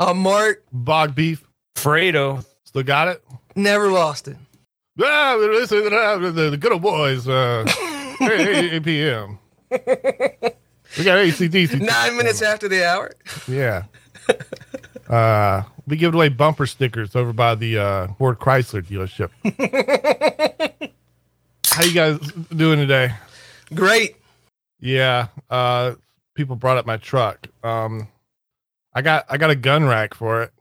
Good old boys. I'm Mark. Bog beef. Fredo. Still got it? Never lost it. Ah, this is, uh, the, the good old boys. Uh, 8, 8 p.m. We got ACDC. Nine minutes after the hour. Yeah. Uh, we give away bumper stickers over by the uh, Ford Chrysler dealership. How you guys doing today? Great. Yeah. Uh, people brought up my truck. Um, I got I got a gun rack for it.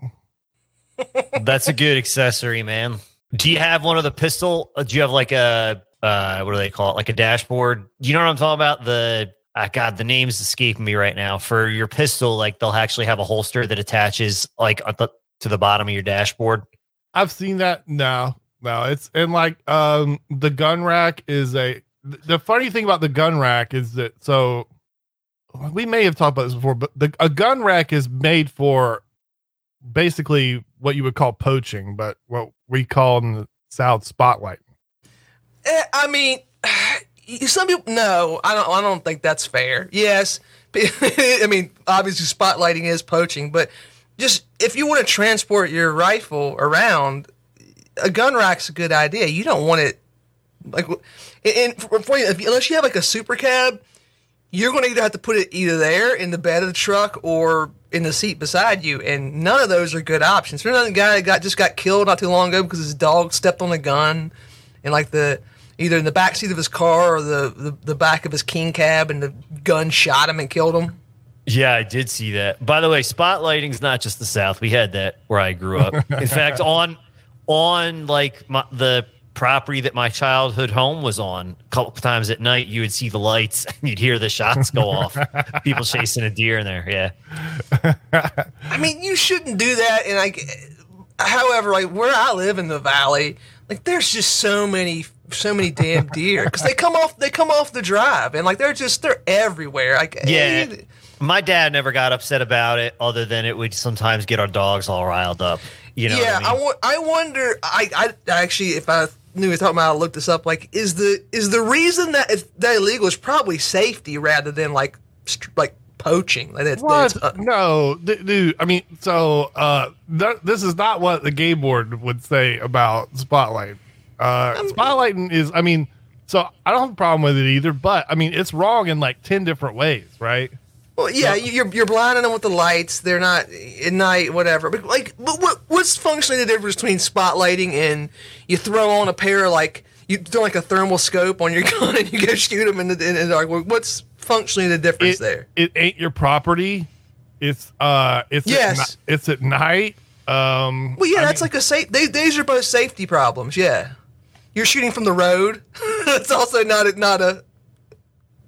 That's a good accessory, man. Do you have one of the pistol? uh, Do you have like a uh, what do they call it? Like a dashboard? You know what I'm talking about? The uh, God, the name's escaping me right now. For your pistol, like they'll actually have a holster that attaches like at the, to the bottom of your dashboard. I've seen that. No, no, it's and like um the gun rack is a the funny thing about the gun rack is that so we may have talked about this before, but the a gun rack is made for basically what you would call poaching, but what we call in the South spotlight. Eh, I mean, some people. No, I don't. I don't think that's fair. Yes, I mean, obviously, spotlighting is poaching, but just if you want to transport your rifle around, a gun rack's a good idea. You don't want it like, and for, for you, unless you have like a super cab, you're going to either have to put it either there in the bed of the truck or in the seat beside you, and none of those are good options. There's another guy that got just got killed not too long ago because his dog stepped on a gun, and like the either in the back seat of his car or the, the the back of his king cab, and the gun shot him and killed him. Yeah, I did see that. By the way, spotlighting's not just the South. We had that where I grew up. In fact, on on like my, the property that my childhood home was on, a couple times at night, you would see the lights and you'd hear the shots go off. People chasing a deer in there. Yeah. I mean, you shouldn't do that. And like, however, like where I live in the valley, like there's just so many, so many damn deer because they come off, they come off the drive, and like they're just they're everywhere. Like, Yeah. eh, My dad never got upset about it, other than it would sometimes get our dogs all riled up. You know, yeah, I I, mean? wa- I wonder. I, I actually, if I knew we were talking about, I looked this up. Like, is the is the reason that it's that illegal is probably safety rather than like str- like poaching. Like that's, What? that's, uh, no, d- dude. I mean, so uh, th- this is not what the game board would say about spotlight. Uh, spotlighting is, I mean, so I don't have a problem with it either, but I mean, it's wrong in like ten different ways, right? Well, yeah, you- you're you're blinding them with the lights. They're not at night, whatever. But like, but what what's functionally the difference between spotlighting and you throw on a pair of like you throw like a thermal scope on your gun and you go shoot them in the, in the dark? What's functionally the difference It, there? it ain't your property. It's uh, it's Yes. at, it's at night. Um, Well, yeah, I that's mean- like a safe. They, these are both safety problems. Yeah, you're shooting from the road. that's also not a, not a.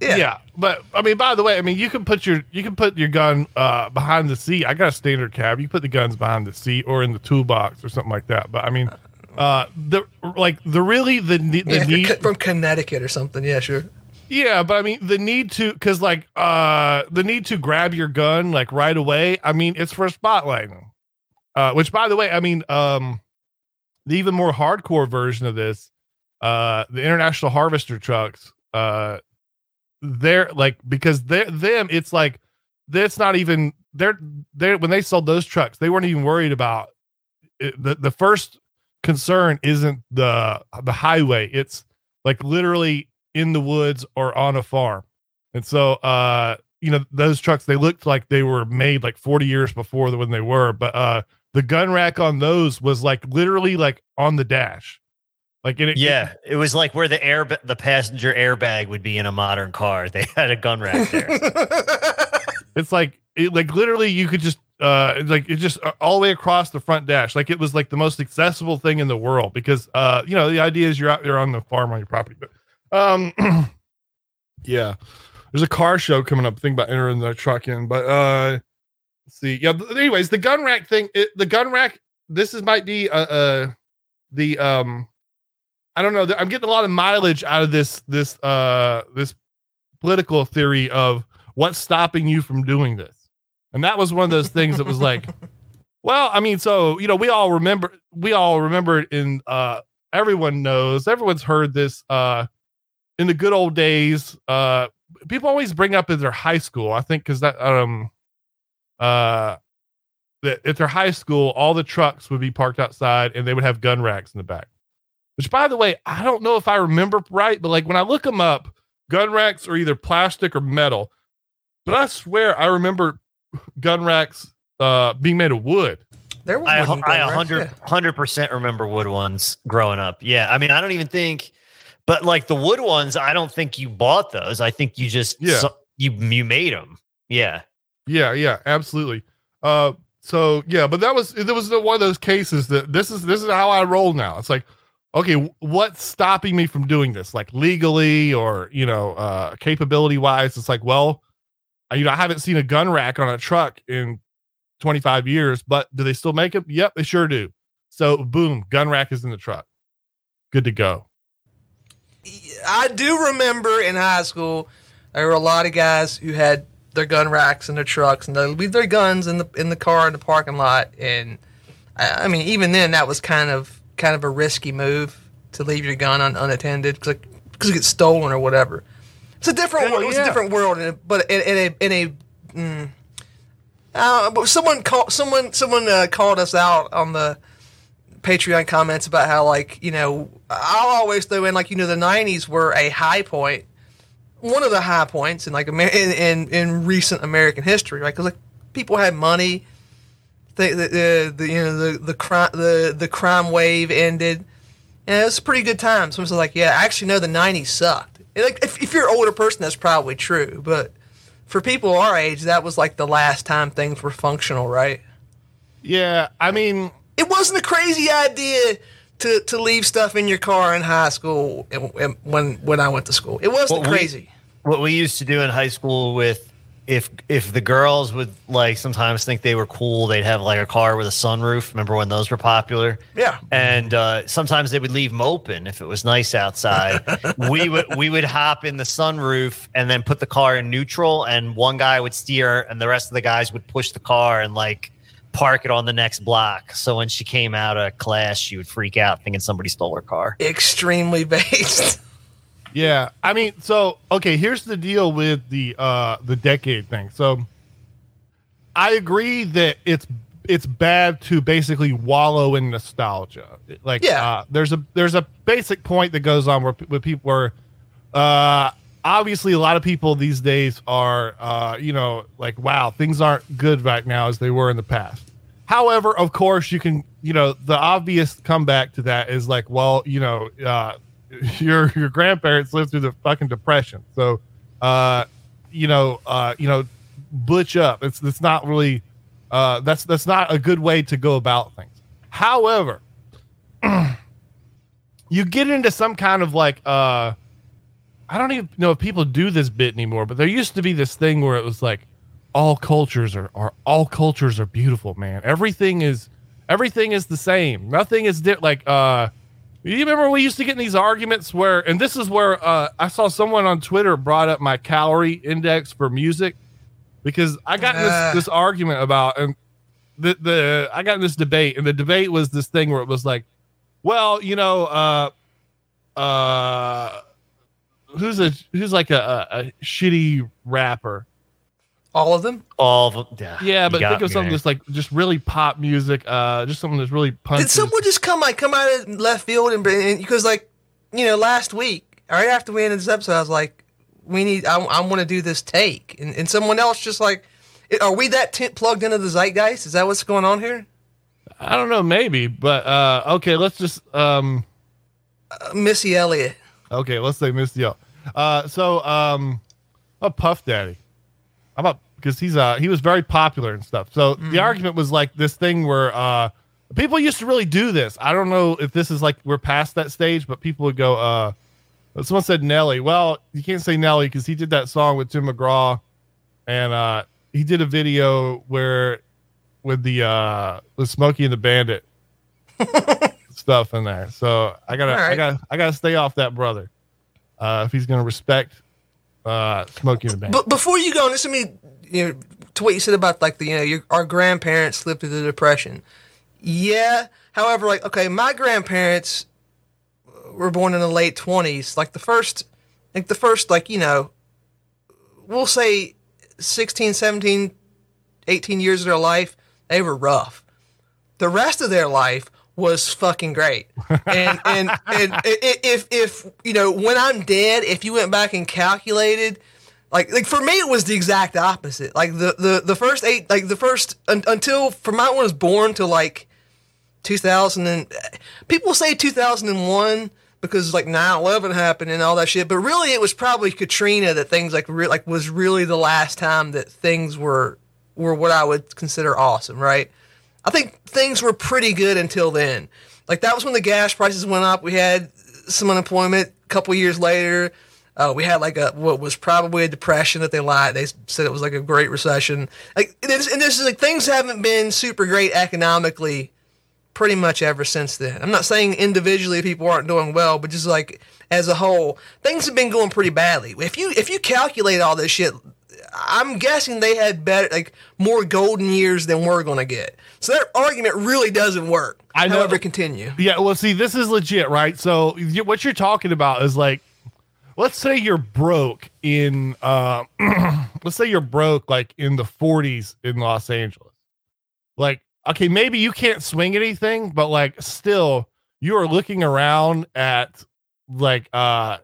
Yeah. yeah. but I mean, by the way, I mean you can put your you can put your gun uh behind the seat. I got a standard cab. You put the guns behind the seat or in the toolbox or something like that. But I mean, uh, the like the really the the Yeah, need from Connecticut or something. Yeah, sure. yeah, but I mean the need to because like uh the need to grab your gun like right away. I mean it's for spotlighting. Uh, which by the way, I mean um the even more hardcore version of this, uh, the international harvester trucks, uh, they're like because they're them. It's like that's not even they're they when they sold those trucks, they weren't even worried about it, the the first concern isn't the the highway. It's like literally in the woods or on a farm. And so uh you know those trucks they looked like they were made like 40 years before the, when they were but uh the gun rack on those was like literally like on the dash. Like in it yeah, it was like where the air the passenger airbag would be in a modern car. They had a gun rack there. it's like it like literally you could just uh like it just uh, all the way across the front dash like it was like the most accessible thing in the world because uh you know the idea is you're out there on the farm on your property but um yeah there's a car show coming up think about entering the truck in but uh let's see yeah anyways the gun rack thing it, the gun rack this is might be uh, uh the um i don't know i'm getting a lot of mileage out of this this uh this political theory of what's stopping you from doing this and that was one of those things that was like well i mean so you know we all remember we all remember in uh everyone knows everyone's heard this uh in the good old days uh people always bring up in their high school i think because that um uh that at their high school, all the trucks would be parked outside and they would have gun racks in the back. Which, by the way, I don't know if I remember right, but like when I look them up, gun racks are either plastic or metal. But I swear I remember gun racks uh, being made of wood. There was I, I 100 hundred percent remember wood ones growing up. Yeah, I mean, I don't even think, but like the wood ones, I don't think you bought those. I think you just yeah. you you made them. Yeah, yeah, yeah, absolutely. Uh, so yeah, but that was it was one of those cases that this is this is how I roll now. It's like, okay, what's stopping me from doing this? Like legally or you know, uh, capability wise, it's like, well, you know, I haven't seen a gun rack on a truck in 25 years, but do they still make it? Yep, they sure do. So boom, gun rack is in the truck. Good to go. I do remember in high school, there were a lot of guys who had their gun racks in their trucks and they'd leave their guns in the in the car in the parking lot. And I, I mean, even then, that was kind of kind of a risky move to leave your gun un, unattended because it gets stolen or whatever. It's a different world. It's a different world, but in, in a in a mm, uh, but someone called someone someone uh, called us out on the Patreon comments about how like you know I'll always throw in like you know the '90s were a high point, one of the high points in like in in, in recent American history, right? Because like people had money, the the, the, you know the the crime the the crime wave ended, and it was a pretty good time. Someone's like, yeah, I actually know the '90s sucked. Like if, if you're an older person, that's probably true, but for people our age, that was like the last time things were functional, right? Yeah, I mean, it wasn't a crazy idea to to leave stuff in your car in high school when when I went to school. It wasn't what crazy. We, what we used to do in high school with if if the girls would like sometimes think they were cool, they'd have like a car with a sunroof. Remember when those were popular? Yeah. And uh, sometimes they would leave them open if it was nice outside. we would we would hop in the sunroof and then put the car in neutral, and one guy would steer, and the rest of the guys would push the car and like park it on the next block. So when she came out of class, she would freak out thinking somebody stole her car. Extremely based. Yeah, I mean, so okay, here's the deal with the uh the decade thing. So I agree that it's it's bad to basically wallow in nostalgia. Like, yeah. Uh, there's a there's a basic point that goes on where, where people are, uh, obviously a lot of people these days are, uh, you know, like, wow, things aren't good right now as they were in the past. However, of course, you can, you know, the obvious comeback to that is like, well, you know, uh, your your grandparents lived through the fucking depression. So, uh, you know, uh, you know, butch up. It's it's not really uh, that's that's not a good way to go about things. However, you get into some kind of like uh, I don't even know if people do this bit anymore, but there used to be this thing where it was like all cultures are, are all cultures are beautiful, man. Everything is everything is the same. Nothing is di- like uh you remember we used to get in these arguments where, and this is where uh, I saw someone on Twitter brought up my calorie index for music because I got uh. this this argument about and the the I got in this debate and the debate was this thing where it was like, well, you know, uh, uh, who's a who's like a, a, a shitty rapper all of them? All of them. Yeah, yeah but think of something that's like just really pop music. Uh, just something that's really punches. Did someone just come like come out of left field and because like you know last week right after we ended this episode, I was like, we need I, I want to do this take, and, and someone else just like, are we that t- plugged into the zeitgeist? Is that what's going on here? I don't know, maybe, but uh, okay, let's just um, uh, Missy Elliott. Okay, let's say Missy Elliott. Uh, so um, a Puff Daddy. How about because he's uh he was very popular and stuff. So mm-hmm. the argument was like this thing where uh people used to really do this. I don't know if this is like we're past that stage, but people would go uh someone said Nelly. Well, you can't say Nelly because he did that song with Tim McGraw and uh he did a video where with the uh with Smokey and the Bandit stuff in there. So I gotta right. I gotta I gotta stay off that brother. Uh if he's gonna respect uh, smoking the. But before you go, listen to me. You know, to what you said about like the you know your, our grandparents lived through the depression. Yeah. However, like okay, my grandparents were born in the late twenties. Like the first, like the first, like you know, we'll say 16, 17, 18 years of their life. They were rough. The rest of their life was fucking great. And and and if if you know when I'm dead, if you went back and calculated, like like for me it was the exact opposite. Like the the the first eight, like the first un, until from when I was born to like 2000 and people say 2001 because like 9/11 happened and all that shit, but really it was probably Katrina that things like re- like was really the last time that things were were what I would consider awesome, right? I think things were pretty good until then. Like that was when the gas prices went up. We had some unemployment. A couple years later, uh, we had like a what was probably a depression that they lied. They said it was like a great recession. Like and this, and this is like things haven't been super great economically pretty much ever since then. I'm not saying individually people aren't doing well, but just like as a whole, things have been going pretty badly. If you if you calculate all this shit, I'm guessing they had better like more golden years than we're gonna get. So that argument really doesn't work. I know. However, continue. Yeah, well, see, this is legit, right? So you, what you're talking about is like, let's say you're broke in, uh, let's say you're broke like in the 40s in Los Angeles. Like, okay, maybe you can't swing anything, but like, still, you are looking around at like, uh,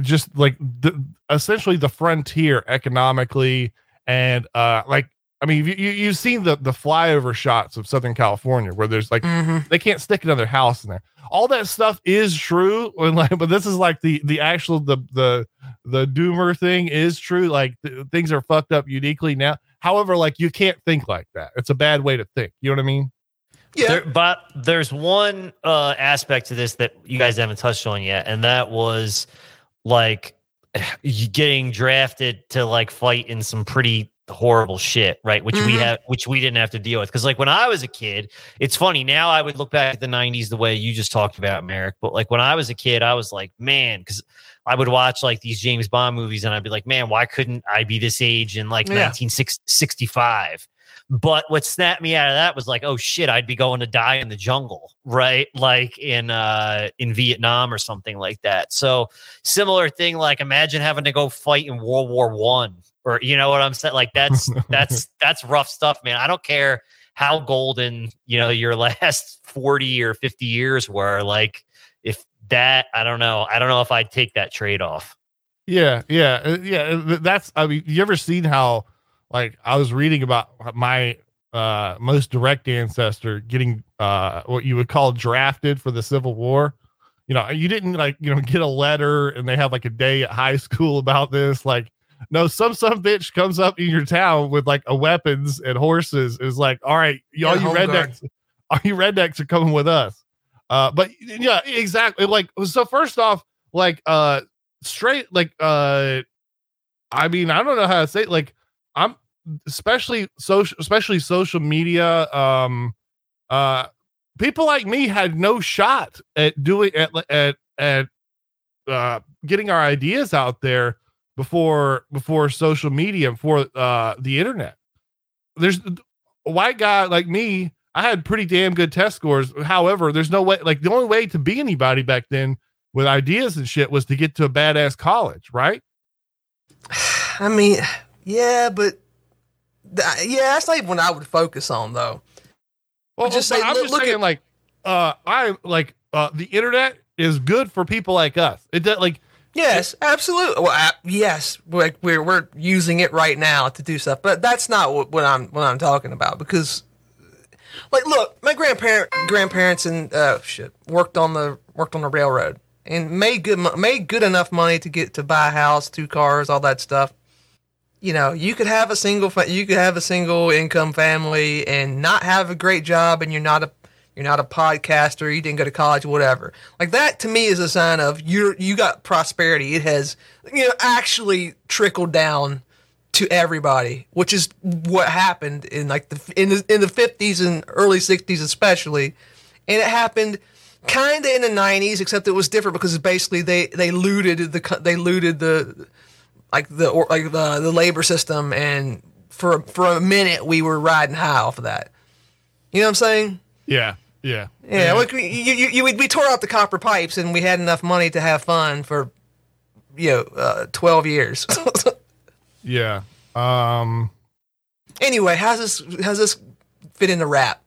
just like the, essentially the frontier economically and uh like I mean, you, you you've seen the the flyover shots of Southern California where there's like Mm-hmm. they can't stick another house in there. All that stuff is true, and like, but this is like the the actual the the the doomer thing is true. Like th- things are fucked up uniquely now. However, like you can't think like that. It's a bad way to think. You know what I mean? Yeah. There, but there's one uh, aspect to this that you guys haven't touched on yet, and that was like getting drafted to like fight in some pretty horrible shit, right? Which we Mhm. have, which we didn't have to deal with. Because like when I was a kid, it's funny now. I would look back at the '90s the way you just talked about, Merrick. But like when I was a kid, I was like, man, because I would watch like these James Bond movies, and I'd be like, man, why couldn't I be this age in like Yeah. 1965? But what snapped me out of that was like, oh shit, I'd be going to die in the jungle, right? Like in uh in Vietnam or something like that. So similar thing, like imagine having to go fight in World War One, or you know what I'm saying? Like that's that's that's rough stuff, man. I don't care how golden you know your last 40 or 50 years were. Like if that, I don't know. I don't know if I'd take that trade off. Yeah, yeah, uh, yeah. uh, That's. I mean, you ever seen how? Like, I was reading about my uh most direct ancestor getting uh what you would call drafted for the Civil War. You know, you didn't like you know get a letter and they have like a day at high school about this. Like, no, some some bitch comes up in your town with like a weapons and horses. Is like, all right, y- all Yeah, you guard. rednecks, all you rednecks are coming with us. Uh, but yeah, exactly. Like, so first off, like uh straight like uh i mean i don't know how to say it. like i'm especially social especially social media um uh people like me had no shot at doing at at at uh getting our ideas out there before before social media and before uh the internet there's a white guy like me i had pretty damn good test scores however there's no way like the only way to be anybody back then with ideas and shit was to get to a badass college, right? I mean, yeah, but th- yeah, that's like what I would focus on though. Well, just say- I'm look- just look saying, at- like, uh, I like uh, the internet is good for people like us. It does like Yes, absolutely. Well, yes, we're, we're we're using it right now to do stuff, but that's not what, what I'm what I'm talking about because, like, look, my grandparent grandparents and uh, shit worked on the worked on the railroad and made good made good enough money to get to buy a house, two cars, all that stuff. You know, you could have a single you could have a single income family and not have a great job, and you're not a you're not a podcaster, you didn't go to college, whatever. Like that to me is a sign of you're you got prosperity. It has you know actually trickled down to everybody, which is what happened in like the in the in the fifties and early sixties especially, and it happened kind of in the nineties, except it was different because basically they they looted the they looted the like the or like the the labor system, and for for a minute we were riding high off of that. You know what I'm saying? yeah, yeah, Yeah, like we, you, you, you, we tore out the copper pipes and we had enough money to have fun for, you know, uh, 12 years. yeah. Um, anyway, how's this, how's this fit into rap.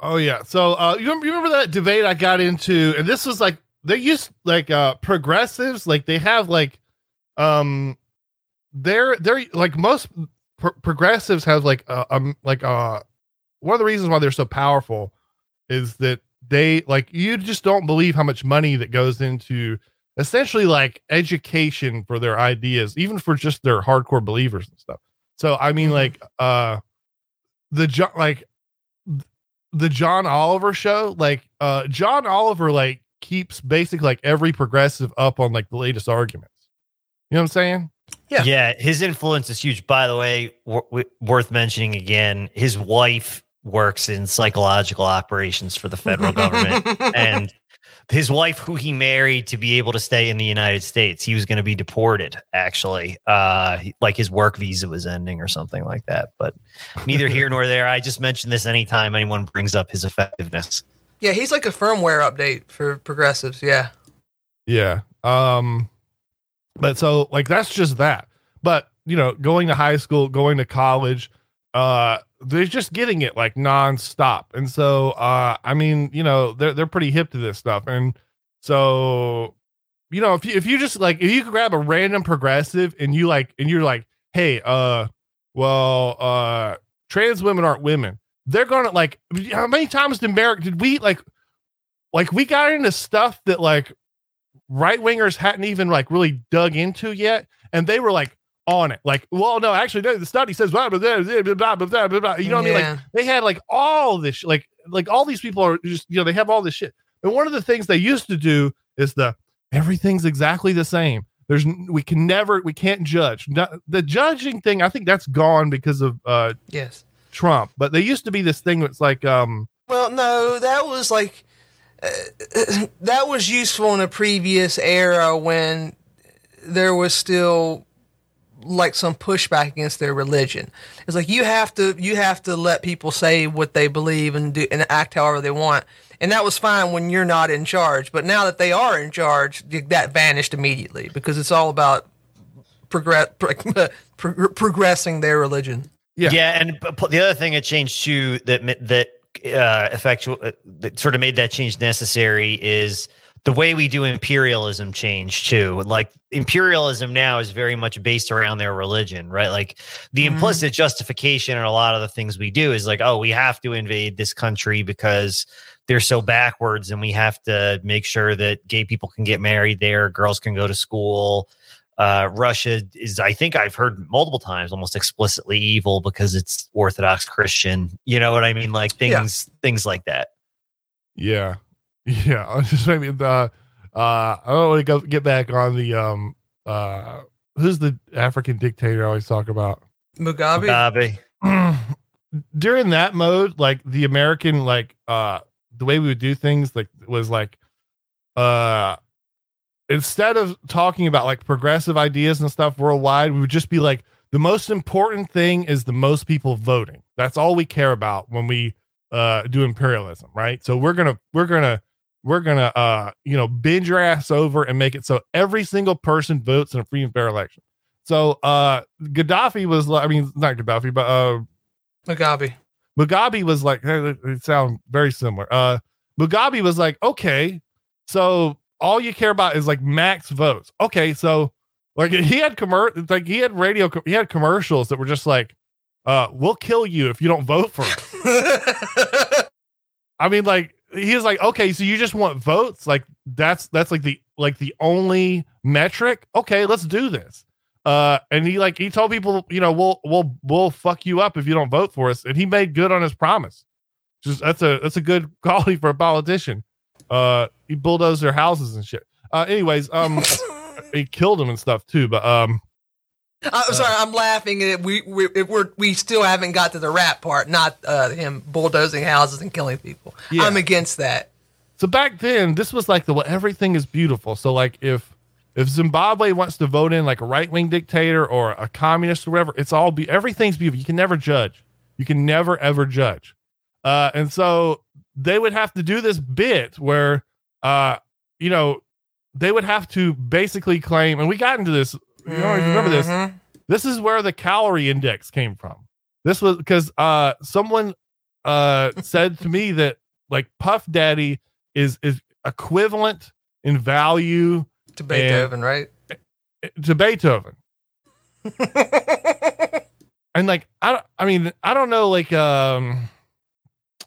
Oh yeah. So uh, you remember, you remember that debate I got into, and this was like they used like uh progressives, like they have like um they're they're like most pro- progressives have like uh, um like uh one of the reasons why they're so powerful is that they like you just don't believe how much money that goes into essentially like education for their ideas even for just their hardcore believers and stuff so i mean like uh the John like the john oliver show like uh john oliver like keeps basically like every progressive up on like the latest arguments you know what i'm saying Yeah. Yeah, his influence is huge. By the way, w- w- worth mentioning again, his wife works in psychological operations for the federal government, and his wife, who he married to be able to stay in the United States, he was going to be deported. Actually, uh, like his work visa was ending or something like that. But neither here nor there. I just mention this anytime anyone brings up his effectiveness. Yeah, he's like a firmware update for progressives. Yeah. Yeah. Um but so like that's just that. But, you know, going to high school, going to college, uh they're just getting it like nonstop. And so uh I mean, you know, they're they're pretty hip to this stuff. And so you know, if you if you just like if you grab a random progressive and you like and you're like, hey, uh well, uh trans women aren't women. They're gonna like how many times did Merrick did we like like we got into stuff that like right wingers hadn't even like really dug into yet, and they were like on it. Like, well, no, actually, no, the study says blah blah blah blah blah blah blah. blah. You know what I mean? Like they had like all this, sh- like like all these people are just you know they have all this shit. And one of the things they used to do is the everything's exactly the same. There's we can never we can't judge No- the judging thing. I think that's gone because of uh Yes. Trump. But there used to be this thing that's like um Well, no, that was like uh, that was useful in a previous era when there was still like some pushback against their religion. It's like you have to you have to let people say what they believe and do and act however they want. And that was fine when you're not in charge. But now that they are in charge, that vanished immediately because it's all about progress pro- pro- progressing their religion. Yeah. yeah, and p- p- the other thing that changed too that that uh, effectual uh, that sort of made that change necessary is the way we do imperialism changed too. Like imperialism now is very much based around their religion, right? Like the Mhm. implicit justification in a lot of the things we do is like, oh, we have to invade this country because they're so backwards, and we have to make sure that gay people can get married there, girls can go to school. Uh, Russia is, I think I've heard multiple times, almost explicitly evil because it's Orthodox Christian. You know what I mean? Like Yeah. things, things like that. Yeah, yeah. I was just maybe the uh, I don't want to go get back on the um uh who's the African dictator I always talk about. Mugabe. Mugabe. During that mode, like the American like uh the way we would do things like was like uh instead of talking about like progressive ideas and stuff worldwide, we would just be like the most important thing is the most people voting. That's all we care about when we uh do imperialism, right? So we're gonna we're gonna we're gonna uh you know bend your ass over and make it so every single person votes in a free and fair election. So uh Gaddafi was like I mean not Gaddafi, but uh Mugabe. Mugabe was like, hey, it it sound very similar. Uh, Mugabe was like, okay, so all you care about is like max votes. Okay, so like he had commer like he had radio, he had commercials that were just like, uh, we'll kill you if you don't vote for us. I mean, like he was like, okay, so you just want votes? Like that's that's like the like the only metric. Okay, let's do this. Uh, and he like he told people, you know, we'll we'll we'll fuck you up if you don't vote for us, and he made good on his promise. Just that's a that's a good quality for a politician. Uh, he bulldozed their houses and shit. Uh, anyways, um, he killed him and stuff too. But um, I'm sorry, I'm laughing. We we if we're we still haven't got to the rap part, not uh, him bulldozing houses and killing people. Yeah. I'm against that. so back then this was like the well, everything is beautiful so like if if zimbabwe wants to vote in like a right-wing dictator or a communist or whatever it's all be everything's beautiful you can never judge you can never ever judge uh and so they would have to do this bit where uh you know they would have to basically claim and we got into this you know remember this Mhm. this is where the calorie index came from this was because uh someone uh said to me that like Puff Daddy is is equivalent in value To Beethoven, right? to Beethoven. and like I I mean I don't know like um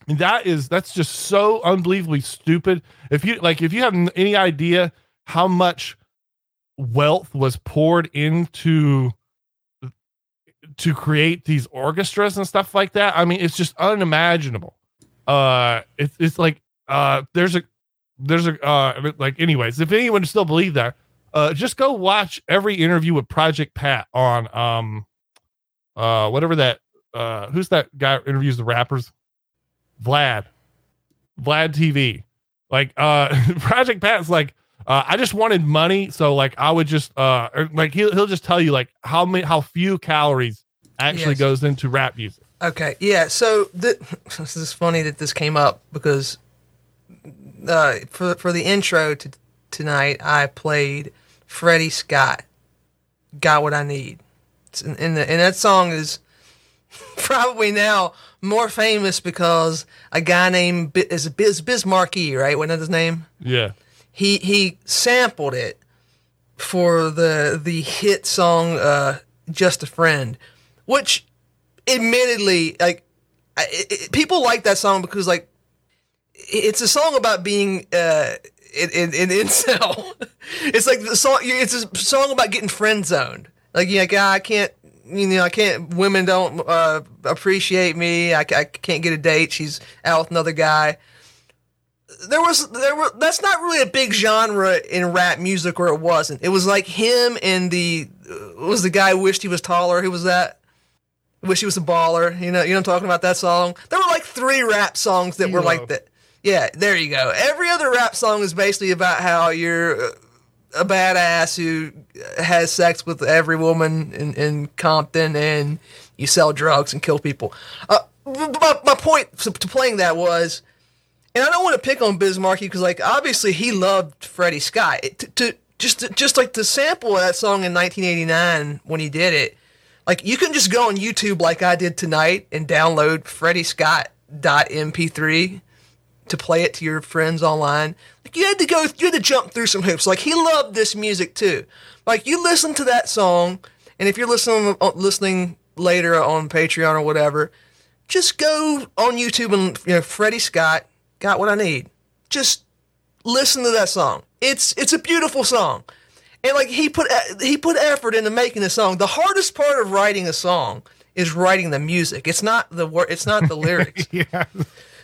that is that's just so unbelievably stupid. If you like if you have any idea how much wealth was poured into to create these orchestras and stuff like that, I mean it's just unimaginable. Uh it's it's like uh there's a there's a uh like anyways, if anyone still believe that, uh just go watch every interview with Project Pat on um uh whatever that uh who's that guy interviews the rappers? Vlad. Vlad TV. Like uh Project Pat's like uh I just wanted money so like I would just uh or, like he'll he'll just tell you like how many how few calories actually Yes. goes into rap music. Okay, yeah. So th- this is funny that this came up because uh, for for the intro to tonight, I played Freddie Scott. Got what I need, It's in, in the, and that song is probably now more famous because a guy named Bi- is Biz Bismarcky, right? Wasn't that his name? Yeah. He he sampled it for the the hit song uh just a friend which admittedly like it, it- people like that song because like it's a song about being uh in, in, in incel. It's like the song it's a song about getting friend zoned like you're like "Ah, i can't you know i can't women don't uh appreciate me. I, I can't get a date. She's out with another guy there was there were that's not really a big genre in rap music or it wasn't. It was like him and the uh, was the guy who wished he was taller who was that? Wish he was a baller you know you know what i'm talking about that song? There were like three rap songs that were like that. Yeah there you go. Every other rap song is basically about how you're uh, a badass who has sex with every woman in, in compton and you sell drugs and kill people. Uh, my, my point to playing that was and I don't want to pick on Biz Markie because, like, obviously he loved Freddie Scott. It, to, to just to, just like the sample of that song in 1989 when he did it, like you can just go on YouTube like I did tonight and download Freddie Scott .mp3 to play it to your friends online. Like you had to go, you had to jump through some hoops. Like he loved this music too. Like you listen to that song, and if you're listening uh, listening later on Patreon or whatever, just go on YouTube and you know Freddie Scott got what I need. Just listen to that song. It's it's a beautiful song, and like he put he put effort into making the song. The hardest part of writing a song is writing the music. It's not the word. It's not the lyrics. Yeah.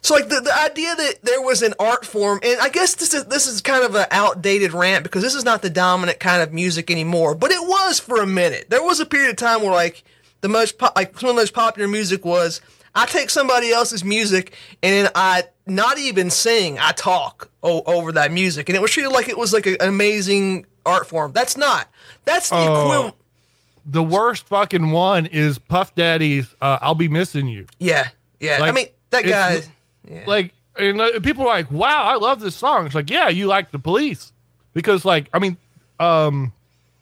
So like the, the idea that there was an art form, and I guess this is this is kind of an outdated rant because this is not the dominant kind of music anymore. But it was for a minute. There was a period of time where like the most po- like some of the most popular music was I take somebody else's music and then I not even sing, I talk o- over that music, and it was treated like it was like a- an amazing art form. That's not. That's the Oh. equivalent. The worst fucking one is Puff Daddy's uh, I'll be missing you. Yeah, yeah. I mean that guy. Yeah. like and uh, people are like wow i love this song it's like yeah you like the police because like i mean um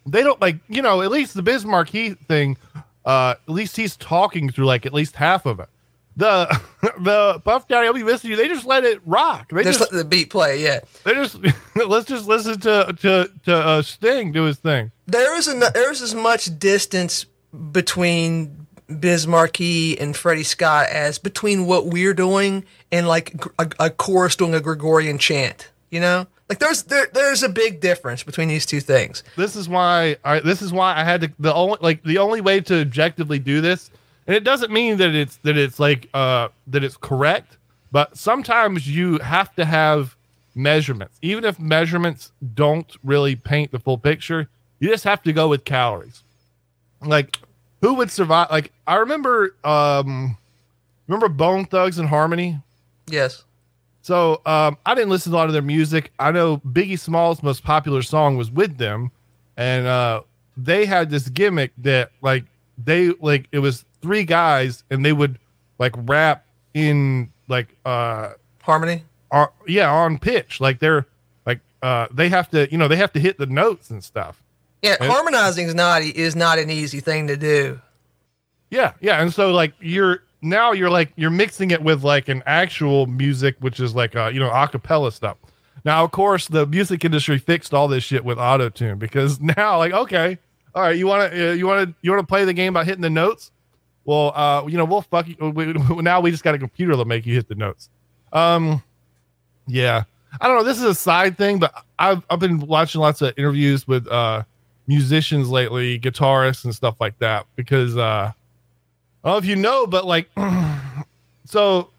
they don't like you know at least the Biz Markie thing uh at least he's talking through like at least half of it the the puff daddy i'll be missing you they just let it rock they Just just, let the beat play. Yeah. they just let's just listen to to to uh sting do his thing there is an, there's as much distance between Biz Markie and Freddie Scott as between what we're doing and like a, a chorus doing a Gregorian chant. You know, like there's there there's a big difference between these two things. this is why I this is why I had to the only like the only way to objectively do this, and it doesn't mean that it's that it's like uh that it's correct, but sometimes you have to have measurements. Even if measurements don't really paint the full picture, you just have to go with calories. Like who would survive like I remember um remember Bone Thugs-n-Harmony? Yes. So um, I didn't listen to a lot of their music. I know Biggie Small's most popular song was with them, and uh, they had this gimmick that like they like it was three guys and they would like rap in like uh, Harmony. yeah on pitch like they're like uh they have to you know they have to hit the notes and stuff. Yeah, And- harmonizing is not is not an easy thing to do. Yeah, yeah, and so like you're now you're like you're mixing it with like an actual music, which is like uh, you know acapella stuff. Now, of course, the music industry fixed all this shit with auto tune because now, like, okay, all right, you want to uh, you want to you want to play the game by hitting the notes? Well, uh, you know, we'll fuck you. We, now we just got a computer to make you hit the notes. Um, yeah, I don't know. This is a side thing, but I've I've been watching lots of interviews with uh musicians lately, guitarists and stuff like that, because uh, I don't know if you know, but like, so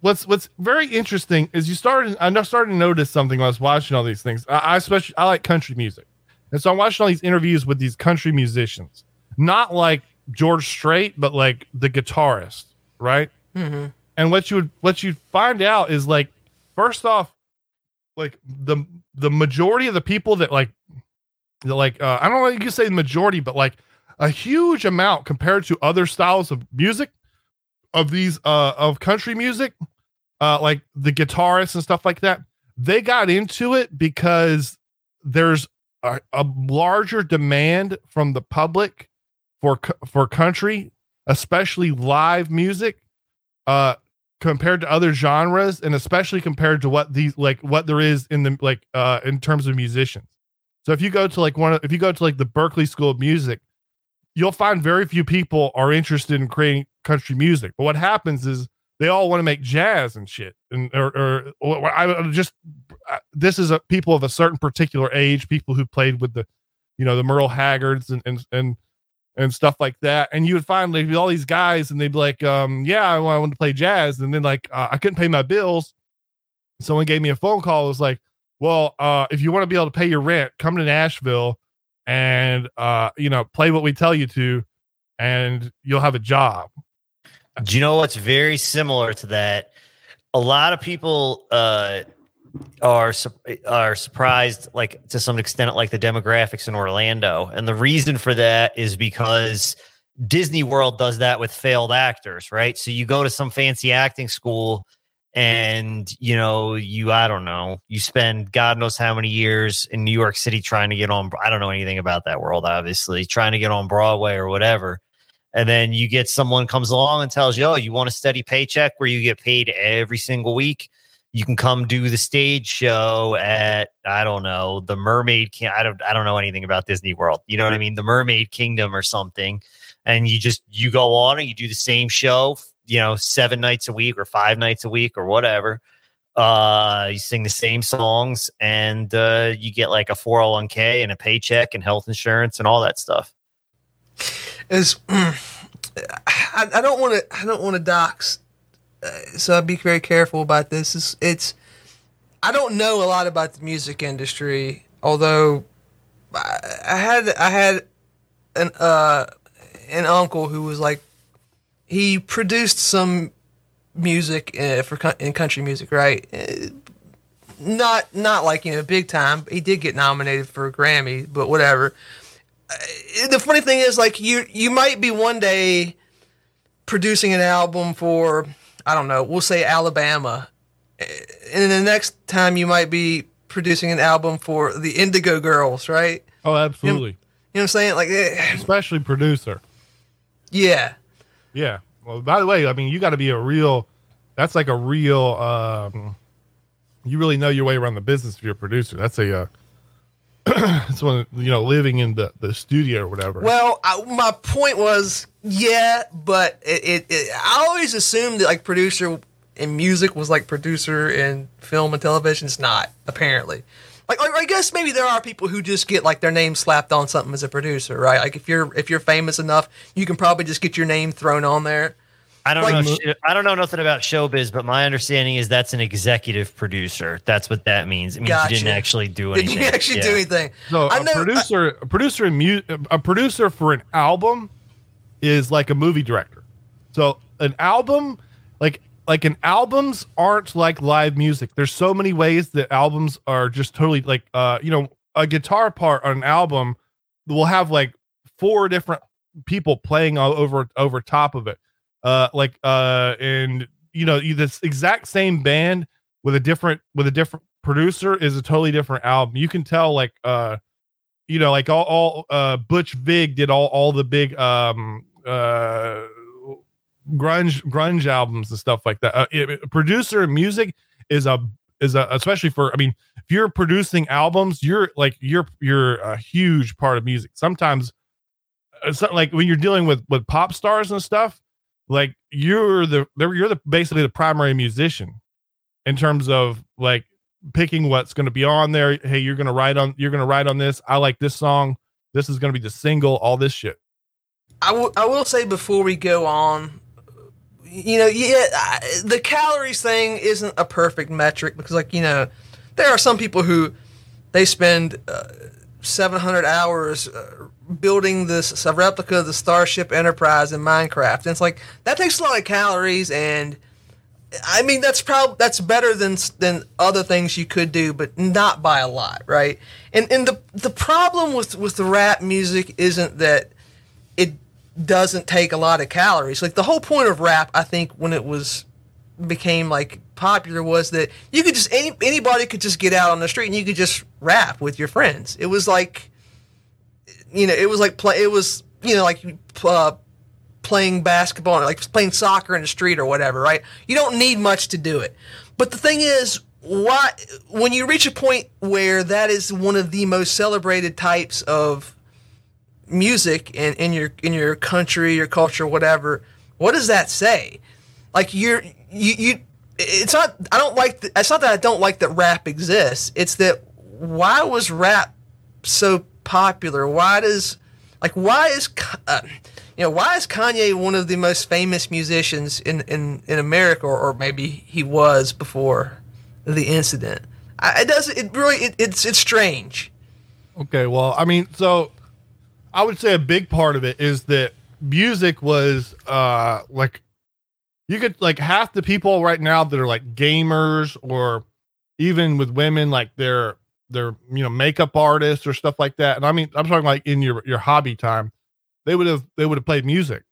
what's what's very interesting is you started I started to notice something when I was watching all these things. I, I especially I like country music, and so I'm watching all these interviews with these country musicians, not like George Strait, but like the guitarist, right? Mm-hmm. And what you would what you find out is like, first off, like the the majority of the people that like, that like uh, I don't know you say the majority, but like a huge amount compared to other styles of music of these uh of country music uh like the guitarists and stuff like that they got into it because there's a, a larger demand from the public for for country especially live music uh compared to other genres and especially compared to what these like what there is in the like uh in terms of musicians so if you go to like one of if you go to like the Berklee School of Music you'll find very few people are interested in creating country music. But what happens is they all want to make jazz and shit. And or, or, or I just this is a people of a certain particular age, people who played with the, you know, the Merle Haggards and and and and stuff like that. And you would find like all these guys, and they'd be like, um, yeah, I want to play jazz, and then like uh, I couldn't pay my bills. Someone gave me a phone call. It was like, well, uh, if you want to be able to pay your rent, come to Nashville and uh, you know, play what we tell you to, and you'll have a job. Do you know what's very similar to that? A lot of people uh, are are surprised, like to some extent, like the demographics in Orlando, and the reason for that is because Disney World does that with failed actors, right? So you go to some fancy acting school and you know you i don't know you spend god knows how many years in new york city trying to get on i don't know anything about that world obviously trying to get on broadway or whatever. And then you get someone comes along and tells you oh you want a steady paycheck where you get paid every single week you can come do the stage show at i don't know the mermaid King- i don't i don't know anything about disney world you know what i mean the mermaid kingdom or something and you just you go on and you do the same show you know, seven nights a week or five nights a week or whatever. Uh, you sing the same songs and uh, you get like a 401k and a paycheck and health insurance and all that stuff. Is I, I don't want to I don't want to dox, so I'd be very careful about this. It's, it's I don't know a lot about the music industry, although I, I had I had an uh an uncle who was like he produced some music uh, for in country music, right? Uh, not not like you know big time. He did get nominated for a Grammy, but whatever. Uh, the funny thing is, like you you might be one day producing an album for I don't know, we'll say Alabama, and the next time you might be producing an album for the Indigo Girls, right? Oh, absolutely. You know, you know what I'm saying? Like, especially producer. Yeah, yeah. Well, by the way, I mean you got to be a real. That's like a real. um You really know your way around the business if you're a producer. That's a. Uh, it's one you know living in the the studio or whatever. Well, I, my point was yeah, but it, it, it I always assumed that like producer in music was like producer in film and television. It's not apparently. Like, I guess maybe there are people who just get like their name slapped on something as a producer, right? Like if you're if you're famous enough, you can probably just get your name thrown on there. I don't like, know. I don't know nothing about showbiz, but my understanding is that's an executive producer. That's what that means. It means gotcha. you didn't actually do anything. Didn't actually yeah. do anything. So a producer, I, a producer in mu- a producer for an album is like a movie director. So an album, like like an albums aren't like live music. There's so many ways that albums are just totally like uh you know a guitar part on an album will have like four different people playing all over over top of it. Uh like uh and you know this exact same band with a different with a different producer is a totally different album. You can tell like uh you know like all all uh Butch Vig did all all the big um uh grunge grunge albums and stuff like that. Uh, it, producer music is a is a especially for I mean if you're producing albums you're like you're you're a huge part of music. Sometimes not like when you're dealing with with pop stars and stuff like you're the you're the basically the primary musician in terms of like picking what's going to be on there. Hey, you're going to write on you're going to write on this. I like this song. This is going to be the single. All this shit. I, will say before we go on, you know, yeah, I, the calories thing isn't a perfect metric because, like, you know, there are some people who they spend uh, 700 hours uh, building this a replica of the Starship Enterprise in Minecraft, and it's like that takes a lot of calories and I mean, that's probably that's better than than other things you could do, but not by a lot, right? And and the the problem with with the rap music isn't that it doesn't take a lot of calories. Like the whole point of rap, I think, when it was became like popular was that you could just any anybody could just get out on the street and you could just rap with your friends. It was like, you know, it was like play. It was you know like uh, playing basketball, like playing soccer in the street or whatever, right? You don't need much to do it. But the thing is, why when you reach a point where that is one of the most celebrated types of music in, in your in your country, your culture, whatever, what does that say? Like you're you you it's not I don't like the, it's not that I don't like that rap exists. It's that why was rap so popular? Why does like why is uh, you know, why is Kanye one of the most famous musicians in, in, in America, or, or maybe he was before the incident? I, it does. It really. It, it's it's strange. Okay, well, I mean, so I would say a big part of it is that music was uh like you could like half the people right now that are like gamers or even with women like they're they're you know makeup artists or stuff like that. And i mean i'm talking like in your your hobby time they would have they would have played music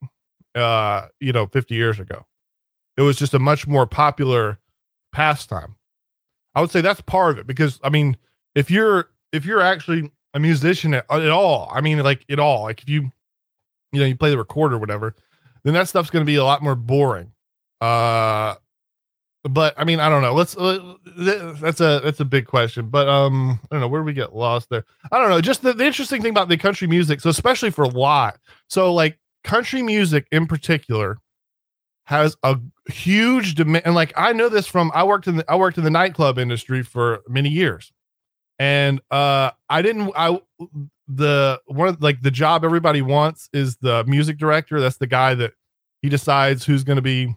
uh you know 50 years ago. It was just a much more popular pastime. I would say that's part of it because i mean if you're if you're actually a musician at, at all i mean like at all like if you you know you play the recorder or whatever then that stuff's going to be a lot more boring. Uh but I mean, I don't know. Let's uh, that's a that's a big question. But um, I don't know where we get lost there. I don't know. Just the, the interesting thing about the country music, so especially for a lot, so like country music in particular has a huge demand. And like I know this from I worked in the I worked in the nightclub industry for many years, and uh, I didn't I the one of like the job everybody wants is the music director. That's the guy that he decides who's going to be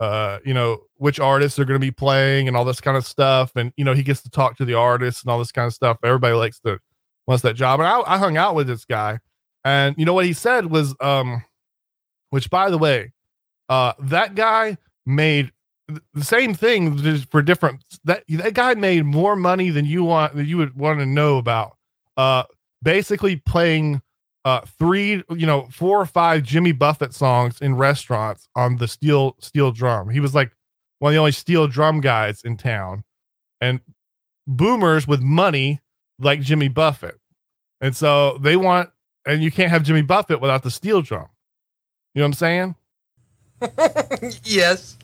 uh, you know, which artists are going to be playing and all this kind of stuff. And, you know, he gets to talk to the artists and all this kind of stuff. Everybody likes to, wants that job. And I, I hung out with this guy. And, you know, what he said was, um, which by the way, uh, that guy made the same thing for different, that, that guy made more money than you want, that you would want to know about. Uh, basically playing uh, three, you know, four or five Jimmy Buffett songs in restaurants on the steel steel drum. He was like one of the only steel drum guys in town, and boomers with money like Jimmy Buffett, and so they want, and you can't have Jimmy Buffett without the steel drum. You know what I'm saying? yes.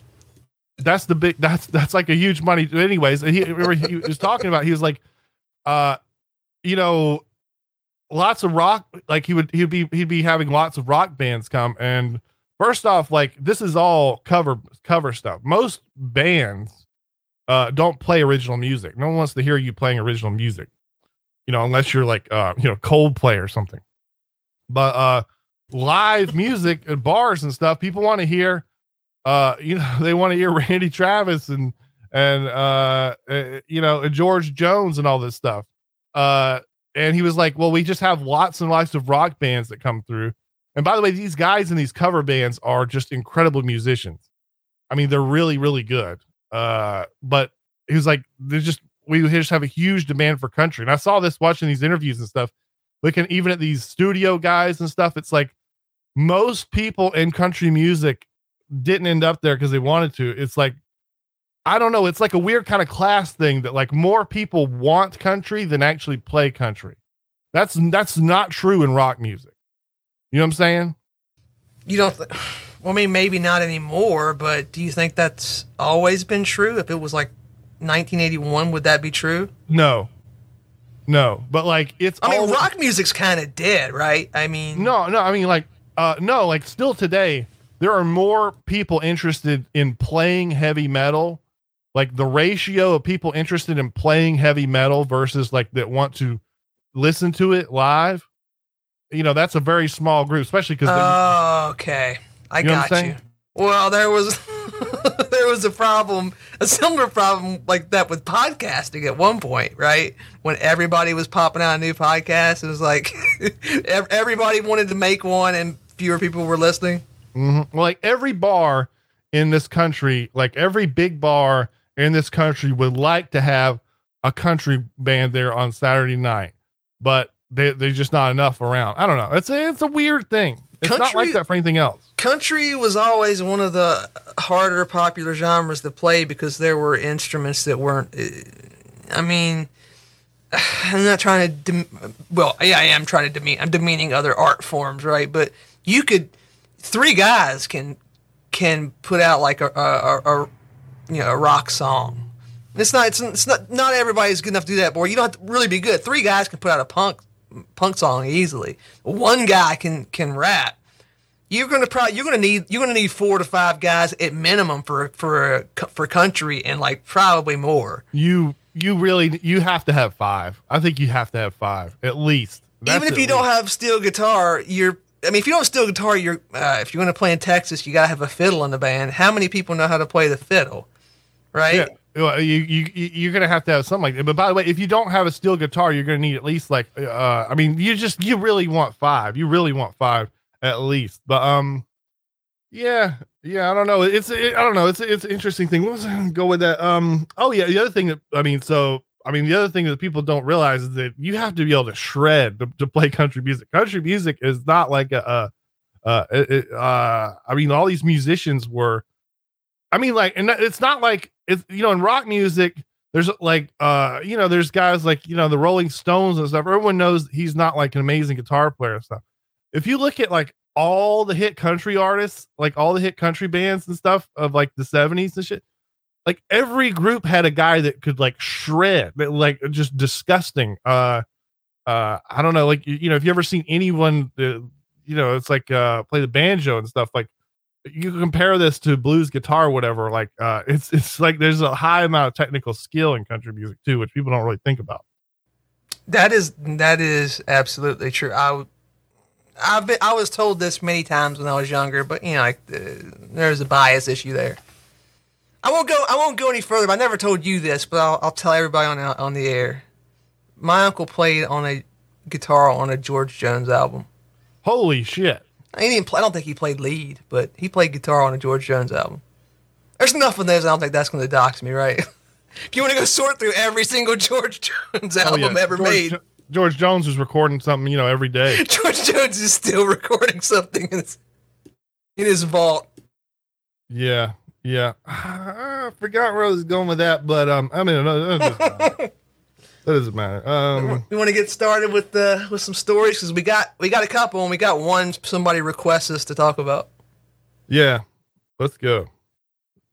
That's the big. That's that's like a huge money. Anyways, he, he was talking about. He was like, uh, you know, lots of rock like he would he'd be he'd be having lots of rock bands come. And first off like this is all cover cover stuff. Most bands uh don't play original music. No one wants to hear you playing original music you know unless you're like uh you know coldplay or something. But uh live music at bars and stuff people want to hear uh you know they want to hear randy travis and and uh, uh you know george jones and all this stuff. Uh and he was like, "Well, we just have lots and lots of rock bands that come through." And by the way, these guys in these cover bands are just incredible musicians. I mean, they're really, really good. Uh, but he was like, "There's just we just have a huge demand for country." And I saw this watching these interviews and stuff. Looking even at these studio guys and stuff, it's like most people in country music didn't end up there because they wanted to. It's like I don't know. It's like a weird kind of class thing that like more people want country than actually play country. That's that's not true in rock music. You know what I'm saying? You don't. Th- Well, I mean, maybe not anymore, but do you think that's always been true? If it was like 1981, would that be true? No, no, but like it's. I mean, always- rock music's kind of dead, right? I mean, No, no, I mean like uh no, like still today there are more people interested in playing heavy metal. Like the ratio of people interested in playing heavy metal versus like that want to listen to it live. You know, that's a very small group, especially because Oh, okay. I You know got you. Well, there was there was a problem, a similar problem like that with podcasting at one point, right? When everybody was popping out a new podcast, it was like everybody wanted to make one, and fewer people were listening. Mhm. Well, like every bar in this country, like every big bar in this country would like to have a country band there on Saturday night, but they, there's just not enough around. I don't know. It's a, it's a weird thing. It's not Country- like that for anything else. Country was always one of the harder popular genres to play because there were instruments that weren't. I mean, I'm not trying to. Dem- well, yeah, I am trying to demean. I'm demeaning other art forms, right? But you could, three guys can can put out like a, a, a you know a rock song. It's not. It's, it's not. Not everybody's good enough to do that, boy. You don't have to really be good. Three guys can put out a punk punk song easily. One guy can can rap. You're gonna probably you're gonna need you're gonna need four to five guys at minimum for for for country and like probably more. You you really you have to have five. I think you have to have five at least. That's Even if you don't have steel guitar, you're. I mean, if you don't steel guitar, you're. Uh, if you're going to play in Texas, you got to have a fiddle in the band. How many people know how to play the fiddle? Right. Yeah. You you- you're gonna have to have something like that. But by the way, if you don't have a steel guitar, you're gonna need at least like uh I mean, you just you really want five. You really want five at least. But um yeah, yeah, I don't know. It's it, I don't know. It's it's an interesting thing. What was I gonna go with that? Um oh yeah, the other thing that I mean, so I mean the other thing that people don't realize is that you have to be able to shred to, to play country music. Country music is not like a uh, it, it, uh I mean all these musicians were I mean, like, and it's not like it's you know, in rock music, there's like, uh, you know, there's guys like you know the Rolling Stones and stuff. Everyone knows he's not like an amazing guitar player and stuff. If you look at like all the hit country artists, like all the hit country bands and stuff of like the '70s and shit, like every group had a guy that could like shred, like just disgusting. Uh, uh, I don't know, like you, know, if you ever seen anyone, uh, you know, it's like uh, play the banjo and stuff like you compare this to blues guitar whatever like uh it's it's like there's a high amount of technical skill in country music too which people don't really think about That is that is absolutely true. I I've been I was told this many times when I was younger, but you know, like uh, there's a bias issue there. I won't go. I won't go any further. But I never told you this, but I'll, I'll tell everybody on the- on the air. My uncle played on a guitar on a George Jones album. holy shit He didn't play, I don't think he played lead, but he played guitar on a George Jones album. There's enough of those. I don't think that's going to dox me, right? if you want to go sort through every single George Jones Oh, album yeah. ever george, made, Jo- george jones is recording something you know every day George Jones is still recording something in his, in his vault. yeah yeah i forgot where i was going with that but um i mean no, that doesn't matter, that doesn't matter. um We want to get started with uh, with some stories because we got we got a couple and we got one somebody requests us to talk about. yeah let's go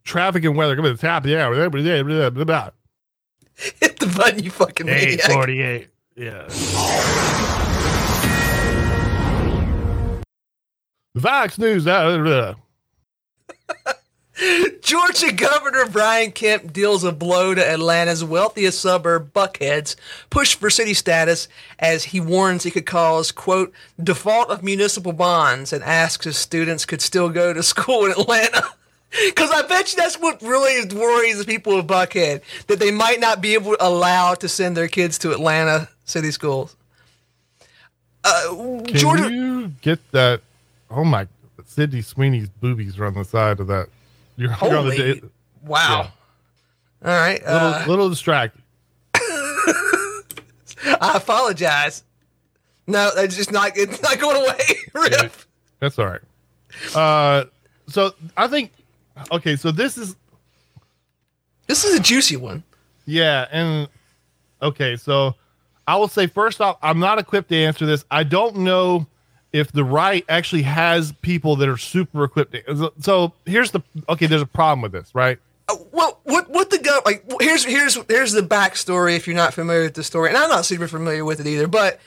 traffic and weather come to the top yeah blah, blah, blah, blah, blah, blah. Hit the button, you fucking maniac. 848 yeah Fox News. uh, blah, blah. Georgia Governor Brian Kemp deals a blow to Atlanta's wealthiest suburb, Buckhead's, pushed for city status as he warns it could cause, quote, default of municipal bonds and asks if students could still go to school in Atlanta. Because I bet you that's what really worries the people of Buckhead, that they might not be able allowed to send their kids to Atlanta city schools. Uh, Can Georgia. you get that? Oh my! Sydney Sweeney's boobies are on the side of that. You're, you're on the Holy- da- wow. All right. little, Uh, little distracted. I apologize. No, it's just not. It's not going away. Yeah, that's all right. Uh, so I think okay. So this is This is a juicy one. yeah, and okay. So I will say first off, I'm not equipped to answer this. I don't know if the right actually has people that are super equipped. So here's the okay. There's a problem with this, right? Uh, well, what what the gov like? Here's here's here's the backstory. If you're not familiar with the story, and I'm not super familiar with it either, but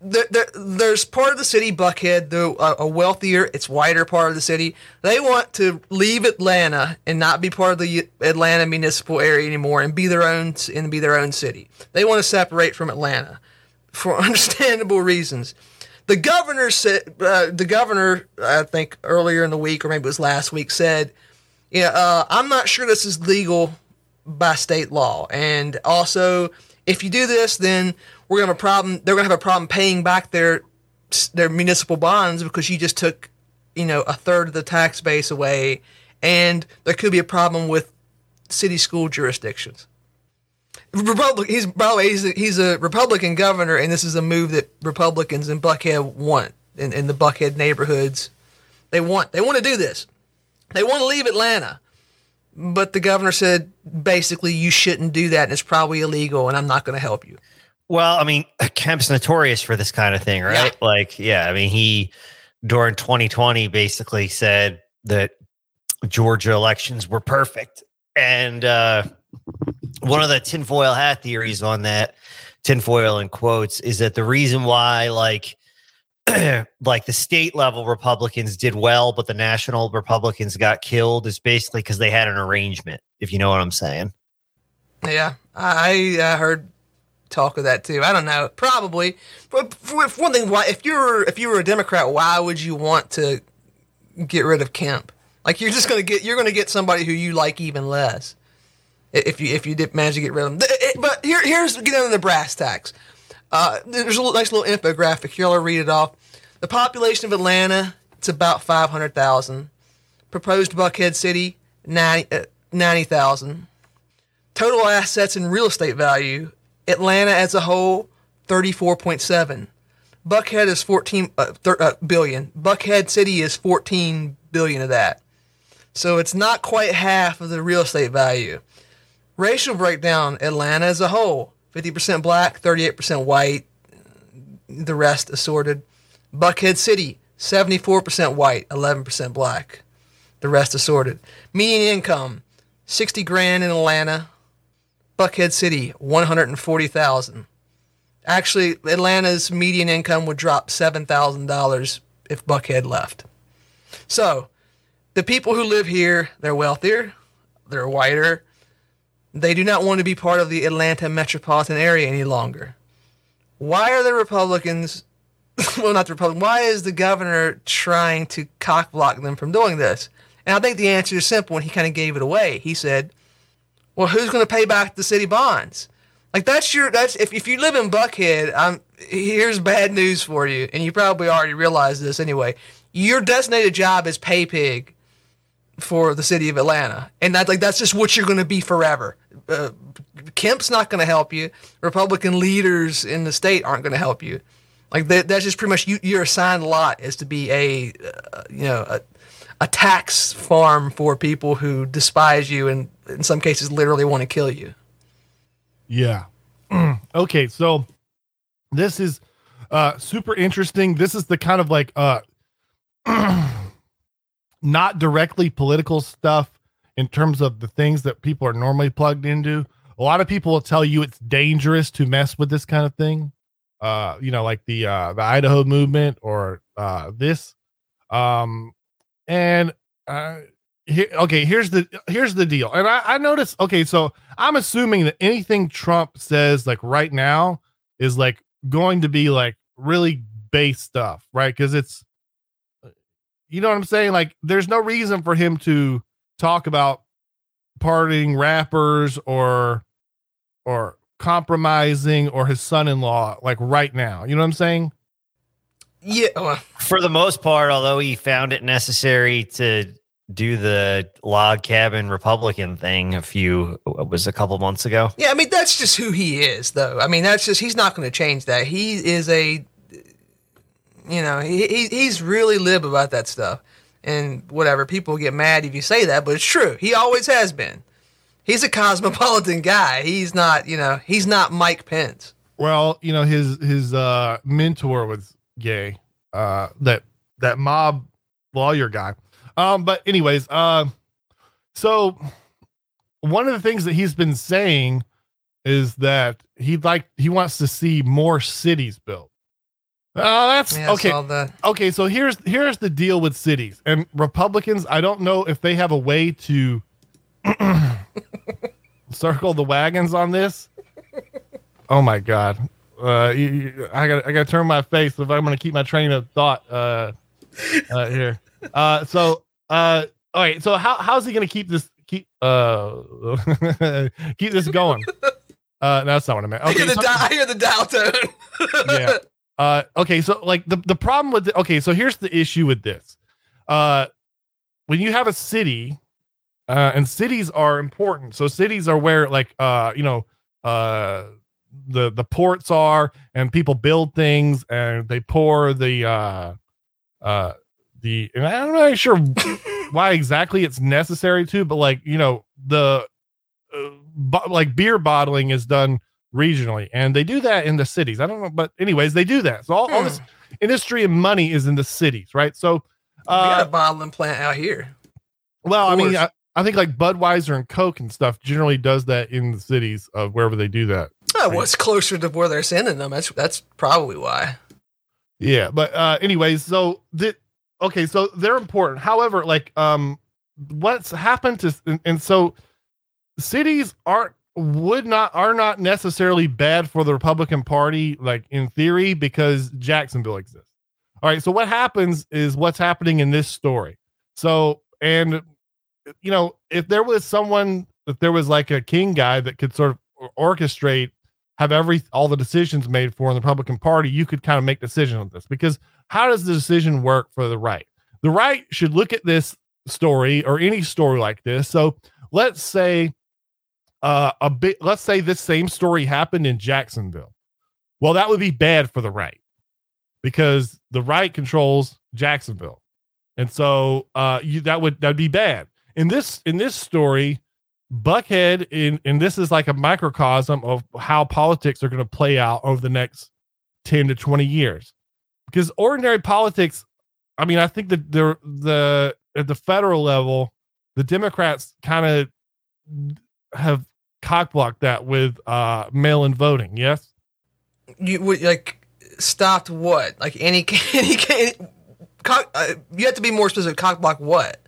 there, there, there's part of the city, Buckhead, the uh, a wealthier, it's wider part of the city. They want to leave Atlanta and not be part of the Atlanta municipal area anymore, and be their own and be their own city. They want to separate from Atlanta for understandable reasons. The governor said, uh, the governor, I think earlier in the week or maybe it was last week, said, "Yeah, uh, I'm not sure this is legal by state law, and also." If you do this, then we're gonna have a problem. They're gonna have a problem paying back their their municipal bonds because you just took, you know, a third of the tax base away, and there could be a problem with city school jurisdictions. Republic. He's by the way, he's a, he's a Republican governor, and this is a move that Republicans in Buckhead want in, in the Buckhead neighborhoods. They want they want to do this. They want to leave Atlanta, but the governor said basically you shouldn't do that, and it's probably illegal, and I'm not going to help you. Well, I mean, Kemp's notorious for this kind of thing, right? Yeah. Like, yeah, I mean, he during 2020 basically said that Georgia elections were perfect. And uh, one of the tinfoil hat theories on that, tinfoil in quotes, is that the reason why, like, like the state level Republicans did well, but the national Republicans got killed is basically because they had an arrangement, if you know what I'm saying. Yeah, I, I uh, heard talk of that too. I don't know, probably. But for one thing, why if you're if you were a Democrat, why would you want to get rid of Kemp? Like you're just gonna get you're gonna get somebody who you like even less if you if you did manage to get rid of them. But here here's get into the brass tacks. Uh, there's a nice little infographic here. I'll read it off. The population of Atlanta it's about five hundred thousand. Proposed Buckhead City 90,000. Uh, Total assets and real estate value Atlanta as a whole, 34.7. Buckhead is 14 uh, thir- uh, billion. Buckhead City is 14 billion of that. So it's not quite half of the real estate value. Racial breakdown Atlanta as a whole 50% black, 38% white, the rest assorted. Buckhead City 74% white, 11% black, the rest assorted. Median income 60 grand in Atlanta, Buckhead City, 140,000. Actually, Atlanta's median income would drop $7,000 if Buckhead left. So, the people who live here, they're wealthier, they're whiter. They do not want to be part of the Atlanta metropolitan area any longer. Why are the Republicans, well, not the Republicans, why is the governor trying to cockblock them from doing this? And I think the answer is simple, and he kind of gave it away. He said, well, who's going to pay back the city bonds? Like that's your that's if, if you live in Buckhead, I'm here's bad news for you, and you probably already realize this anyway. Your designated job is pay pig for the city of Atlanta, and that's like that's just what you're going to be forever. Uh, Kemp's not going to help you. Republican leaders in the state aren't going to help you. Like that, that's just pretty much you. Your assigned lot is to be a uh, you know a, a tax farm for people who despise you and in some cases literally want to kill you. Yeah. okay, so this is uh super interesting. This is the kind of like uh not directly political stuff in terms of the things that people are normally plugged into. A lot of people will tell you it's dangerous to mess with this kind of thing. Uh, you know, like the uh the Idaho movement or uh this. Um and uh, here, okay, here's the here's the deal. And I, I noticed. Okay, so I'm assuming that anything Trump says, like right now, is like going to be like really base stuff, right? Because it's, you know what I'm saying. Like, there's no reason for him to talk about partying rappers or or compromising or his son-in-law like right now. You know what I'm saying? Yeah. For the most part, although he found it necessary to do the log cabin Republican thing a few was a couple months ago. Yeah, I mean that's just who he is, though. I mean that's just he's not going to change that. He is a, you know, he, he he's really lib about that stuff, and whatever people get mad if you say that, but it's true. He always has been. He's a cosmopolitan guy. He's not, you know, he's not Mike Pence. Well, you know his his uh mentor was gay. uh, that that mob lawyer guy. Um, but anyways, uh, so one of the things that he's been saying is that he'd like he wants to see more cities built. Oh, that's Yeah, okay. saw that. Okay, so here's here's the deal with cities and Republicans. I don't know if they have a way to circle the wagons on this. Oh my god, uh, you- you- I got I got to turn my face if I'm going to keep my train of thought uh, uh, here. Uh, so uh, all right, so how how's he going to keep this keep uh keep this going? Uh, that's not what I meant. I hear the so- di- I hear the dial tone. yeah. Uh, okay, so like the, the problem with the, okay, so here's the issue with this. Uh, when you have a city, uh, and cities are important. So cities are where like uh, you know, uh, the the ports are, and people build things, and they pour the uh, uh, the. And I'm not really sure why exactly it's necessary to, but like you know the uh, bo- like beer bottling is done regionally and they do that in the cities i don't know but anyways they do that so all, all this industry and money is in the cities right so we got uh a bottling plant out here. well i mean. I, I think like budweiser and coke and stuff generally does that in the cities of wherever they do that Oh, well, it's closer to where they're sending them. That's that's probably why. Yeah, but uh anyways, so the okay, so they're important. However, like um what's happened to and, and so cities aren't would not are not necessarily bad for the Republican Party like in theory because Jacksonville exists. All right, so what happens is what's happening in this story. So and you know, if there was someone if there was like a king guy that could sort of orchestrate have every all the decisions made for in the Republican Party, you could kind of make decisions on this because how does the decision work for the right? The right should look at this story or any story like this. So let's say uh, a bit. Let's say this same story happened in Jacksonville. Well, that would be bad for the right because the right controls Jacksonville, and so uh, you that would that'd be bad. In this in this story, Buckhead in and this is like a microcosm of how politics are going to play out over the next 10 to 20 years. Because ordinary politics, I mean, I think that the the at the federal level, the Democrats kind of have cockblocked that with uh mail-in voting, yes? You would like stopped what? Like any any, any cock, uh, you have to be more specific. Cockblock what?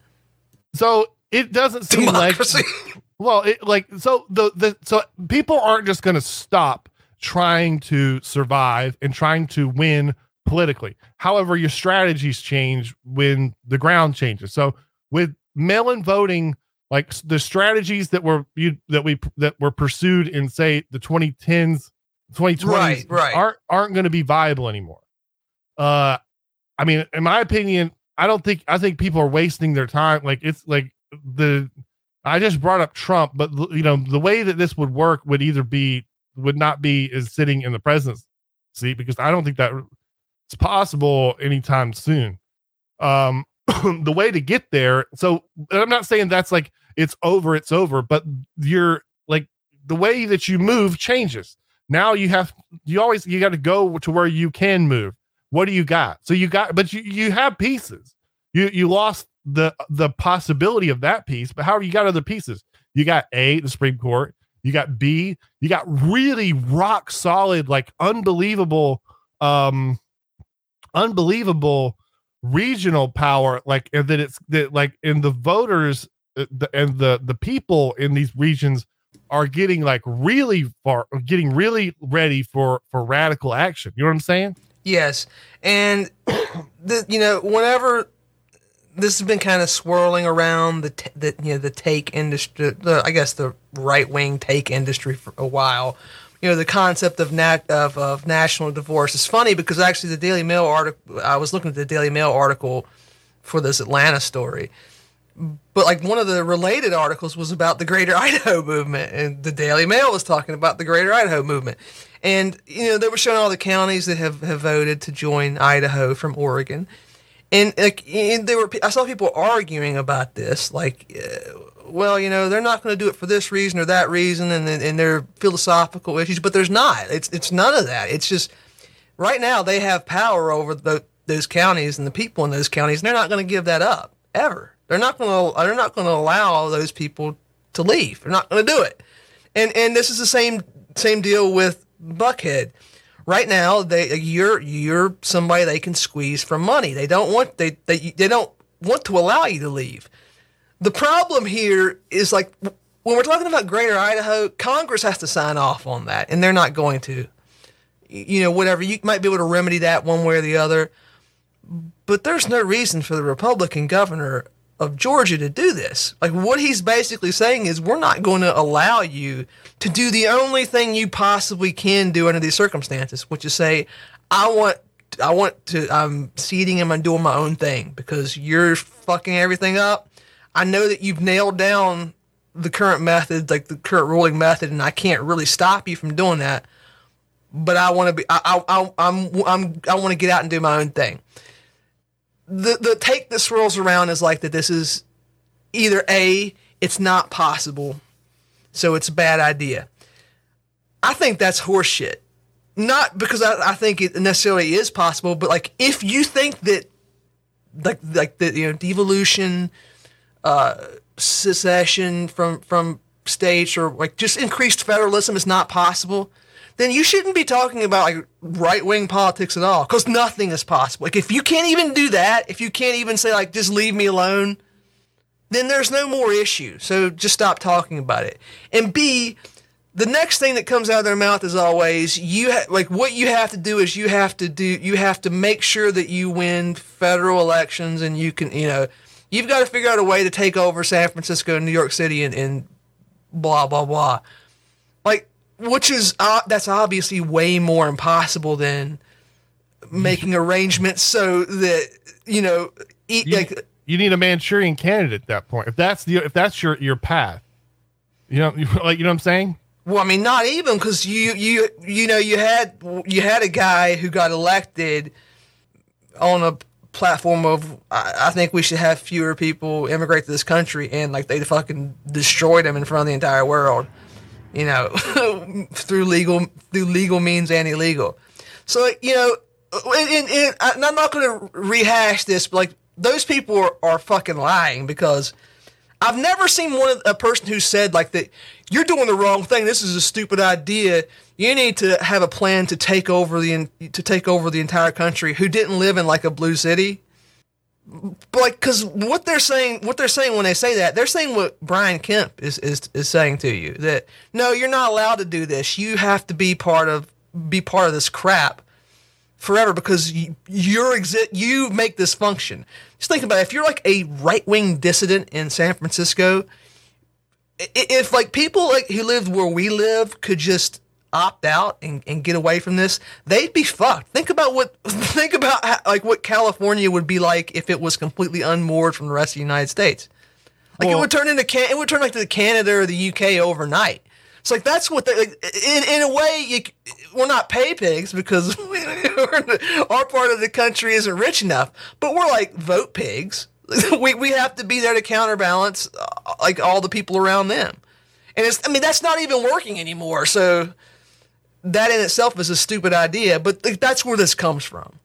So it doesn't seem Democracy. like Well, it like so the the so people aren't just going to stop trying to survive and trying to win politically. However, your strategies change when the ground changes. So with mail-in voting, like the strategies that were you that we that were pursued in say the 2010s, 2020s Right, right. aren't aren't going to be viable anymore. Uh I mean, in my opinion, I don't think I think people are wasting their time. Like it's like the I just brought up Trump, but you know the way that this would work would either be would not be is sitting in the president's seat because I don't think that it's possible anytime soon. Um, the way to get there. So I'm not saying that's like it's over, it's over, but you're like the way that you move changes. Now you have you always you got to go to where you can move. What do you got? So you got, but you you have pieces. You you lost the the possibility of that piece, but how are you got other pieces? You got A, the Supreme Court. You got B. You got really rock solid, like unbelievable, um, unbelievable regional power. Like and that it's that like in the voters uh, the, and the the people in these regions are getting like really far, getting really ready for for radical action. You know what I'm saying? Yes, and the you know whenever this has been kind of swirling around the t- the you know the take industry, the I guess the right wing take industry for a while. You know the concept of nat of, of national divorce. Is funny because actually the Daily Mail article I was looking at the Daily Mail article for this Atlanta story, but like one of the related articles was about the Greater Idaho movement, and the Daily Mail was talking about the Greater Idaho movement, and you know they were showing all the counties that have, have voted to join Idaho from Oregon, and like and they were I saw people arguing about this, like, uh, well, you know, they're not going to do it for this reason or that reason, and and they're philosophical issues, but there's not. It's it's none of that. It's just right now they have power over the those counties and the people in those counties. They're not going to give that up ever. They're not going to. They're not going to allow those people to leave. They're not going to do it. And and this is the same same deal with Buckhead. Right now, they you're you're somebody they can squeeze for money. They don't want they they they don't want to allow you to leave. The problem here is like when we're talking about Greater Idaho, Congress has to sign off on that, and they're not going to. You know, whatever you might be able to remedy that one way or the other, but there's no reason for the Republican governor of Georgia to do this. Like what he's basically saying is we're not going to allow you to do the only thing you possibly can do under these circumstances, which is say, I want I want to I'm seating him and doing my own thing because you're fucking everything up. I know that you've nailed down the current method, like the current ruling method, and I can't really stop you from doing that. But I want to be I I I'm I'm I want to get out and do my own thing the the take that swirls around is like that this is either a it's not possible so it's a bad idea i think that's horseshit not because I, I think it necessarily is possible but like if you think that like like the you know devolution uh secession from from states or like just increased federalism is not possible then you shouldn't be talking about like right wing politics at all because nothing is possible. Like if you can't even do that, if you can't even say like just leave me alone, then there's no more issue. So just stop talking about it. And B, the next thing that comes out of their mouth is always you ha- like what you have to do is you have to do you have to make sure that you win federal elections and you can you know you've got to figure out a way to take over San Francisco and New York City and, and blah blah blah. Like which is uh, that's obviously way more impossible than making arrangements so that you know eat, You, like you need a Manchurian candidate at that point. If that's the if that's your your path, you know, you, like you know what I'm saying. well i mean not even because you you you know you had you had a guy who got elected on a platform of I, I think we should have fewer people immigrate to this country and like they fucking destroy them in front of the entire world you know through legal through legal means and illegal. So you know and, and, and i'm not going to rehash this but like those people are, are fucking lying because I've never seen one of, a person who said like that. You're doing the wrong thing. This is a stupid idea. You need to have a plan to take over the to take over the entire country. Who didn't live in like a blue city? Like, because what they're saying, what they're saying when they say that, they're saying what Brian Kemp is is is saying to you that no, you're not allowed to do this. You have to be part of be part of this crap forever because you, you're exi- you make this function. Just think about it. If you're like a right wing dissident in San Francisco, if like people like who lived where we live could just opt out and, and get away from this, they'd be fucked. Think about what think about how, like what California would be like if it was completely unmoored from the rest of the United States. Like it would turn into can it would turn like to Canada or the UK overnight. It's like that's what they like. In in a way, you, we're not pay pigs because our part of the country isn't rich enough. But we're like vote pigs. we we have to be there to counterbalance uh, like all the people around them. And it's I mean that's not even working anymore. So that in itself is a stupid idea. But th- that's where this comes from.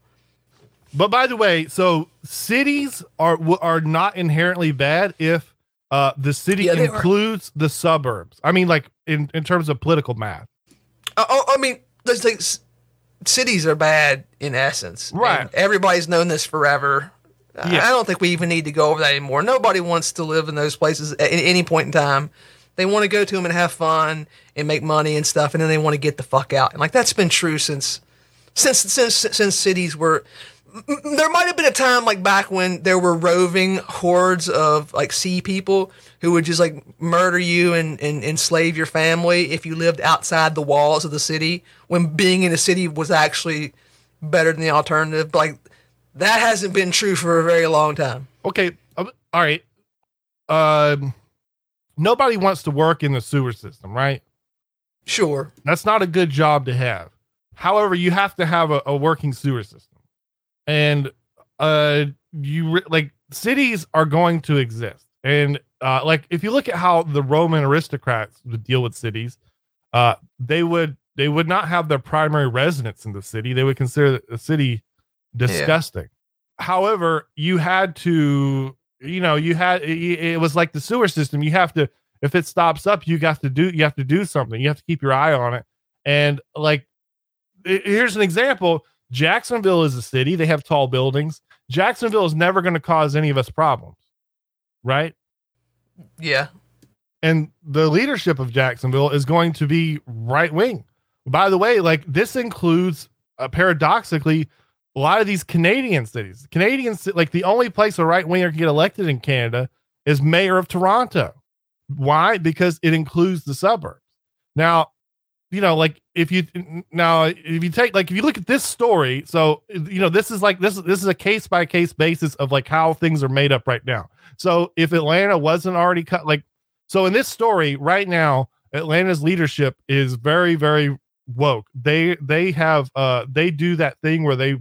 But by the way, so cities are are not inherently bad if uh, the city Yeah, includes the suburbs. I mean, like in in terms of political math. Uh, oh, I mean, there's like cities are bad in essence. Right. And everybody's known this forever. I- Yeah. I don't think we even need to go over that anymore. Nobody wants to live in those places at any point in time. They want to go to them and have fun and make money and stuff, and then they want to get the fuck out. And like that's been true since since since since cities were there might have been a time like back when there were roving hordes of like sea people who would just like murder you and, and enslave your family if you lived outside the walls of the city when being in a city was actually better than the alternative but like that hasn't been true for a very long time Okay, uh, all right. Um, nobody wants to work in the sewer system, right? sure That's not a good job to have. However, you have to have a, a working sewer system, and uh, you re- like cities are going to exist. And uh, like if you look at how the Roman aristocrats would deal with cities, uh, they would they would not have their primary residence in the city. They would consider the city disgusting. however, you had to, you know, you had it, it was like the sewer system. You have to, if it stops up, you have to do, you have to do something. You have to keep your eye on it. And like, here's an example. Jacksonville is a city. They have tall buildings. Jacksonville is never going to cause any of us problems, right? Yeah. and the leadership of Jacksonville is going to be right wing. By the way, like this includes uh, paradoxically a lot of these Canadian cities. Canadians like the only place a right winger can get elected in Canada is mayor of Toronto. Why? Because it includes the suburbs. Now, you know, like if you now if you take like if you look at this story, so you know this is like this this is a case by case basis of like how things are made up right now. So if Atlanta wasn't already cut, like so in this story right now, Atlanta's leadership is very, very woke. They they have uh they do that thing where they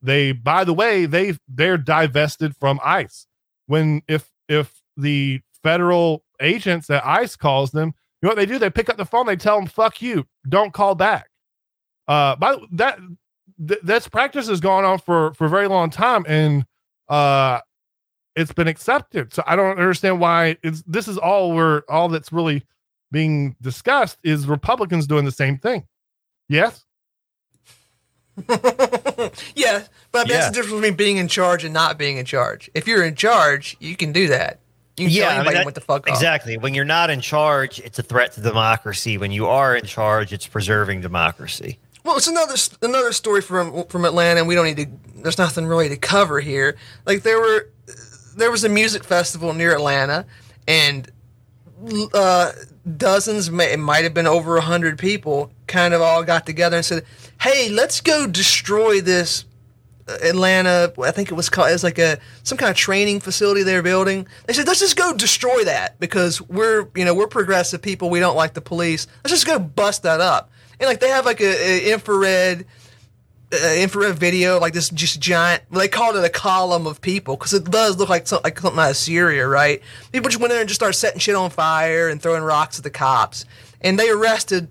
they by the way, they they're divested from ICE. When if if the federal agents that ICE calls them, know what they do? They pick up the phone, they tell them, fuck you, don't call back. Uh by that th- that's practice has gone on for for a very long time and uh it's been accepted. So I don't understand why it's this is all we're all that's really being discussed is Republicans doing the same thing. Yes. yeah, but that's Yeah. the difference between being in charge and not being in charge. If you're in charge, you can do that. You can Yeah, I mean, that- what the fuck. Exactly. When you're not in charge, it's a threat to democracy. When you are in charge, it's preserving democracy. Well, it's another another story from from Atlanta, and we don't need to. There's nothing really to cover here. Like there were, there was a music festival near Atlanta, and uh, dozens, may- it might have been over a hundred people, kind of all got together and said, "Hey, let's go destroy this Atlanta. I think it was called. It was like a some kind of training facility they were building. They said, let's just go destroy that because we're you know we're progressive people. We don't like the police. Let's just go bust that up. And like they have like a, a infrared. Uh, infrared video, like this just giant. They called it a column of people because it does look like something, like something out of Syria, right? People just went in there and just started setting shit on fire and throwing rocks at the cops. And they arrested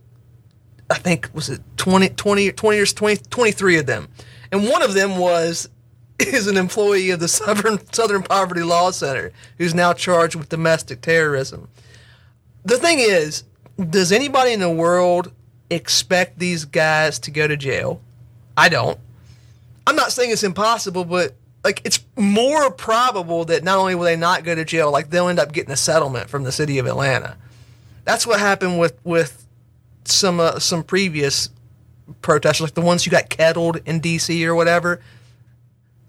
I think was it 20, 20, 20 years, 20, 23 of them. And one of them was is an employee of the Southern Southern Poverty Law Center who's now charged with domestic terrorism. The thing is, does anybody in the world expect these guys to go to jail? I don't. I'm not saying it's impossible, but like it's more probable that not only will they not go to jail, like they'll end up getting a settlement from the city of Atlanta. That's what happened with with some uh, some previous protesters, like the ones who got kettled in D.C. or whatever,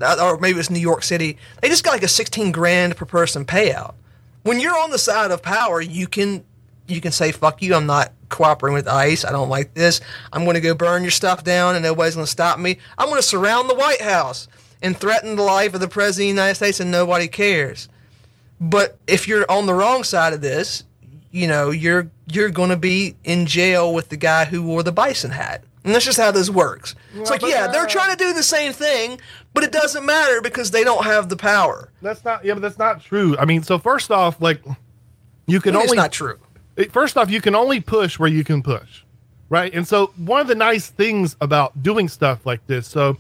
or maybe it's New York City. They just got like a 16 grand per person payout. When you're on the side of power, you can you can say fuck you. I'm not cooperating with ICE. I don't like this. I'm going to go burn your stuff down, and nobody's going to stop me. I'm going to surround the White House and threaten the life of the president of the United States, and nobody cares. But if you're on the wrong side of this, you know you're you're going to be in jail with the guy who wore the bison hat. And that's just how this works. It's like, yeah, they're uh, trying to do the same thing, but it doesn't matter because they don't have the power. That's not yeah, but that's not true. I mean, so first off, like you can only not true. first off, you can only push where you can push, right? And so one of the nice things about doing stuff like this, so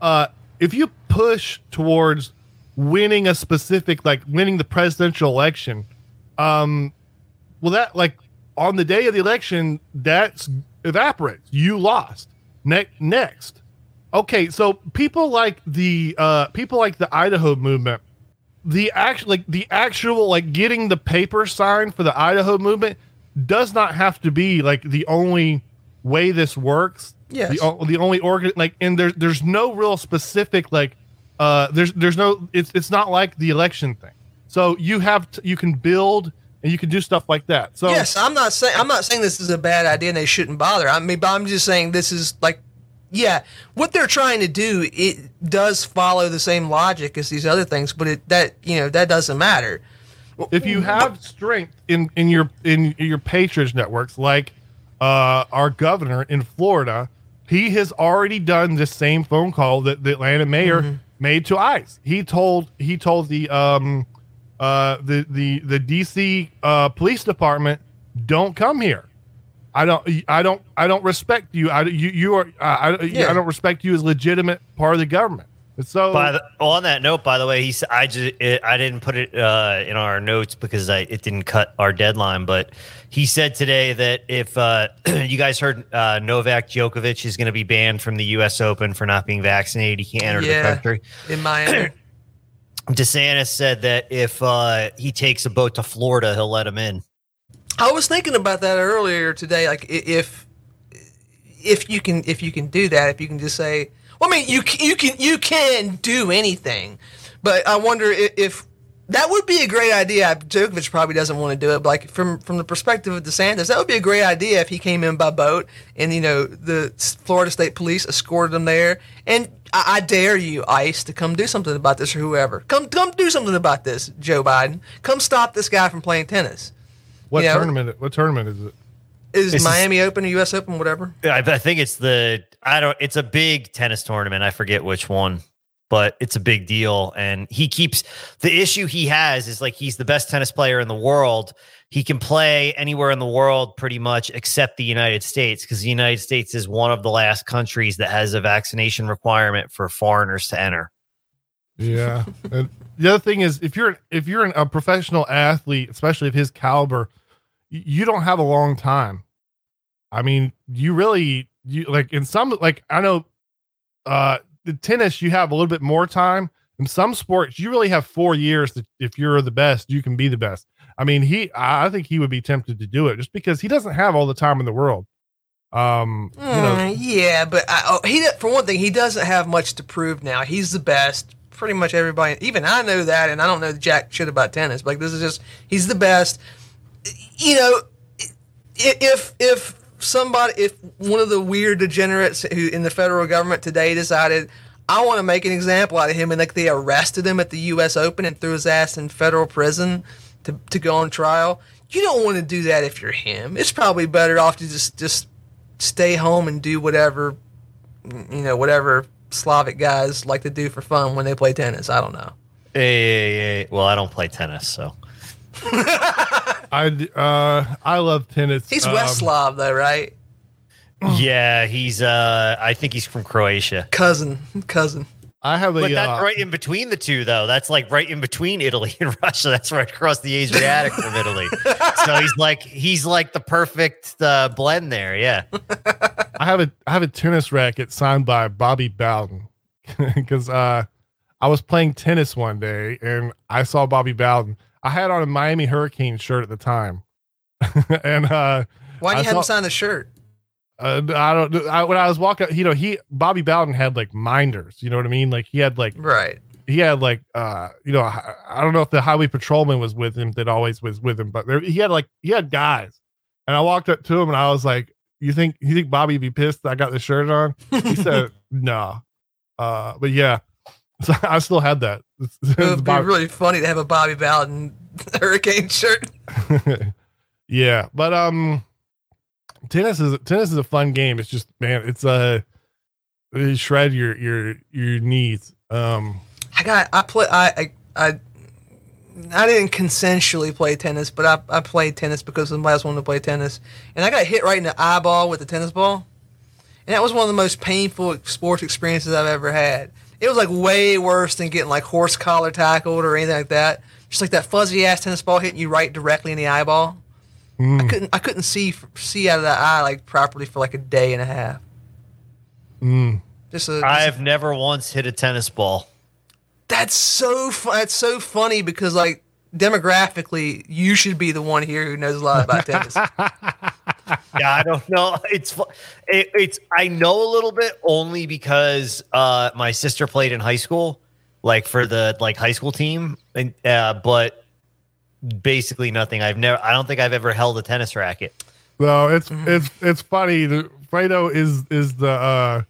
uh, if you push towards winning a specific, like winning the presidential election, um, well, that like on the day of the election, that's evaporates. You lost. Ne- next, okay, so people like the uh, people like the Idaho movement the actual like the actual like getting the paper signed for the Idaho movement does not have to be like the only way this works. Yes. The, the only organ like and there's there's no real specific like uh there's there's no it's it's not like the election thing. So you have to, you can build and you can do stuff like that. So yes, I'm not saying I'm not saying this is a bad idea and they shouldn't bother. I mean, but I'm just saying this is like, yeah, what they're trying to do it does follow the same logic as these other things, but it that you know that doesn't matter. if you have strength in in your in your patronage networks like uh our governor in florida he has already done the same phone call that the atlanta mayor made to ice he told he told the um uh the the the dc uh police department don't come here I don't. I don't. I don't respect you. I you you are. Uh, I. Yeah. I don't respect you as legitimate part of the government. So By the, on that note, by the way, he said I just it, I didn't put it uh, in our notes because I it didn't cut our deadline. But he said today that if uh, you guys heard uh, Novak Djokovic is going to be banned from the U.S. Open for not being vaccinated, he can't enter Yeah. the country. In Miami. DeSantis said that if uh, he takes a boat to Florida, he'll let him in. I was thinking about that earlier today. Like if if you can if you can do that, if you can just say, well, I mean, you you can you can do anything, but I wonder if, if that would be a great idea. Djokovic probably doesn't want to do it, but like from from the perspective of DeSantis, that would be a great idea if he came in by boat and you know the Florida State Police escorted him there. And I, I dare you, ICE, to come do something about this or whoever. Come come do something about this, Joe Biden. Come stop this guy from playing tennis. what you know- tournament? What tournament is it? Is This is- Miami Open, or U.S. Open, whatever? I, I think it's the I don't. It's a big tennis tournament. I forget which one, but it's a big deal. And he keeps the issue he has is like he's the best tennis player in the world. He can play anywhere in the world pretty much except the United States because the United States is one of the last countries that has a vaccination requirement for foreigners to enter. Yeah. and the other thing is, if you're if you're an, a professional athlete, especially of his caliber, you don't have a long time. I mean, you really you like in some like I know, uh, the tennis you have a little bit more time. In some sports, you really have four years. To, if you're the best, you can be the best. I mean, he I I think he would be tempted to do it just because he doesn't have all the time in the world. Um, you know, Mm, yeah, but I, oh, he for one thing, he doesn't have much to prove now. He's the best. Pretty much everybody, even I know that, and I don't know jack shit about tennis. Like this is just he's the best. You know, if if somebody, if one of the weird degenerates who in the federal government today decided. I want to make an example out of him, and like they arrested him at the U.S. Open and threw his ass in federal prison to, to go on trial. You don't want to do that if you're him. It's probably better off to just just stay home and do whatever you know whatever Slavic guys like to do for fun when they play tennis. I don't know. Hey, hey, hey. well, I don't play tennis, so I d- uh I love tennis. He's Um, West Slav though, right? yeah, he's. uh I think he's from Croatia. Cousin, cousin. I have a But that's uh, right in between the two, though. That's like right in between Italy and Russia. That's right across the Adriatic from Italy. So he's like he's like the perfect uh, blend there. Yeah. I have a I have a tennis racket signed by Bobby Bowden because uh, I was playing tennis one day and I saw Bobby Bowden. I had on a Miami Hurricane shirt at the time, and uh, Why do I you have him sign the shirt? uh, I don't. I, when I was walking, you know, he Bobby Bowden had like minders. You know what I mean? Like he had like Right. he had like uh you know I, I don't know if the highway patrolman was with him that always was with him, but there, he had like he had guys, and I walked up to him and I was like, "You think you think Bobby be pissed that I got the shirt on?" He said, "No," uh, but yeah, so I still had that. It's- it's It would be Bobby- really funny to have a Bobby Bowden Hurricane shirt. yeah, but um, tennis is tennis is a fun game. It's just man, it's a uh, shred your your your knees. Um, I got. I play. I. I. I I didn't consensually play tennis, but I, I played tennis because somebody else wanted to play tennis. And I got hit right in the eyeball with the tennis ball. And that was one of the most painful sports experiences I've ever had. It was like way worse than getting like horse collar tackled or anything like that. Just like that fuzzy ass tennis ball hitting you right directly in the eyeball. I mm, couldn't I couldn't see see out of that eye like properly for like a day and a half. mm. Just a, just I a- have never once hit a tennis ball. That's so fu- that's so funny because like demographically, you should be the one here who knows a lot about tennis. yeah, I don't know. It's it, it's I know a little bit only because uh my sister played in high school, like for the like high school team, and uh, but basically nothing. I've never. I don't think I've ever held a tennis racket. No, it's Mm-hmm. it's it's funny. The Fredo is is the uh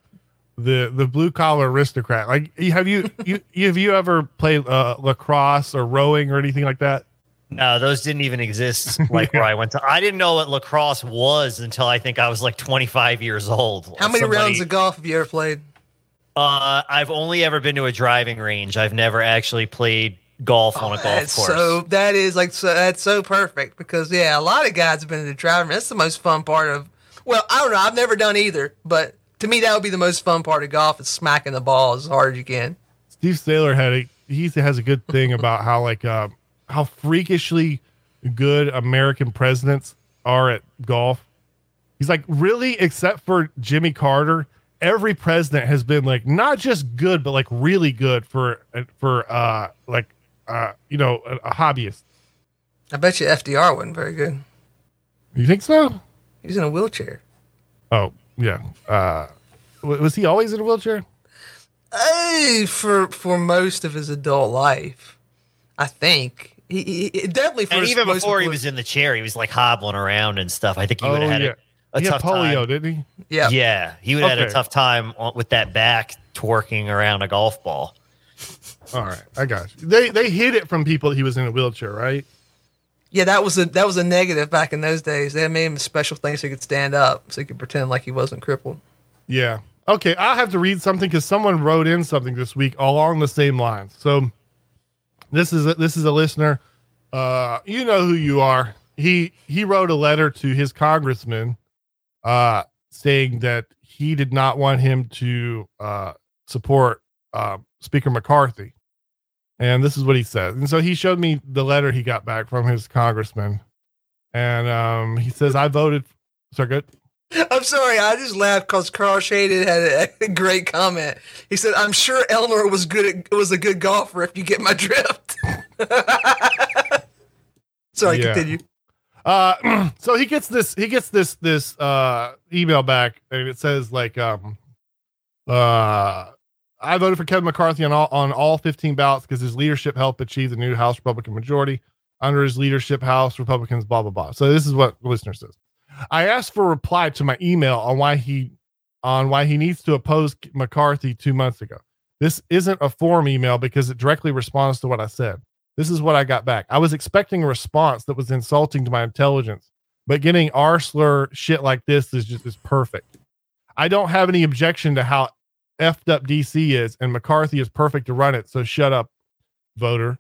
the the blue collar aristocrat. Like have you you have you ever played uh, lacrosse or rowing or anything like that? No, those didn't even exist. Like where I went to, I didn't know what lacrosse was until I think I was like 25 years old. How many Somebody- rounds of golf have you ever played? Uh, I've only ever been to a driving range. I've never actually played golf on a golf course. So that is like so that's so perfect because yeah, a lot of guys have been in the driving. That's the most fun part of. Well, I don't know. I've never done either, but to me that would be the most fun part of golf is smacking the ball as hard as you can. Steve Sailer had a he has a good thing about how like uh how freakishly good American presidents are at golf. He's like, really, except for Jimmy Carter, every president has been like not just good, but like really good for for uh like uh you know a, a hobbyist. I bet you FDR wasn't very good. You think so? He's in a wheelchair. Oh yeah. Uh, was he always in a wheelchair? Hey, for for most of his adult life, I think he, he he- definitely for And his even most before he was in the chair, he was like hobbling around and stuff. I think he would have oh, had Oh, yeah. a, a he had tough polio, time. didn't he? yeah Yeah, he would have had a tough time with that back twerking around a golf ball. All right, I got you. They they hid it from people that he was in a wheelchair, right? yeah that was a that was a negative back in those days. They made him special things so he could stand up, so he could pretend like he wasn't crippled. Yeah. Okay, I'll have to read something because someone wrote in something this week along the same lines. So this is a, this is a listener. Uh, you know who you are. He he wrote a letter to his congressman, uh, saying that he did not want him to uh, support uh, Speaker McCarthy, and this is what he says. And so he showed me the letter he got back from his congressman, and um, he says, "I voted." Sorry, good. I'm sorry, I just laughed because Carl Shaded had a, a great comment. He said, "I'm sure Eleanor was good at, was a good golfer if you get my drift." sorry, Yeah. continue. Uh, so he gets this, he gets this, this, uh, email back and it says like, um, uh, I voted for Kevin McCarthy on all, on all 15 ballots because his leadership helped achieve the new House Republican majority under his leadership, House Republicans, blah, blah, blah. So this is what the listener says. I asked for a reply to my email on why he, on why he needs to oppose McCarthy two months ago. This isn't a form email because it directly responds to what I said. This is what I got back. I was expecting a response that was insulting to my intelligence, but getting R slur shit like this is just is perfect. I don't have any objection to how effed up DC is, and McCarthy is perfect to run it. So shut up, voter.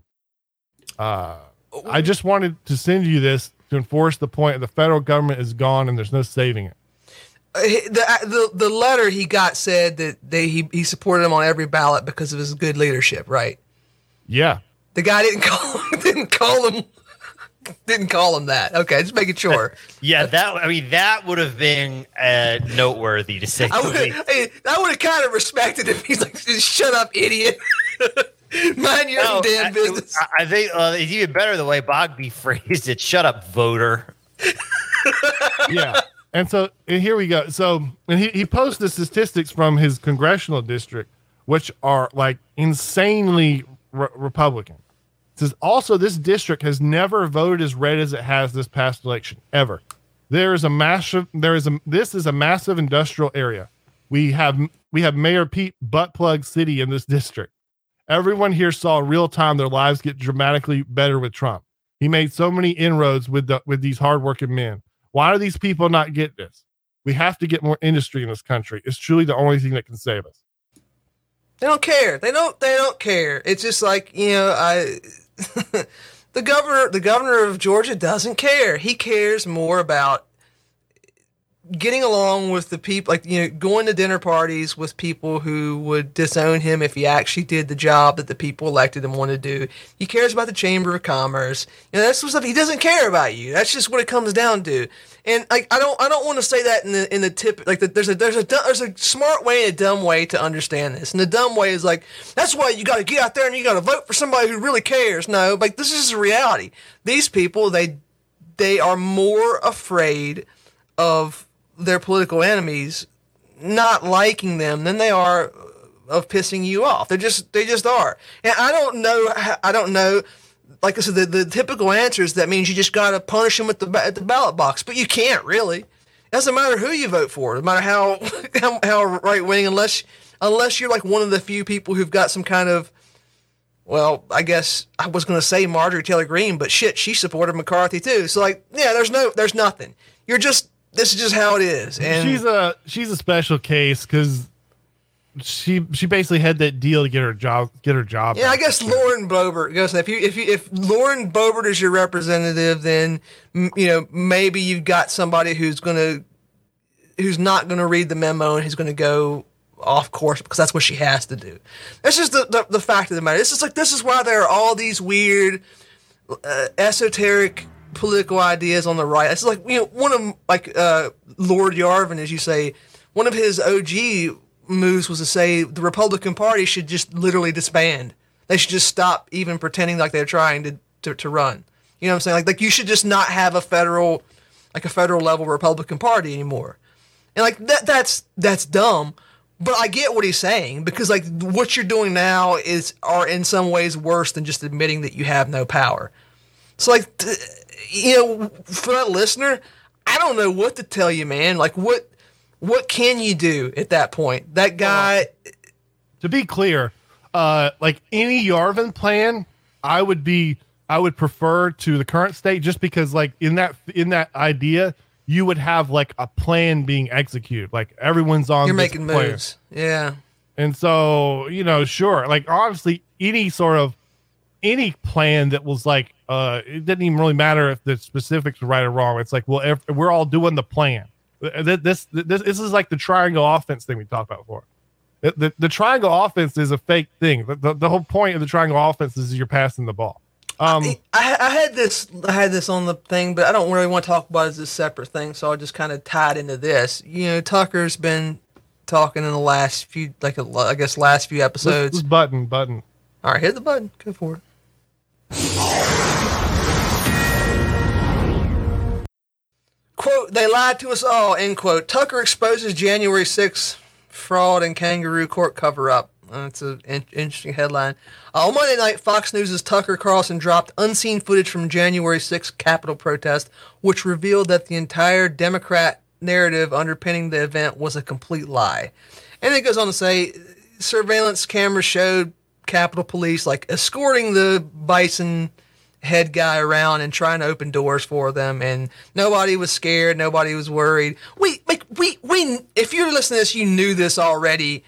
Uh, I just wanted to send you this to enforce the point the federal government is gone and there's no saving it. Uh, the, the the letter he got said that they he, he supported him on every ballot because of his good leadership, right? Yeah. The guy didn't call didn't call him didn't call him that. Okay, just making sure. Yeah, that I mean that would have been uh, noteworthy to say. I would least. I would have kind of respected if he's like, shut up, idiot. Mind your No, own damn I- business. I, I think uh, it's even better the way Bogby phrased it. Shut up, voter. yeah. And so and here we go. So and he, he posts the statistics from his congressional district, which are like insanely re- Republican. It says also this district has never voted as red as it has this past election ever. There is a massive there is a this is a massive industrial area. We have we have Mayor Pete Buttplug City in this district. Everyone here saw real time their lives get dramatically better with Trump. He made so many inroads with the with these hardworking men. Why do these people not get this? We have to get more industry in this country. It's truly the only thing that can save us. They don't care. They don't. They don't care. It's just like you know, I. the governor, the governor of Georgia, doesn't care. He cares more about getting along with the people, like you know, going to dinner parties with people who would disown him if he actually did the job that the people elected him want to do. He cares about the Chamber of Commerce. You know, that's some stuff. He doesn't care about you. That's just what it comes down to. And like, I don't, I don't want to say that in the in the tip. Like, the, there's a there's a there's a smart way and a dumb way to understand this. And the dumb way is like, that's why you got to get out there and you got to vote for somebody who really cares. No, like this is reality. These people, they they are more afraid of their political enemies not liking them than they are of pissing you off. They just they just are. And I don't know I don't know like I said the, the typical answer is that means you just got to punish them at the at the ballot box, but you can't really. It doesn't matter who you vote for. No matter how how, how right wing unless unless you're like one of the few people who've got some kind of well, I guess I was going to say Marjorie Taylor Greene, but shit, she supported McCarthy too. So like, yeah, there's no, there's nothing. You're just, this is just how it is. And she's a she's a special case because she she basically had that deal to get her job get her job. yeah, I guess Lauren Boebert goes. If you, if you, if Lauren Boebert is your representative, then you know maybe you've got somebody who's to, who's not going to read the memo and who's going to go off course because that's what she has to do. That's just the, the, the fact of the matter. This is like this is why there are all these weird, uh, esoteric political ideas on the right. It's like you know one of like uh, Lord Yarvin, as you say, one of his OG moves was to say the Republican Party should just literally disband. They should just stop even pretending like they're trying to, to, to run. You know what I'm saying? Like like you should just not have a federal like a federal level Republican Party anymore. And like that that's that's dumb. But I get what he's saying because like what you're doing now is are in some ways worse than just admitting that you have no power. So like you know for that listener, I don't know what to tell you, man. Like what what can you do at that point? That guy to be clear, uh, like any Yarvin plan, I would be I would prefer to the current state just because like in that in that idea you would have like a plan being executed like everyone's on you're making plan. moves yeah and so you know sure like obviously any sort of any plan that was like uh it didn't even really matter if the specifics were right or wrong it's like well if we're all doing the plan this this this, is like the triangle offense thing we talked about before the, the, the triangle offense is a fake thing the, the, the whole point of the triangle offense is you're passing the ball um, I, I, had this, I had this on the thing, but I don't really want to talk about it as a separate thing, so I'll just kind of tie it into this. You know, Tucker's been talking in the last few, like I guess, last few episodes. This, this button, button. All right, hit the button. Go for it. They lied to us all. End quote. Tucker exposes January 6th fraud and kangaroo court cover up. That's an in- interesting headline. Uh, on Monday night, Fox News' Tucker Carlson dropped unseen footage from January 6th Capitol protest, which revealed that the entire Democrat narrative underpinning the event was a complete lie. And it goes on to say surveillance cameras showed Capitol Police like escorting the Bison head guy around and trying to open doors for them and nobody was scared nobody was worried we like we we if you're listening to this you knew this already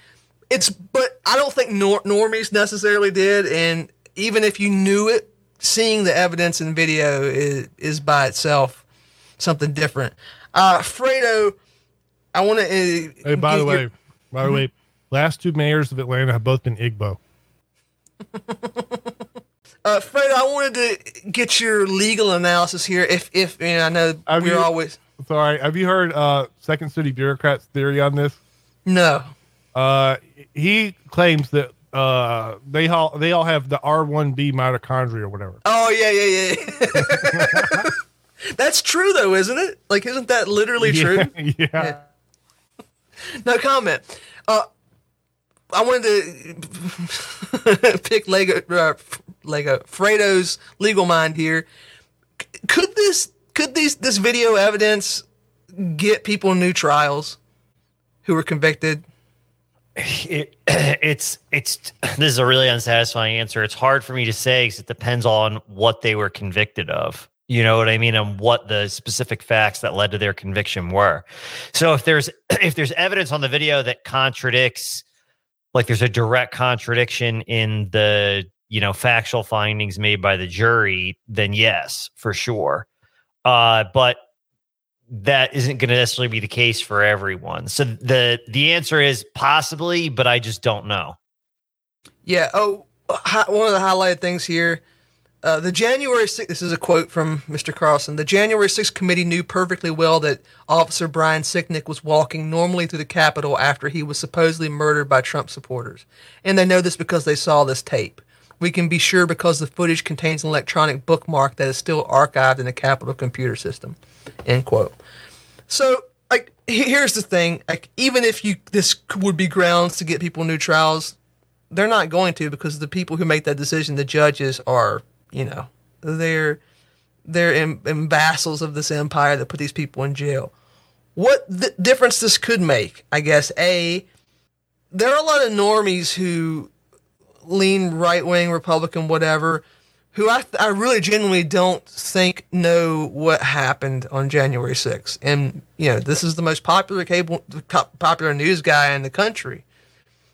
it's but I don't think nor- normies necessarily did, and even if you knew it, seeing the evidence in video is is by itself something different. Uh, Fredo, I want to. Uh, hey, by the way, your, by the way, last two mayors of Atlanta have both been Igbo. uh, Fredo, I wanted to get your legal analysis here. If if you know, I know have we're you, always. Sorry, have you heard uh, Second City bureaucrats' theory on this? No. Uh, he claims that uh, they all they all have the R1B mitochondria or whatever. Oh yeah, yeah, yeah. That's true though, isn't it? Like, isn't that literally yeah, true? Yeah. yeah. No comment. Uh, I wanted to pick Lego uh, Lego Fredo's legal mind here. Could this could these this video evidence get people new trials who were convicted? it, it's it's this is a really unsatisfying answer. It's hard for me to say because it depends on what they were convicted of. You know what I mean, and what the specific facts that led to their conviction were. So if there's if there's evidence on the video that contradicts, like there's a direct contradiction in the you know factual findings made by the jury, then yes, for sure. Uh, but that isn't going to necessarily be the case for everyone. So the the answer is possibly, but I just don't know. Yeah. Oh, one of the highlighted things here. Uh, the January 6th, this is a quote from Mr. Carlson. The January 6th committee knew perfectly well that Officer Brian Sicknick was walking normally through the Capitol after he was supposedly murdered by Trump supporters. And they know this because they saw this tape. We can be sure because the footage contains an electronic bookmark that is still archived in the Capitol computer system. End quote. So, like, here's the thing: like, even if you this would be grounds to get people new trials, they're not going to because the people who make that decision, the judges, are you know they're they're in, in vassals of this empire that put these people in jail. What difference this could make, I guess. A, there are a lot of normies who lean right wing Republican, whatever, who I, I really genuinely don't think know what happened on January 6th. And, you know, this is the most popular cable, popular news guy in the country.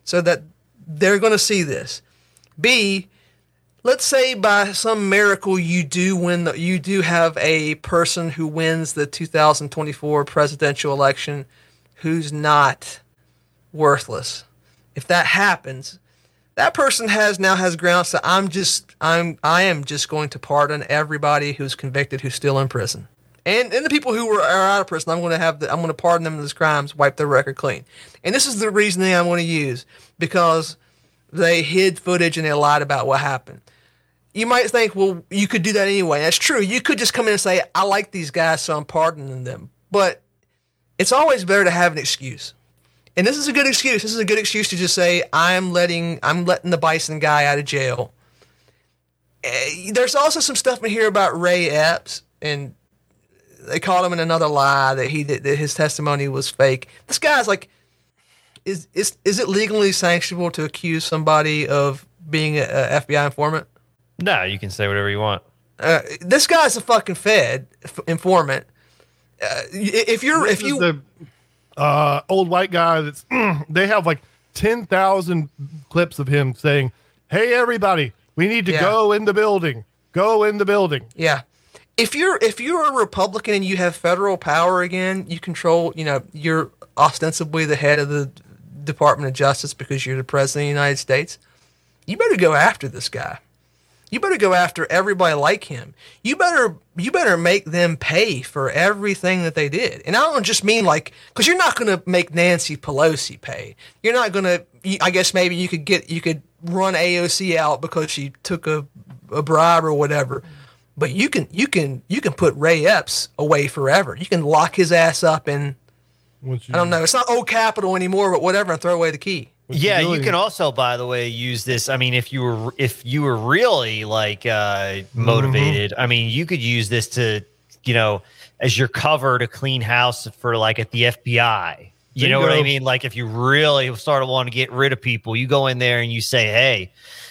So that they're going to see this. B, let's say by some miracle you do win the, you do have a person who wins the 2024 presidential election who's not worthless. If that happens, that person has now has grounds to I'm just I'm I am just going to pardon everybody who's convicted who's still in prison. And and the people who were, are out of prison, I'm going to have the, I'm going to pardon them those crimes, wipe their record clean. And this is the reasoning I'm going to use because they hid footage and they lied about what happened. You might think, well, you could do that anyway. That's true. You could just come in and say, I like these guys, so I'm pardoning them. But it's always better to have an excuse. And this is a good excuse. This is a good excuse to just say, I'm letting I'm letting the bison guy out of jail. Eh, There's also some stuff in here about Ray Epps, and they called him in another lie that he that his testimony was fake. This guy's like, is is is it legally sanctionable to accuse somebody of being a, a FBI informant? No, you can say whatever you want. Uh, this guy's a fucking Fed f- informant. Uh, if you're if This is you the uh, old white guy that's they have like ten thousand clips of him saying, "Hey, everybody, we need to Yeah. go in the building. Go in the building." Yeah. If you're if you're a Republican and you have federal power again, you control, you know, you're ostensibly the head of the Department of Justice because you're the president of the United States. You better go after this guy. You better go after everybody like him. You better you better make them pay for everything that they did. And I don't just mean like cuz you're not going to make Nancy Pelosi pay. You're not going to I guess maybe you could get you could run AOC out because she took a a bribe or whatever. But you can you can you can put Ray Epps away forever. You can lock his ass up you, I don't know. It's not old Capitol anymore, but whatever, and throw away the key. Yeah, you can also, by the way, use this. I mean, if you were if you were really like uh, motivated, I mean, you could use this to, you know, as your cover to clean house for like at the FBI. You know what I mean? Like if you really started wanting to get rid of people, you go in there and you say, "Hey,"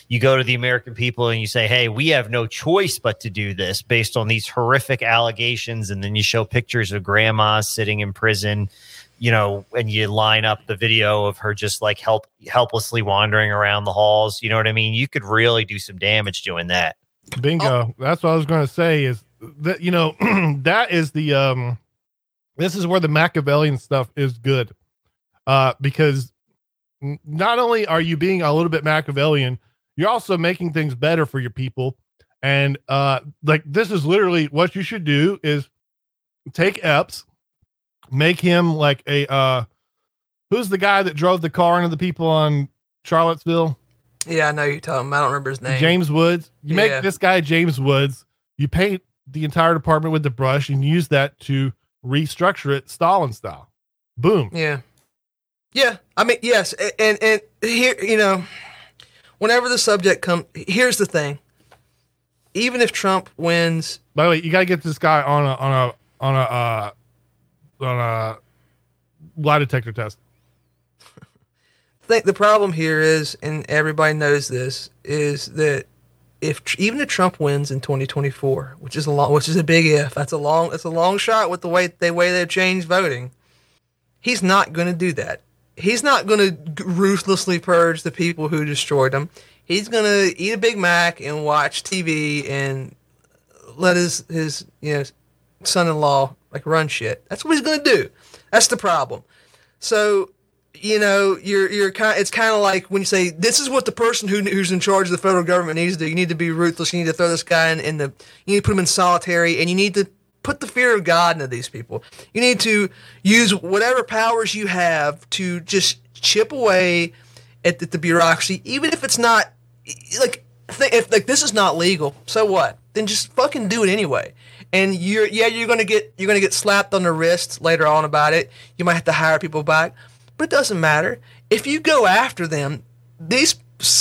you go to the American people and you say, "Hey, we have no choice but to do this based on these horrific allegations," and then you show pictures of grandmas sitting in prison you know, and you line up the video of her just like help helplessly wandering around the halls. You know what I mean? You could really do some damage doing that. Bingo. That's what I was going to say is that, you know, that is the, um, this is where the Machiavellian stuff is good. Uh, because not only are you being a little bit Machiavellian, you're also making things better for your people. And, uh, like this is literally what you should do is take Epps, make him like a, uh, who's the guy that drove the car into the people on Charlottesville? Yeah, I know you're talking. I don't remember his name. James Woods. You Yeah. make this guy James Woods. You paint the entire department with the brush and use that to restructure it Stalin style. Boom. Yeah. Yeah. I mean, yes. And, and here, you know, whenever the subject comes, here's the thing. Even if Trump wins, By the way, you got to get this guy on a on a on a uh, on a lie detector test. I think the problem here is, and everybody knows this, is that if even if Trump wins in 2024, which is a long, which is a big if, that's a long, that's a long shot with the way the way they've changed voting. He's not going to do that. He's not going to ruthlessly purge the people who destroyed him. He's going to eat a Big Mac and watch TV and let his his you know son-in-law like run shit. That's what he's to do. That's the problem. So you know, you're you're kind. It's kind of like when you say this is what the person who who's in charge of the federal government needs to do. You need to be ruthless. You need to throw this guy in, in the. You need to put him in solitary, and you need to put the fear of God into these people. You need to use whatever powers you have to just chip away at the bureaucracy, even if it's not like if like this is not legal. So what? Then just fucking do it anyway. And you're yeah you're gonna get you're gonna get slapped on the wrist later on about it. You might have to hire people back, but it doesn't matter if you go after them. These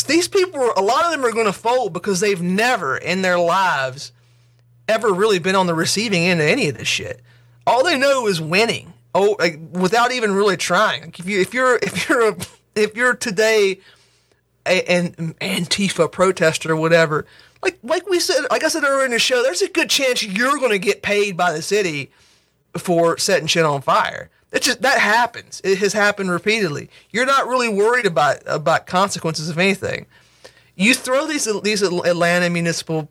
these people a lot of them are to fold because they've never in their lives ever really been on the receiving end of any of this shit. All they know is winning. Oh, like, without even really trying. Like, if you if you're if you're a, if you're today a, an Antifa protester or whatever, like like we said, like I said earlier in the show, there's a good chance you're going to get paid by the city for setting shit on fire. It just that happens. It has happened repeatedly. You're not really worried about about consequences of anything. You throw these these Atlanta municipal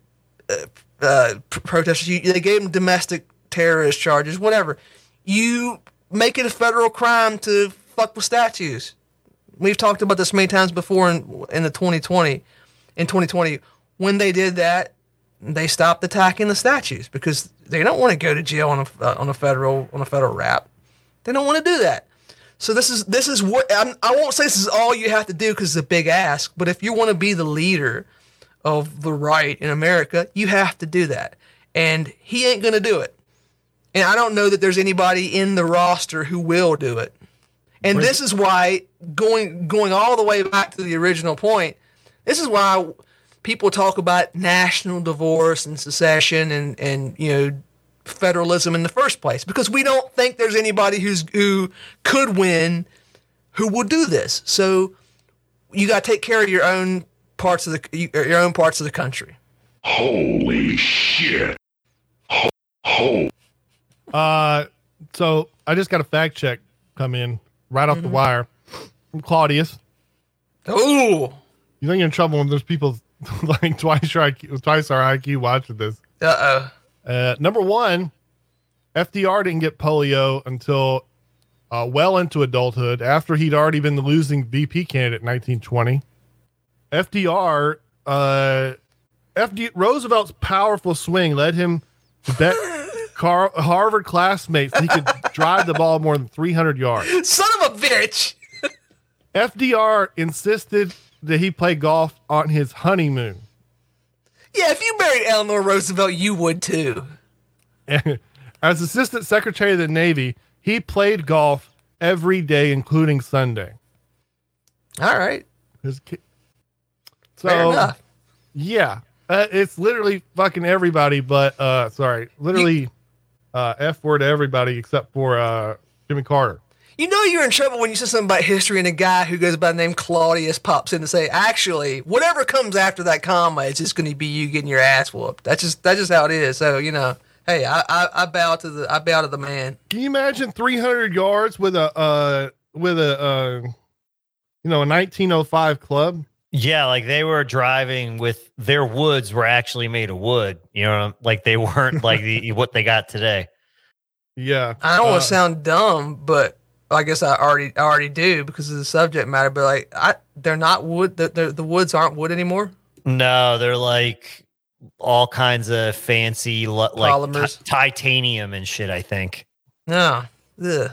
uh, uh, protesters. You, they gave them domestic terrorist charges, whatever. You make it a federal crime to fuck with statues. We've talked about this many times before in in the 2020, in 2020, when they did that, they stopped attacking the statues because they don't want to go to jail on a uh, on a federal on a federal rap. They don't want to do that. So this is this is what I'm, I won't say this is all you have to do because it's a big ask. But if you want to be the leader of the right in America, you have to do that. And he ain't gonna do it. And I don't know that there's anybody in the roster who will do it. And this is why going going all the way back to the original point, this is why people talk about national divorce and secession and and you know federalism in the first place because we don't think there's anybody who's who could win who will do this. So you got to take care of your own parts of the your own parts of the country. Holy shit. Ho- ho- Uh, so I just got a fact check come in right off the wire from Claudius. Oh, You think you're in trouble when there's people like twice your IQ, twice our IQ watching this. Uh oh. Uh, number one, FDR didn't get polio until uh, well into adulthood after he'd already been the losing VP candidate in 1920. FDR, uh, FD, Roosevelt's powerful swing led him to bet Car- Harvard classmates he could drive the ball more than 300 yards. Son of a bitch. FDR insisted that he play golf on his honeymoon. Yeah, if you married Eleanor Roosevelt, you would too. As Assistant Secretary of the Navy, he played golf every day, including Sunday. All right. His ki- Fair so yeah, uh, it's literally fucking everybody, but uh, sorry, literally uh, f word to everybody except for uh, Jimmy Carter. You know you're in trouble when you say something about history and a guy who goes by the name Claudius pops in to say, actually, whatever comes after that comma, it's just going to be you getting your ass whooped. That's just that's just how it is. So you know, hey, I, I, I bow to the I bow to the man. Can you imagine 300 yards with a uh, with a uh, you know a 1905 club? Yeah, like they were driving with their woods were actually made of wood. You know, like they weren't like the what they got today. Yeah, I don't want Uh, to sound dumb, but I guess I already I already do because of the subject matter. But like, I they're not wood. The the, the woods aren't wood anymore. No, they're like all kinds of fancy like Polymers. ti- titanium and shit. I think. No. Ugh.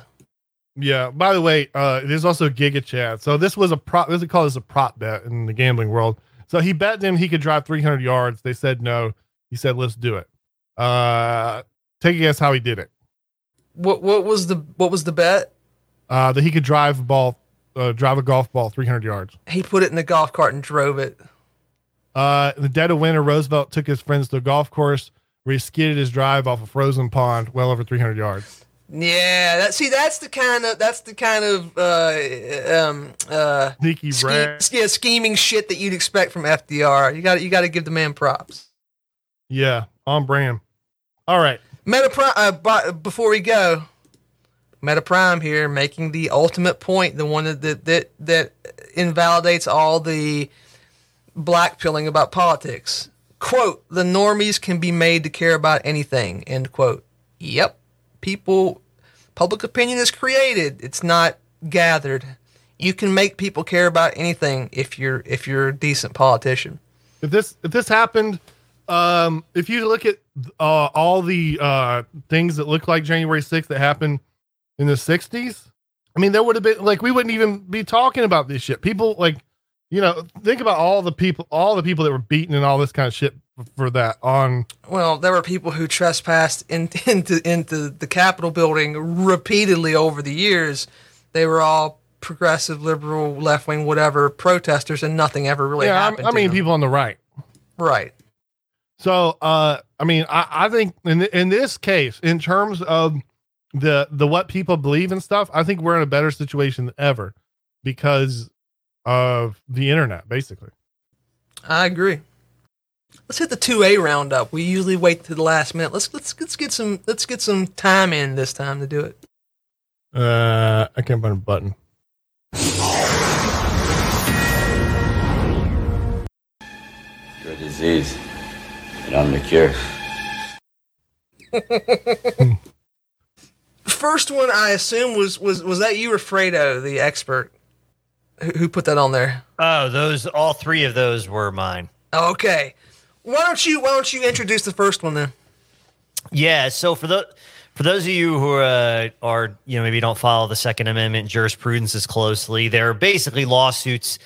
Yeah. By the way, uh, there's also Giga Chad. So this was a prop. This is called this a prop bet in the gambling world. So he bet them he could drive 300 yards. They said no. He said let's do it. Uh, take a guess how he did it. What what was the what was the bet? Uh, that he could drive a ball, uh, drive a golf ball 300 yards. He put it in the golf cart and drove it. Uh, in the dead of winter, Roosevelt took his friends to a golf course where he skidded his drive off a frozen pond, well over 300 yards. Yeah, that see that's the kind of that's the kind of uh um uh Sneaky ske- yeah, scheming shit that you'd expect from FDR. You got you got to give the man props. Yeah, on brand. All right. Meta Prime. Uh, bu- before we go, Meta Prime here making the ultimate point, the one that that that, that invalidates all the black pilling about politics. Quote: The normies can be made to care about anything. End quote. Yep. People, public opinion is created. It's not gathered. You can make people care about anything if you're if you're a decent politician. if this if this happened um if you look at uh all the uh things that look like january 6th that happened in the 60s i mean there would have been like we wouldn't even be talking about this shit people like you know think about all the people all the people that were beaten and all this kind of shit for that on Well, there were people who trespassed in, into into the Capitol building repeatedly over the years. They were all progressive, liberal, left wing, whatever protesters, and nothing ever really yeah happened. I, I mean them. people on the right right? So, uh, I mean, I, I think in in this case, in terms of the the what people believe and stuff, I think we're in a better situation than ever because of the internet, basically. I agree. Let's hit the two A roundup. We usually wait to the last minute. Let's let's let's get some let's get some time in this time to do it. Uh, I can't find a button. You're a disease, and I'm the cure. First one, I assume was was was that you or Fredo, the expert? Who, put that on there? Oh, those all three of those were mine. Okay. Why don't you Why don't you introduce the first one then? Yeah. So for the for those of you who uh, are you know maybe don't follow the Second Amendment jurisprudence as closely, there are basically lawsuits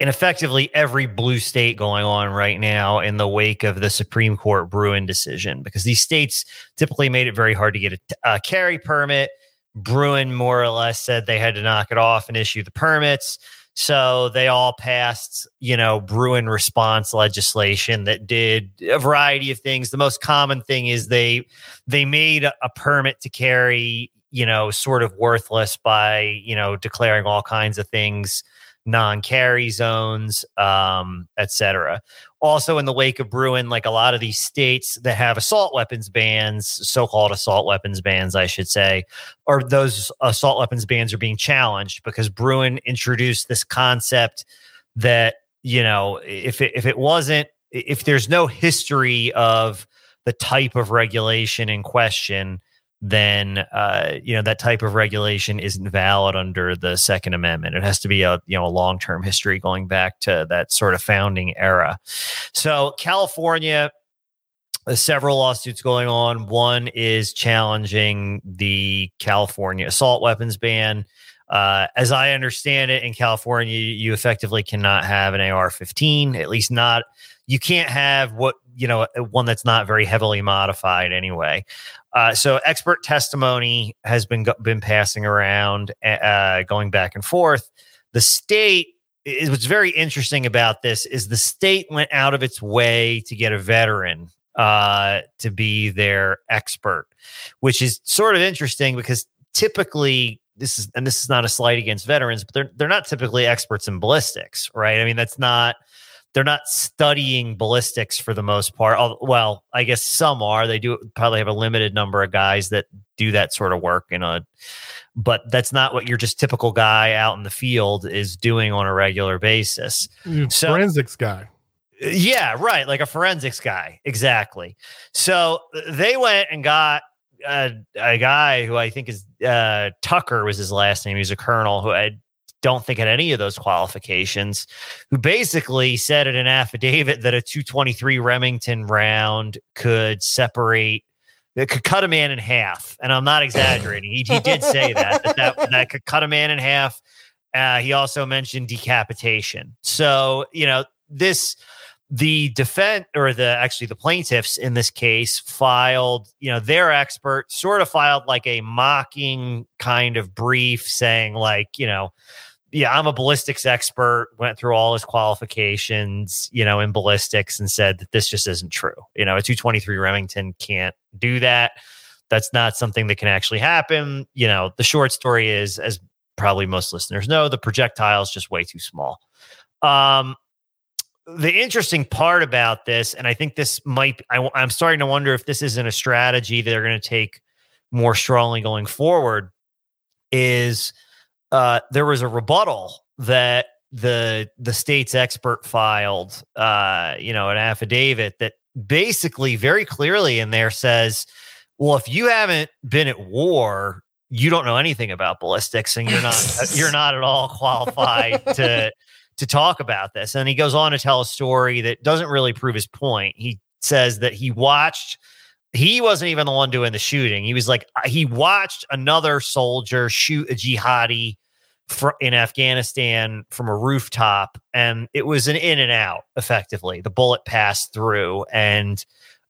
in effectively every blue state going on right now in the wake of the Supreme Court Bruen decision because these states typically made it very hard to get a, a carry permit. Bruen more or less said they had to knock it off and issue the permits. So they all passed, you know, Bruen response legislation that did a variety of things. The most common thing is they they made a permit to carry, you know, sort of worthless by, you know, declaring all kinds of things non-carry zones, um, etc. Also, in the wake of Bruen, like a lot of these states that have assault weapons bans, so-called assault weapons bans, I should say, or those assault weapons bans are being challenged because Bruen introduced this concept that you know if it, if it wasn't if there's no history of the type of regulation in question then uh, you know that type of regulation isn't valid under the Second Amendment. It has to be a you know a long term history going back to that sort of founding era. So California, uh, several lawsuits going on. One is challenging the California assault weapons ban. Uh, as I understand it, in California, you effectively cannot have an AR-15, at least not. You can't have what you know one that's not very heavily modified anyway. Uh, so expert testimony has been been passing around, uh, going back and forth. The state is what's very interesting about this is the state went out of its way to get a veteran uh, to be their expert, which is sort of interesting because typically this is and this is not a slight against veterans, but they're they're not typically experts in ballistics, right? I mean, that's not they're not studying ballistics for the most part. Well, I guess some are. They do probably have a limited number of guys that do that sort of work in a but that's not what your just typical guy out in the field is doing on a regular basis. So, forensics guy. Yeah, right, like a forensics guy. Exactly. So they went and got a, a guy who I think is uh, Tucker was his last name. He was a colonel who had don't think had any of those qualifications, who basically said in an affidavit that a 223 Remington round could separate, that could cut a man in half. And I'm not exaggerating. He, he did say that, that, that, that could cut a man in half. Uh, he also mentioned decapitation. So, you know, this, the defense or the actually the plaintiffs in this case filed, you know, their expert sort of filed like a mocking kind of brief saying, like, you know, yeah, I'm a ballistics expert, went through all his qualifications, you know, in ballistics and said that this just isn't true. You know, a 223 Remington can't do that. That's not something that can actually happen. You know, the short story is, as probably most listeners know, the projectile is just way too small. Um, the interesting part about this, and I think this might, I, I'm starting to wonder if this isn't a strategy they're going to take more strongly going forward, is uh, there was a rebuttal that the the state's expert filed, uh, you know, an affidavit that basically very clearly in there says, well, if you haven't been at war, you don't know anything about ballistics, and you're not you're not at all qualified to to talk about this. And he goes on to tell a story that doesn't really prove his point. He says that he watched he wasn't even the one doing the shooting. He was like he watched another soldier shoot a jihadi for, in Afghanistan from a rooftop, and it was an in and out. Effectively, the bullet passed through, and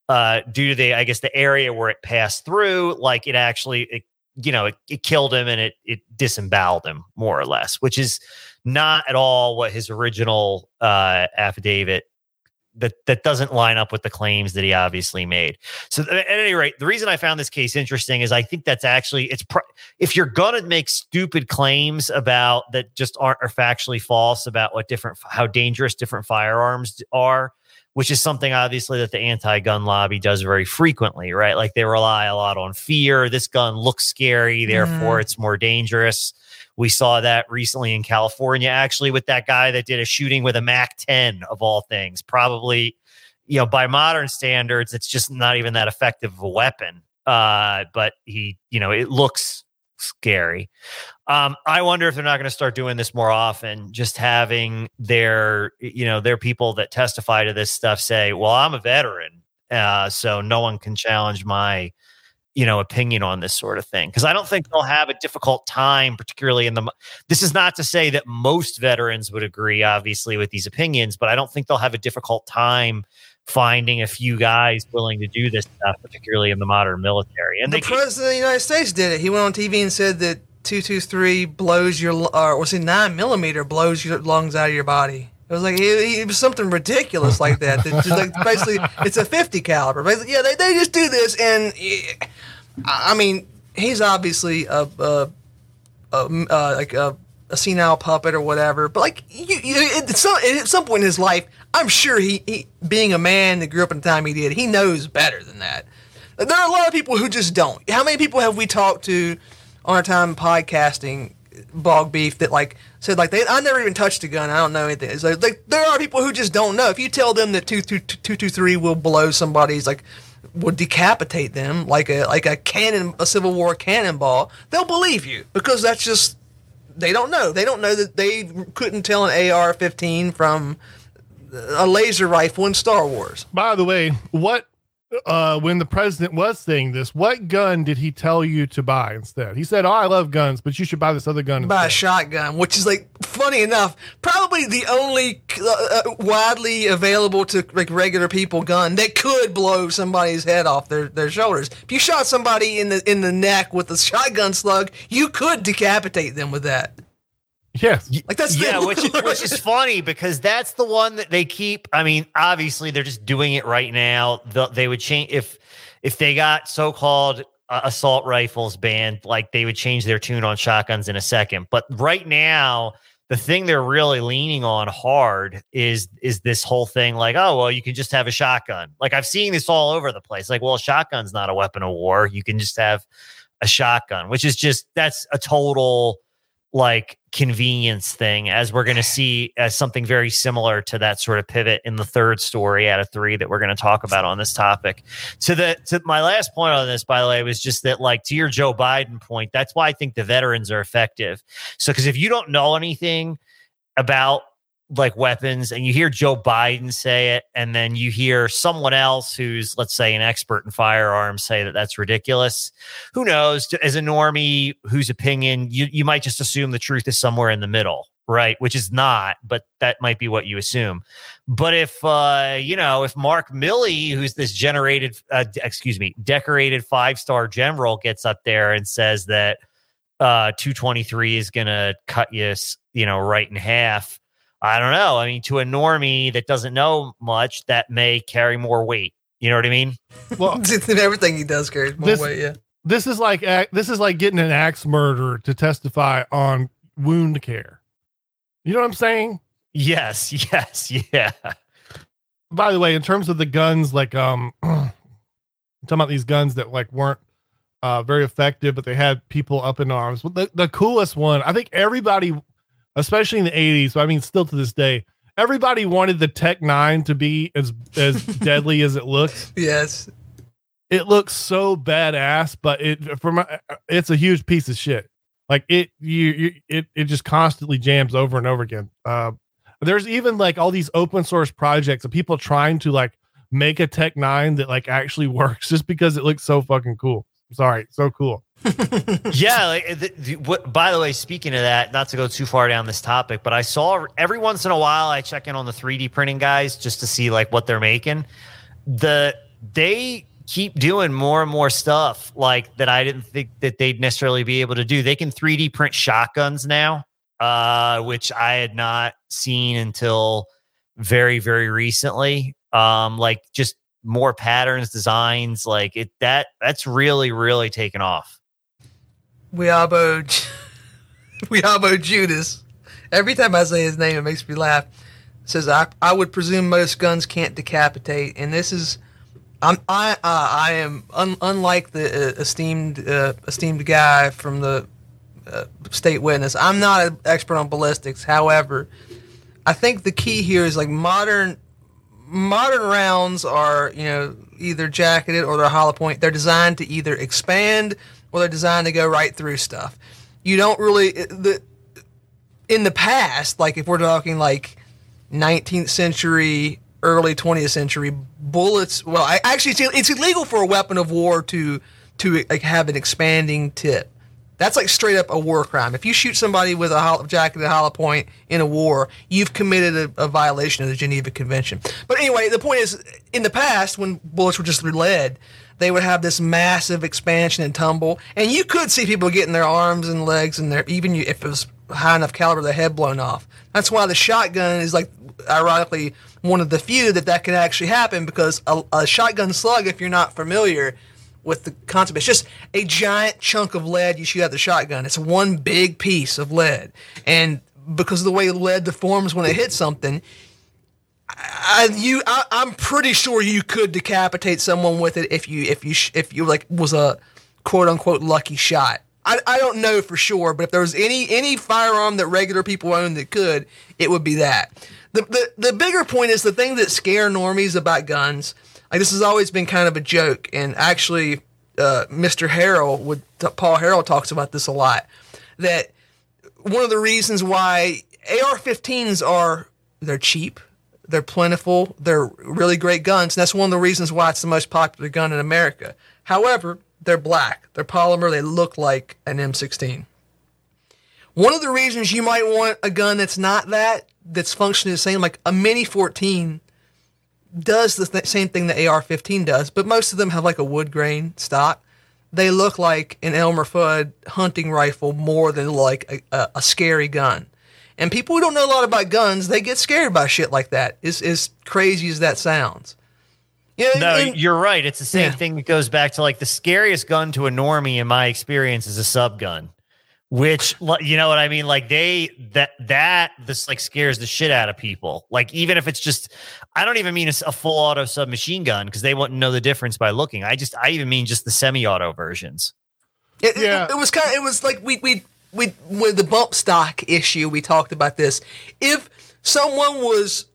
uh, due to the, I guess, the area where it passed through, like it actually, it, you know, it, it killed him and it it disemboweled him more or less, which is not at all what his original uh, affidavit that that doesn't line up with the claims that he obviously made. So at any rate, the reason I found this case interesting is I think that's actually it's pr- if you're gonna make stupid claims about that just aren't are factually false about what different how dangerous different firearms are, which is something obviously that the anti-gun lobby does very frequently, right? Like they rely a lot on fear. This gun looks scary, therefore mm. it's more dangerous. We saw that recently in California, actually, with that guy that did a shooting with a Mac 10 of all things. Probably, you know, by modern standards, it's just not even that effective of a weapon. Uh, but he, you know, it looks scary. Um, I wonder if they're not going to start doing this more often, just having their, you know, their people that testify to this stuff say, well, I'm a veteran. Uh, so no one can challenge my, you know, opinion on this sort of thing. Cause I don't think they'll have a difficult time, particularly in the, this is not to say that most veterans would agree, obviously, with these opinions, but I don't think they'll have a difficult time finding a few guys willing to do this stuff, particularly in the modern military. And the they, president of the United States did it. He went on TV and said that two two three blows your or was it nine millimeter blows your lungs out of your body. It was like it, it was something ridiculous like that. like basically, it's a fifty caliber. Basically, yeah, they, they just do this, and eh, I I mean, he's obviously a, a, a uh, like a, a senile puppet or whatever. But like, you, you, at some at some point in his life, I'm sure he, he, being a man that grew up in the time he did, he knows better than that. There are a lot of people who just don't. How many people have we talked to on our time podcasting, Bog Beef, that like said like they I never even touched a gun. I don't know anything. It's like, like there are people who just don't know. If you tell them that two two two two three will blow somebody's like will decapitate them like a like a cannon a Civil War cannonball, they'll believe you because that's just they don't know. They don't know that they couldn't tell an AR-15 from a laser rifle in Star Wars. By the way, what uh when the president was saying this, what gun did he tell you to buy instead? He said, "Oh, I love guns, but you should buy this other gun." Buy a shotgun, which is like funny enough, probably the only uh, uh, widely available to like regular people gun that could blow somebody's head off their, their shoulders. If you shot somebody in the in the neck with a shotgun slug, you could decapitate them with that. Yes. Like that's yeah, the- which is, which is funny because that's the one that they keep. I mean, obviously they're just doing it right now. The, they would change if if they got so-called uh, assault rifles banned, like they would change their tune on shotguns in a second. But right now, the thing they're really leaning on hard is is this whole thing like, oh well, you can just have a shotgun. Like I've seen this all over the place. Like, well, a shotgun's not a weapon of war. You can just have a shotgun, which is just that's a total like convenience thing as we're going to see as something very similar to that sort of pivot in the third story out of three that we're going to talk about on this topic. To the to my last point on this by the way was just that like to your joe biden point that's why i think the veterans are effective. So because if you don't know anything about like weapons and you hear Joe Biden say it and then you hear someone else who's let's say an expert in firearms say that that's ridiculous. Who knows? As a normie whose opinion you you might just assume the truth is somewhere in the middle right? Which is not but that might be what you assume. But if uh you know if Mark Milley who's this generated uh, excuse me decorated five-star general gets up there and says that uh 223 is to cut you you know right in half I don't know. I mean, to a normie that doesn't know much, that may carry more weight. You know what I mean? Well, everything he does carries more This- weight. Yeah. this is like this is like getting an axe murderer to testify on wound care. You know what I'm saying? Yes, yes, yeah. By the way, in terms of the guns, like um, I'm talking about these guns that like weren't uh very effective, but they had people up in arms. But the, the coolest one, I think everybody, especially in the 80s, but I mean still to this day, everybody wanted the Tech Nine to be as as deadly as it looks. Yes. it looks so badass, but it for my it's a huge piece of shit. Like it you, you it it just constantly jams over and over again. Uh there's even like all these open source projects of people trying to like make a TEC-9 that like actually works just because it looks so fucking cool. Sorry, so cool. yeah. Like, the, the, what, by the way, speaking of that, not to go too far down this topic, but I saw every once in a while I check in on the 3D printing guys just to see like what they're making. The they keep doing more and more stuff like that I didn't think that they'd necessarily be able to do. They can 3D print shotguns now, uh, which I had not seen until very, very recently. Um, like just more patterns, designs, like it that that's really, really taken off. Weabo, Weabo Judas. Every time I say his name, it makes me laugh. Says I, I would presume most guns can't decapitate, and this is, I'm I uh, I am un, unlike the uh, esteemed uh, esteemed guy from the uh, state witness. I'm not an expert on ballistics. However, I think the key here is like modern modern rounds are you know either jacketed or they're hollow point. They're designed to either expand or they're designed to go right through stuff. You don't really the in the past, like if we're talking like 19th century, early 20th century, bullets. Well, I, actually, it's, it's illegal for a weapon of war to to like, have an expanding tip. That's like straight up a war crime. If you shoot somebody with a hollow, jacketed hollow point in a war, you've committed a, a, violation of the Geneva Convention. But anyway, the point is, in the past, when bullets were just lead, they would have this massive expansion and tumble, and you could see people getting their arms and legs and their even if it was high enough caliber, their head blown off. That's why the shotgun is like, ironically, one of the few that that can actually happen because a, a shotgun slug, if you're not familiar with the concept, it's just a giant chunk of lead you shoot out the shotgun. It's one big piece of lead, and because of the way lead deforms when it hits something, I, you, I, am pretty sure you could decapitate someone with it if you, if you, if you like was a quote unquote lucky shot. I, I don't know for sure, but if there was any any firearm that regular people own that could, it would be that. The, the the bigger point is the thing that scare normies about guns. Like this has always been kind of a joke, and actually, uh, Mr. Harrell would Paul Harrell talks about this a lot. That one of the reasons why AR-15s are they're cheap, they're plentiful, they're really great guns. And that's one of the reasons why it's the most popular gun in America. However, they're black. They're polymer. They look like an M16. One of the reasons you might want a gun that's not that, that's functioning the same, like a Mini 14 does the th- same thing the AR-15 does, but most of them have like a wood grain stock. They look like an Elmer Fudd hunting rifle more than like a, a, a scary gun. And people who don't know a lot about guns, they get scared by shit like that. As, as crazy as that sounds. Yeah, no, and, you're right. It's the same yeah. thing that goes back to like the scariest gun to a normie in my experience is a sub gun, which you know what I mean. Like they that that this like scares the shit out of people. Like even if it's just, I don't even mean a, a full auto submachine gun because they wouldn't know the difference by looking. I just I even mean just the semi-auto versions. It, yeah, it, it was kind of it was like we we we with the bump stock issue we talked about this. If someone was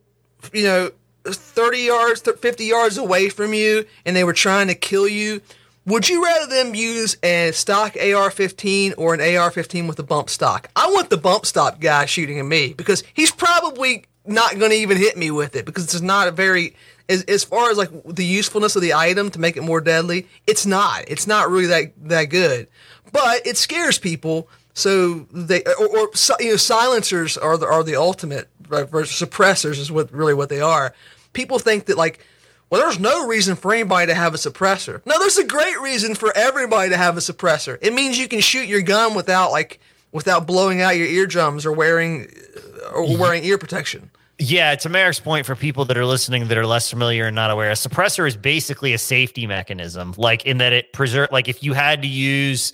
you know 30 yards, 50 yards away from you and they were trying to kill you, would you rather them use a stock AR-15 or an AR-15 with a bump stock? I want the bump stock guy shooting at me because he's probably not going to even hit me with it because it's not a very as, as far as like the usefulness of the item to make it more deadly, it's not. It's not really that that good. But it scares people, so they or, or you know silencers are the are the ultimate right, suppressors is what really what they are people think that like well, there's no reason for anybody to have a suppressor. No, there's a great reason for everybody to have a suppressor. It means you can shoot your gun without like without blowing out your eardrums or wearing or mm-hmm. wearing ear protection. Yeah, to Merrick's point for people that are listening that are less familiar and not aware, a suppressor is basically a safety mechanism. Like in that it preserve like if you had to use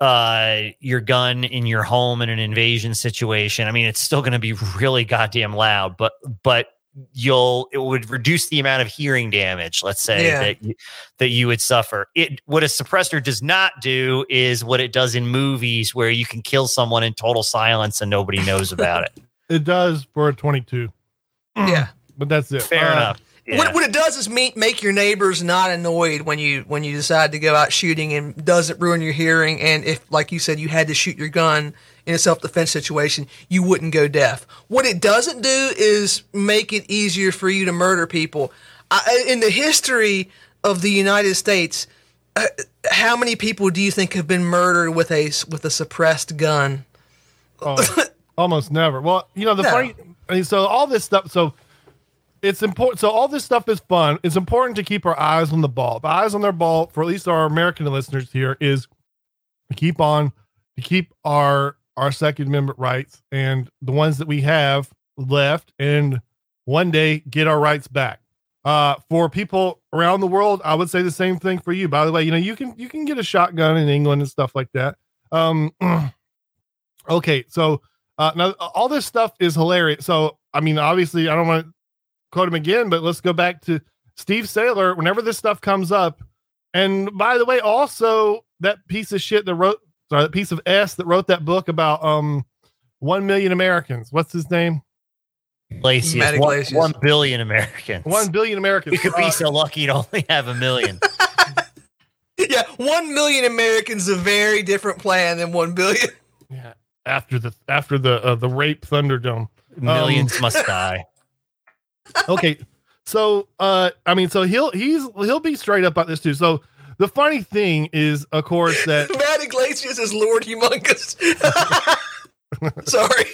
uh your gun in your home in an invasion situation, I mean it's still gonna be really goddamn loud, but but you'll it would reduce the amount of hearing damage let's say yeah. that you, that you would suffer. It what a suppressor does not do is what it does in movies where you can kill someone in total silence and nobody knows about it. It does for a 22 yeah. But that's it. Fair uh, enough yeah. What, what it does is make, make your neighbors not annoyed when you when you decide to go out shooting and doesn't ruin your hearing and if like you said you had to shoot your gun in a self defense situation, you wouldn't go deaf. What it doesn't do is make it easier for you to murder people. I, in the history of the United States, uh, how many people do you think have been murdered with a with a suppressed gun? Oh, almost never. Well, you know the no. funny. I mean, so all this stuff. So it's important. So all this stuff is fun. It's important to keep our eyes on the ball. The eyes on their ball for at least our American listeners here is to keep on to keep our our Second Amendment rights and the ones that we have left, and one day get our rights back. Uh, for people around the world, I would say the same thing for you. By the way, you know you can you can get a shotgun in England and stuff like that. Um, okay, so uh, now all this stuff is hilarious. So I mean, obviously, I don't want quote him again, but let's go back to Steve Sailer. Whenever this stuff comes up, and by the way, also that piece of shit that wrote sorry, that piece of S that wrote that book about um one million Americans. What's his name? Yglesias. One, one billion Americans. One billion Americans. You could be uh, so lucky to only have a million. Yeah, one million Americans is a very different plan than one billion. Yeah. After the after the uh, the rape Thunderdome. Millions must die. Okay. So uh i mean so he'll he's he'll be straight up about this too. So the funny thing is of course that Matt Yglesias is Lord Humungus. Sorry.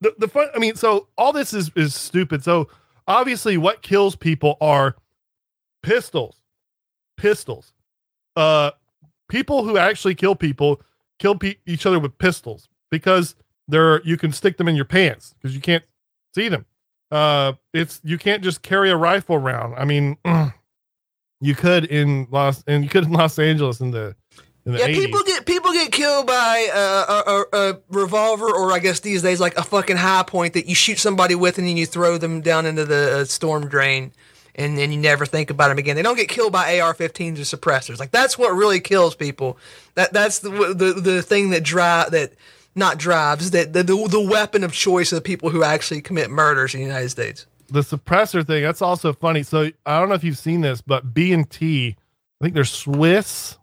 the, the fun i mean so all this is is stupid. So obviously what kills people are pistols. Pistols. Uh people who actually kill people kill pe- each other with pistols because they're you can stick them in your pants because you can't see them uh it's you can't just carry a rifle around i mean you could in los and you could in los angeles in the in the Yeah, 80s. people get people get killed by uh, a, a, a revolver, or I guess these days like a fucking high point that you shoot somebody with, and then you throw them down into the uh, storm drain, and then you never think about them again. They don't get killed by AR-15s or suppressors. Like that's what really kills people. That that's the the, the thing that drive that not drives that the, the the weapon of choice of the people who actually commit murders in the United States. the suppressor thing that's also funny. So i don't know if you've seen this but B&T i think they're swiss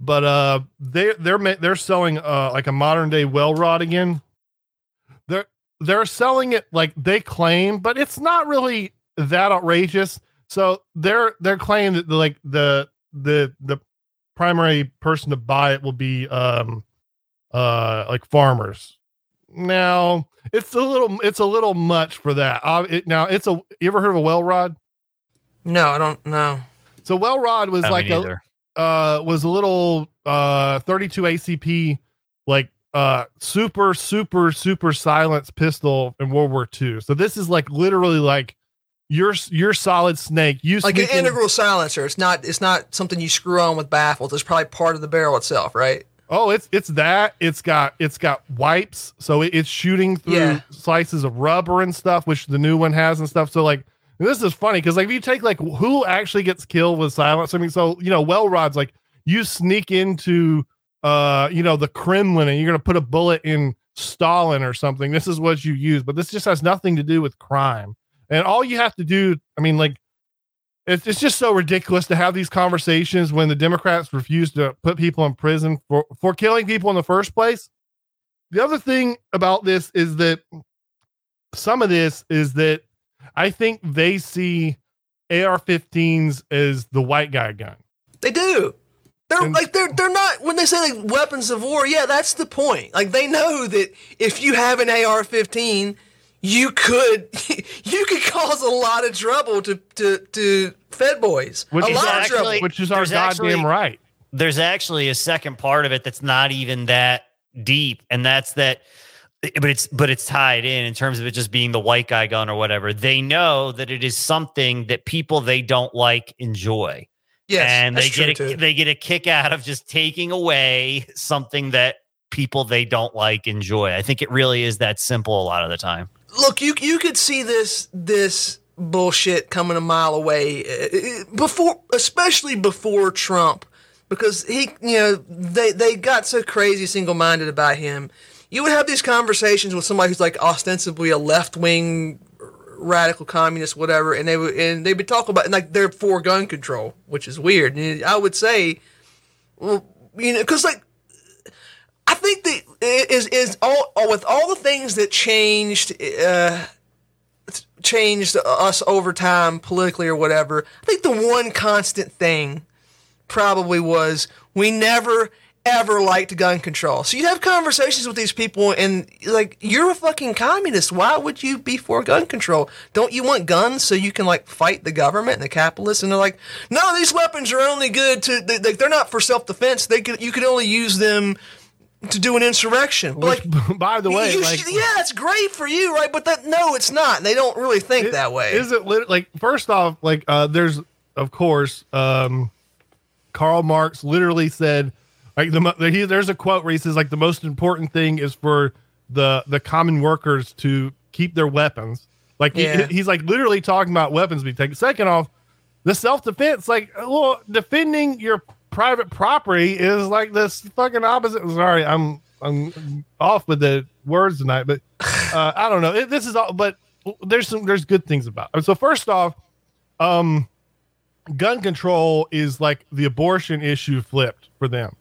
but uh they they're they're selling uh like a modern day Welrod again. They're they're selling it like they claim but it's not really that outrageous. So they're they're claiming that like the the the primary person to buy it will be um uh like farmers now it's a little it's a little much for that uh, it, now it's a you ever heard of a Welrod No, I don't know. so Welrod was I like a either. uh was a little uh 32 acp like uh super super super silenced pistol in world war ii so this is like literally like your your solid snake you Like an sneak in- integral silencer. It's not it's not something you screw on with baffles. It's probably part of the barrel itself, right? Oh, it's it's that. It's got it's got wipes, so it, it's shooting through Yeah. slices of rubber and stuff, which the new one has and stuff. So like this is funny because like if you take like who actually gets killed with silence, I mean, so you know, Welrods like you sneak into uh you know the Kremlin and you're gonna put a bullet in Stalin or something. This is what you use, but this just has nothing to do with crime. And all you have to do, I mean, like it's, it's just so ridiculous to have these conversations when the Democrats refuse to put people in prison for, for killing people in the first place. The other thing about this is that some of this is that I think they see AR 15s as the white guy gun. They do. They're And- like they're they're not when they say like weapons of war. Yeah, that's the point. Like they know that if you have an AR-15, you could you could cause a lot of trouble to to to Fed boys. Which a is lot of trouble. Which is our goddamn actually- right. there's actually a second part of it that's not even that deep and that's that but it's but it's tied in in terms of it just being the white guy gun or whatever they know that it is something that people they don't like enjoy Yes, and they get a too. they get a kick out of just taking away something that people they don't like enjoy i think it really is that simple a lot of the time look you you could see this this bullshit coming a mile away uh, before especially before Trump because he you know they they got so crazy single-minded about him. You would have these conversations with somebody who's like ostensibly a left-wing radical communist whatever and they would and they would talk about like they're for gun control which is weird. And I would say well you know because like think that is is all with all the things that changed uh, changed us over time politically or whatever. I think the one constant thing probably was we never ever liked gun control. So you'd have conversations with these people and like you're a fucking communist. Why would you be for gun control? Don't you want guns so you can like fight the government and the capitalists? And they're like, no, these weapons are only good to they, they- they're not for self defense. They could you can only use them to do an insurrection. Which, like by the way, you like, should- yeah, it's great for you, right? But that no, it's not. They don't really think It- that way. Is it lit- like first off, like uh there's of course um Karl Marx literally said like the, the he, there's a quote where he says like the most important thing is for the the common workers to keep their weapons. Like he- he's like literally talking about weapons being taken. Second off, the self defense, like well, defending your private property is like this fucking opposite. Sorry, I'm I'm off with the words tonight, but uh, I don't know. It, this is all, but there's some there's good things about. It. So first off, um, gun control is like the abortion issue flipped for them.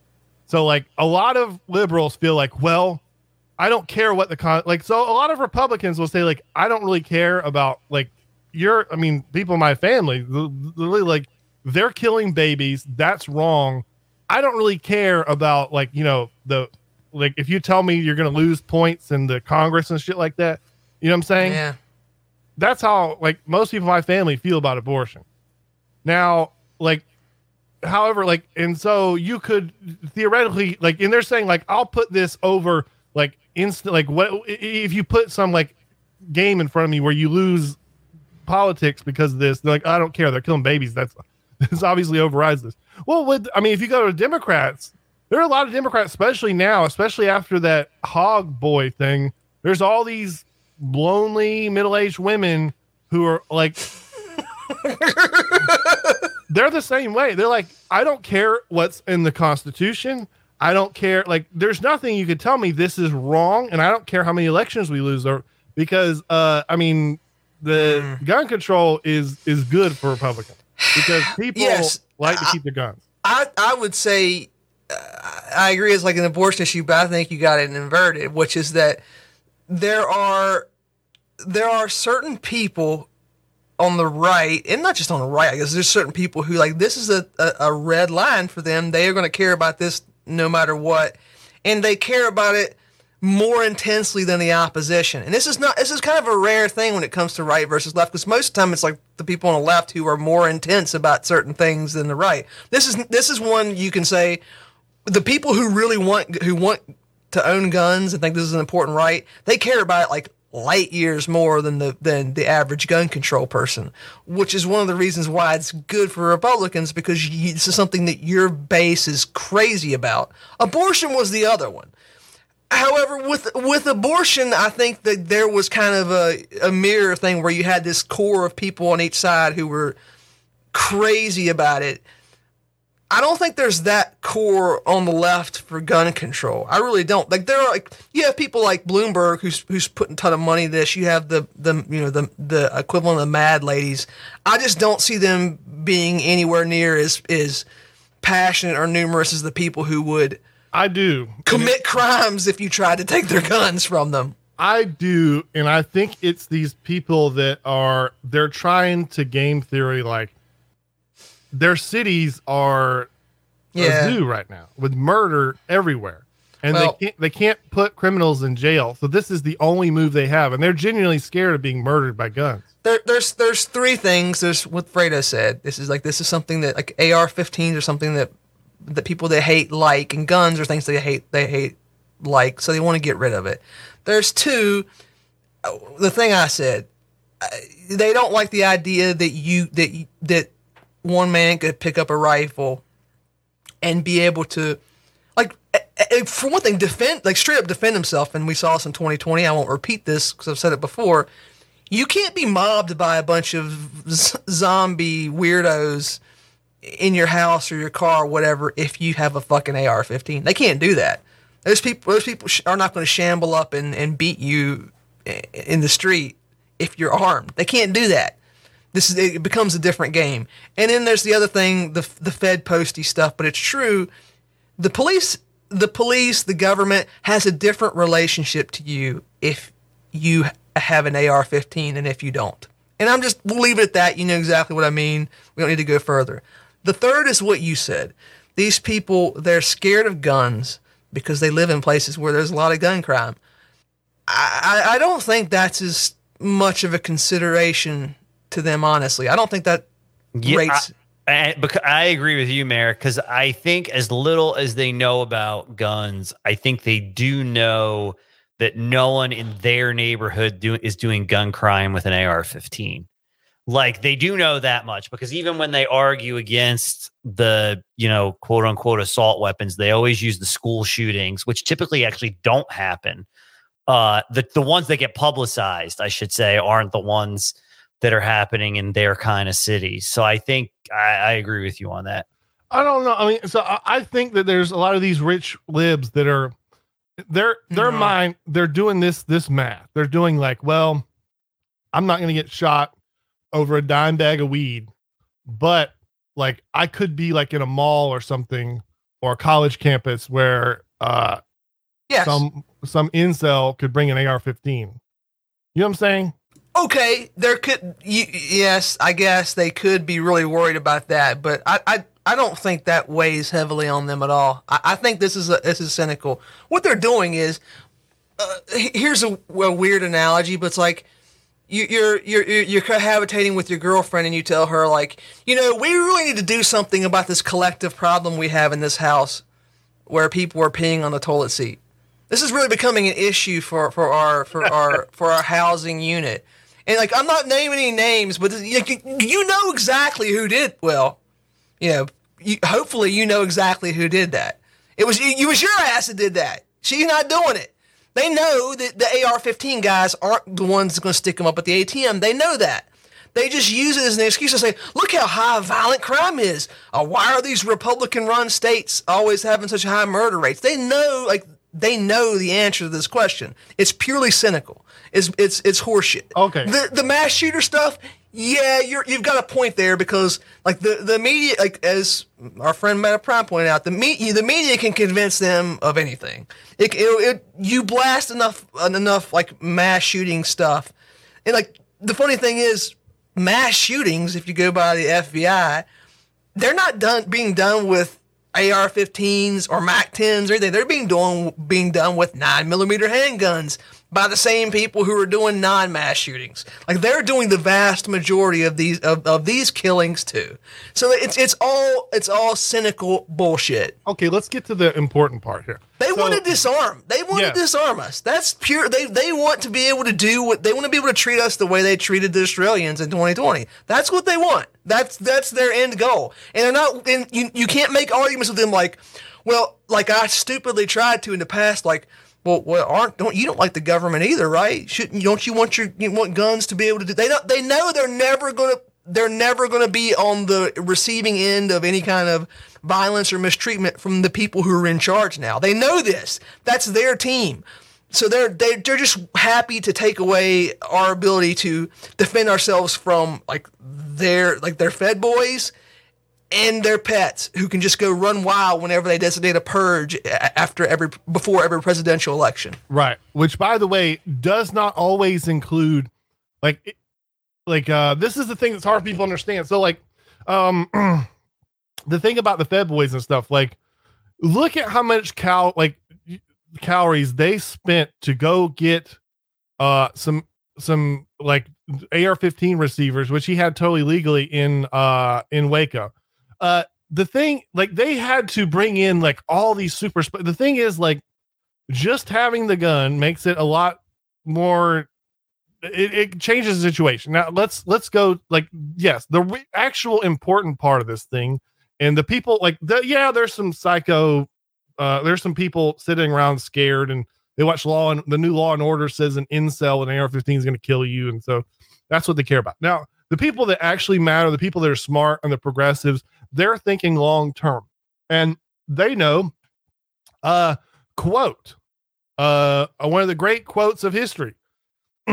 So like a lot of liberals feel like, well, I don't care what the con like so a lot of Republicans will say like I don't really care about like you're I mean people in my family really like they're killing babies that's wrong I don't really care about like you know the like if you tell me you're going to lose points in the Congress and shit like that you know what I'm saying Yeah. that's how like most people in my family feel about abortion. Now, like, however, like, and so you could theoretically like, and they're saying like, I'll put this over like instant, like, what if you put some like game in front of me where you lose politics because of this? They're like, I don't care. They're killing babies. That's this obviously overrides this. Well, with I mean, if you go to Democrats, there are a lot of Democrats, especially now, especially after that hog boy thing. There's all these lonely middle-aged women who are like they're the same way they're like i don't care what's in the constitution i don't care like there's nothing you could tell me this is wrong and i don't care how many elections we lose or because uh i mean the gun control is is good for republicans because people Yes. like to keep their guns I I would say uh, I agree it's like an abortion issue, but I think you got it inverted, which is that there are there are certain people on the right, and not just on the right. I guess there's certain people who like this is a, a, a red line for them. They are going to care about this no matter what, and they care about it more intensely than the opposition. And this is not this is kind of a rare thing when it comes to right versus left because most of the time it's like the people on the left who are more intense about certain things than the right. This is this is one you can say the people who really want who want to own guns and think this is an important right, they care about it like light years more than the than the average gun control person, which is one of the reasons why it's good for Republicans because you, this is something that your base is crazy about. Abortion was the other one. However, with with abortion, I think that there was kind of a, a mirror thing where you had this core of people on each side who were crazy about it. I don't think there's that core on the left for gun control. I really don't. Like there are like you have people like Bloomberg who's who's putting a ton of money into this. You have the the you know the the equivalent of the mad ladies. I just don't see them being anywhere near as as passionate or numerous as the people who would i do commit crimes if you try to take their guns from them. I do, and I think it's these people that are they're trying to game theory like their cities are Yeah. a zoo right now with murder everywhere. And Well- they can't they can't put criminals in jail. So this is the only move they have. And they're genuinely scared of being murdered by guns. There, there's there's three things. There's what Fredo said. This is like this is something that like AR-15s are something that that people they hate like, and guns are things they hate they hate like, so they want to get rid of it. There's two. The thing I said, they don't like the idea that you that that one man could pick up a rifle and be able to like for one thing defend like straight up defend himself and we saw this in 2020 i won't repeat this because i've said it before you can't be mobbed by a bunch of z- zombie weirdos in your house or your car or whatever if you have a fucking ar-15 they can't do that those people those people are not going to shamble up and, and beat you in the street if you're armed they can't do that this is it becomes a different game. And then there's the other thing, the the Fed posty stuff, but it's true. The police, the police, the government has a different relationship to you if you have an AR-15 and if you don't. And I'm just we'll leave it at that. You know exactly what I mean. We don't need to go further. The third is what you said. These people they're scared of guns because they live in places where there's a lot of gun crime. I, I don't think that's as much of a consideration to them, honestly. I don't think that Yeah, rates. I, I, because I agree with you, Mayor, because I think as little as they know about guns, I think they do know that no one in their neighborhood do, is doing gun crime with an AR-15. Like they do know that much because even when they argue against the, you know, quote unquote assault weapons, they always use the school shootings, which typically actually don't happen. Uh, the the ones that get publicized, I should say, aren't the ones that are happening in their kind of cities. So I think I, I agree with you on that. I don't know. I mean, so I, I think that there's a lot of these rich libs that are their their No. mind they're doing this this math. They're doing like, well, I'm not going to get shot over a dime bag of weed, but like I could be like in a mall or something or a college campus where uh Yes. some some incel could bring an AR-15. You know what I'm saying? okay, there could y yes, I guess they could be really worried about that, but I I, I don't think that weighs heavily on them at all. I, I think this is a, this is cynical. What they're doing is uh, here's a, a weird analogy, but it's like you, you're you're you're you're cohabitating with your girlfriend and you tell her like, you know, we really need to do something about this collective problem we have in this house, where people are peeing on the toilet seat. This is really becoming an issue for, for our for our for our housing unit. And like I'm not naming any names, but you, you know exactly who did. Well, you know, you, hopefully you know exactly who did that. It was it was your ass that did that. She's not doing it. They know that the AR-15 guys aren't the ones going to stick them up at the ATM. They know that. They just use it as an excuse to say, "Look how high violent crime is. Uh, why are these Republican-run states always having such high murder rates?" They know, like they know the answer to this question. It's purely cynical. It's it's it's horseshit. Okay. The the mass shooter stuff, yeah, you're you've got a point there because like the the media, like as our friend Meta Prime pointed out, the media the media can convince them of anything. It, it, it you blast enough enough like mass shooting stuff, and like the funny thing is, mass shootings, if you go by the FBI, they're not done being done with AR-15s or MAC-10s or anything. They're being done being done with nine millimeter handguns by the same people who are doing non-mass shootings. Like they're doing the vast majority of these of, of these killings too. So it's it's all it's all cynical bullshit. Okay, let's get to the important part here. They So- want to disarm. They want Yeah. to disarm us. That's pure. They they want to be able to do what they want to be able to treat us the way they treated the Australians in 2020. That's what they want. That's that's their end goal. And they're not. And you you can't make arguments with them like, well, like I stupidly tried to in the past. Like, well, well, aren't don't you don't like the government either, right? Shouldn't don't you want your you want guns to be able to do? They don't. They know they're never gonna. They're never going to be on the receiving end of any kind of violence or mistreatment from the people who are in charge now. They know this. That's their team. So they're they, they're just happy to take away our ability to defend ourselves from like their like their Fed boys and their pets who can just go run wild whenever they designate a purge after every before every presidential election. Right. Which, by the way, does not always include like, like uh, this is the thing that's hard for people to understand. So, like, um, the thing about the Fed boys and stuff, like, look at how much cal like calories they spent to go get uh some some like AR-15 receivers, which he had totally legally in uh in Waco. Uh, the thing like they had to bring in like all these super. Sp- the thing is like just having the gun makes it a lot more it, it changes the situation now let's let's go like yes the re- actual important part of this thing and the people like the, yeah there's some psycho uh there's some people sitting around scared and they watch law and the new law and order says an incel and ar-15 is going to kill you and so that's what they care about now the people that actually matter the people that are smart and the progressives they're thinking long term. And they know uh quote uh one of the great quotes of history.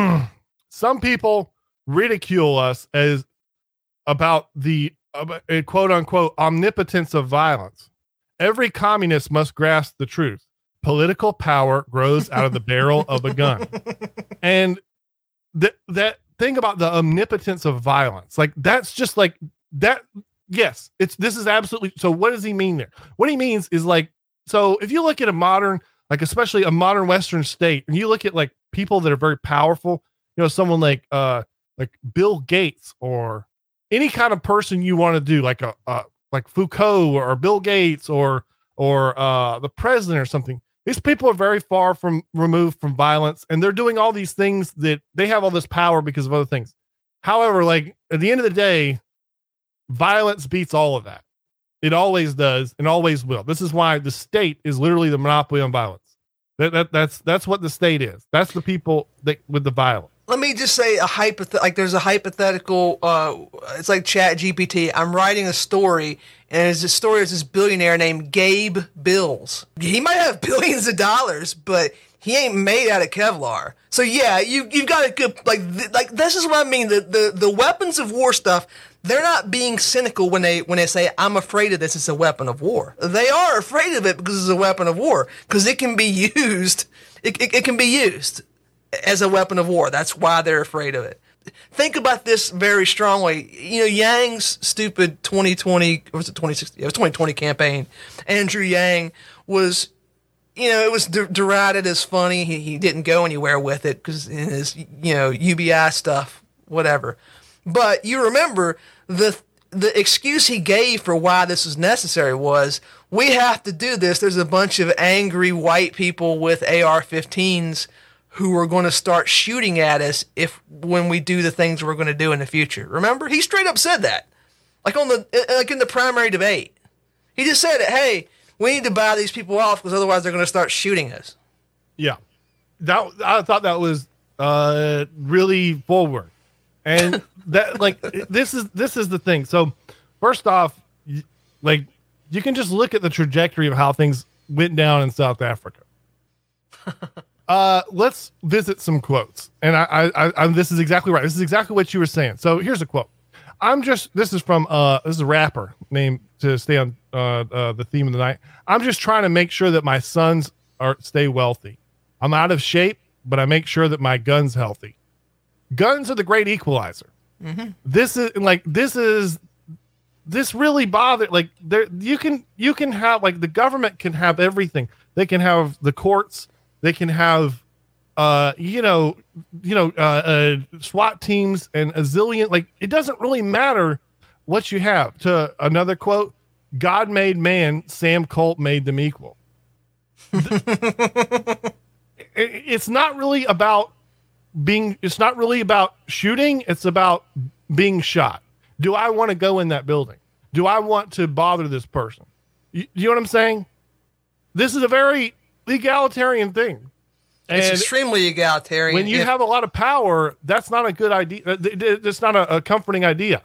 Some people ridicule us as about the uh, quote unquote omnipotence of violence. Every communist must grasp the truth. Political power grows out of the barrel of a gun. And that that thing about the omnipotence of violence like that's just like that yes it's this is absolutely so what does he mean there? What he means is like so if you look at a modern like especially a modern western state and you look at like people that are very powerful you know someone like uh like bill gates or any kind of person you want to do like a like foucault or bill gates or or uh the president or something these people are very far from removed from violence and they're doing all these things that they have all this power because of other things. However like at the end of the day violence beats all of that. It always does and always will. This is why the state is literally the monopoly on violence. That, that that's that's what the state is. That's the people that with the violence. Let me just say a hypoth like there's a hypothetical uh it's like chat gpt i'm writing a story and it's a story of this billionaire named gabe bills. He might have billions of dollars but he ain't made out of kevlar. So yeah you you've got a good like th- like this is what i mean. The, the the weapons of war stuff they're not being cynical when they when they say I'm afraid of this. It's a weapon of war. They are afraid of it because it's a weapon of war because it can be used. It, it, it can be used as a weapon of war. That's why they're afraid of it. Think about this very strongly. You know, Yang's stupid 2020 or was it 2016? It was 2020 campaign. Andrew Yang was you know, it was de- derided as funny. He, he didn't go anywhere with it because his, you know, UBI stuff, whatever. But you remember the the excuse he gave for why this was necessary was we have to do this. There's a bunch of angry white people with AR-15s who are going to start shooting at us if when we do the things we're going to do in the future. Remember, he straight up said that, like on the like in the primary debate. He just said it. Hey, we need to buy these people off because otherwise they're going to start shooting us. Yeah, that I thought that was uh really forward, and that like this is this is the thing. So first off, like you can just look at the trajectory of how things went down in South Africa. uh, let's visit some quotes, and I, I, I, this is exactly right. This is exactly what you were saying. So here's a quote. I'm just this is from uh this is a rapper named to stay on uh, uh the theme of the night. I'm just trying to make sure that my sons are stay wealthy. I'm out of shape, but I make sure that my gun's healthy. Guns are the great equalizer. This is like this is this really bothered like there you can you can have like the government can have everything. They can have the courts, they can have uh you know you know uh, uh SWAT teams and a zillion like it doesn't really matter what you have. To another quote, God made man, Sam Colt made them equal. It's not really about being it's not really about shooting it's about being shot do i want to go in that building do i want to bother this person you, you know what i'm saying this is a very egalitarian thing and It's extremely egalitarian. when you If- have a lot of power that's not a good idea uh, th- th- it's not a, a comforting idea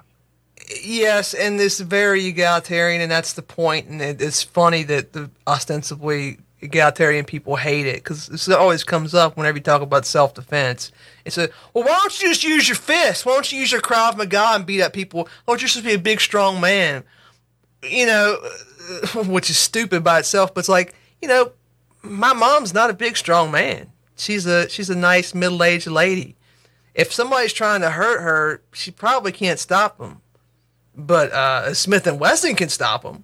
Yes, and it's very egalitarian, and that's the point. And it, it's funny that the ostensibly egalitarian people hate it because this always comes up whenever you talk about self defense. It's a well, why don't you just use your fist? Why don't you use your Krav Maga and beat up people? Why don't you just be a big, strong man? You know, which is stupid by itself, but it's like you know, my mom's not a big, strong man. She's a she's a nice middle aged lady. If somebody's trying to hurt her, she probably can't stop them but uh, Smith and Wesson can stop them.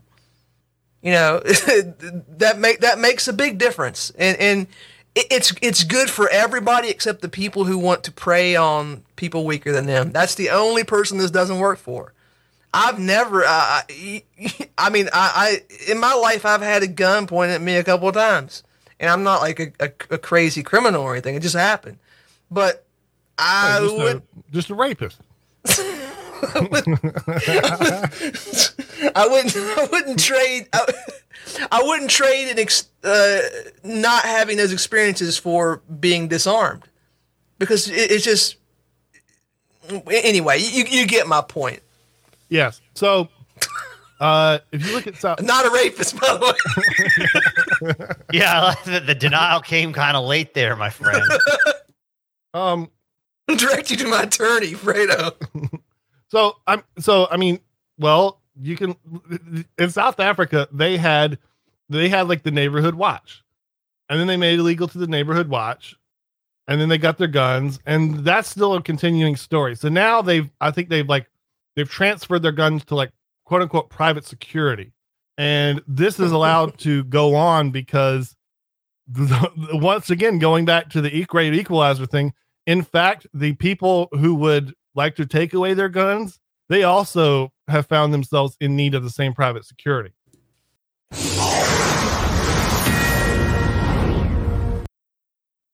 You know that make that makes a big difference, and and it's it's good for everybody except the people who want to prey on people weaker than them. That's the only person this doesn't work for. I've never, uh, I, I mean, I, I in my life I've had a gun pointed at me a couple of times, and I'm not like a, a, a crazy criminal or anything. It just happened, but I just, would. a, just a rapist I wouldn't. I wouldn't trade. I, I wouldn't trade an ex, uh, not having those experiences for being disarmed, because it, it's just. Anyway, you you get my point. yes so uh if you look at south Not a rapist, by the way. Yeah, I like that the denial came kind of late there, my friend. um Direct you to my attorney, Fredo. So I'm so I mean, well, you can in South Africa they had they had like the neighborhood watch. And then they made it illegal to the neighborhood watch. And then they got their guns and that's still a continuing story. So now they've I think they've like they've transferred their guns to like quote unquote private security. And this is allowed to go on because once again going back to the e- great equalizer thing, in fact, the people who would like to take away their guns, they also have found themselves in need of the same private security.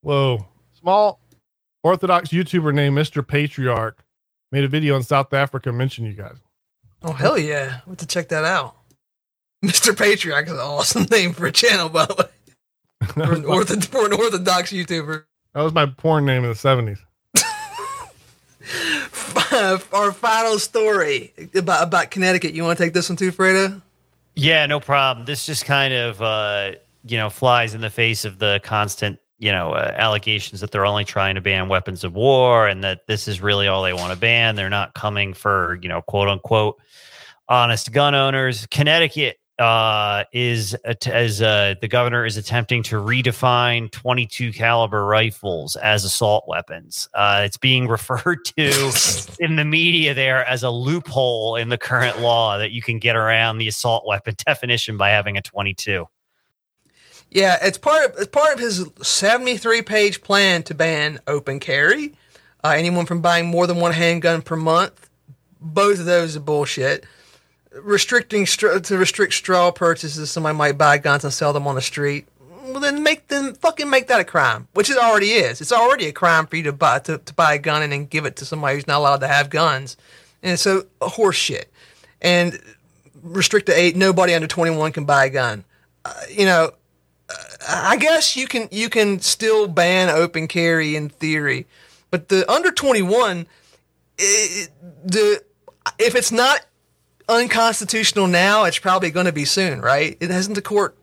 Whoa. Small Orthodox YouTuber named Mr. Patriarch made a video in South Africa mentioning you guys. Oh hell yeah! I have to check that out. Mr. Patriarch is an awesome name for a channel, by the way. For an, ortho, for an Orthodox YouTuber. That was my porn name in the 70s. Our final story about about Connecticut. You want to take this one too, Fredo? Yeah, no problem. This just kind of uh, you know flies in the face of the constant you know, uh, allegations that they're only trying to ban weapons of war and that this is really all they want to ban. They're not coming for, you know, quote unquote, honest gun owners. Connecticut uh, is as uh, the governor is attempting to redefine 22 caliber rifles as assault weapons. Uh, it's being referred to in the media there as a loophole in the current law that you can get around the assault weapon definition by having a 22. Yeah, it's part of it's part of his 73 page plan to ban open carry. Uh, anyone from buying more than one handgun per month. Both of those are bullshit. Restricting str- to restrict straw purchases, somebody might buy guns and sell them on the street. Well, then make them fucking make that a crime, which it already is. It's already a crime for you to buy to, to buy a gun and then give it to somebody who's not allowed to have guns, and so horse shit. And restrict to eight. Nobody under 21 can buy a gun. Uh, you know, I guess you can you can still ban open carry in theory, but the under twenty one, the if it's not unconstitutional now, it's probably going to be soon, right? It hasn't the court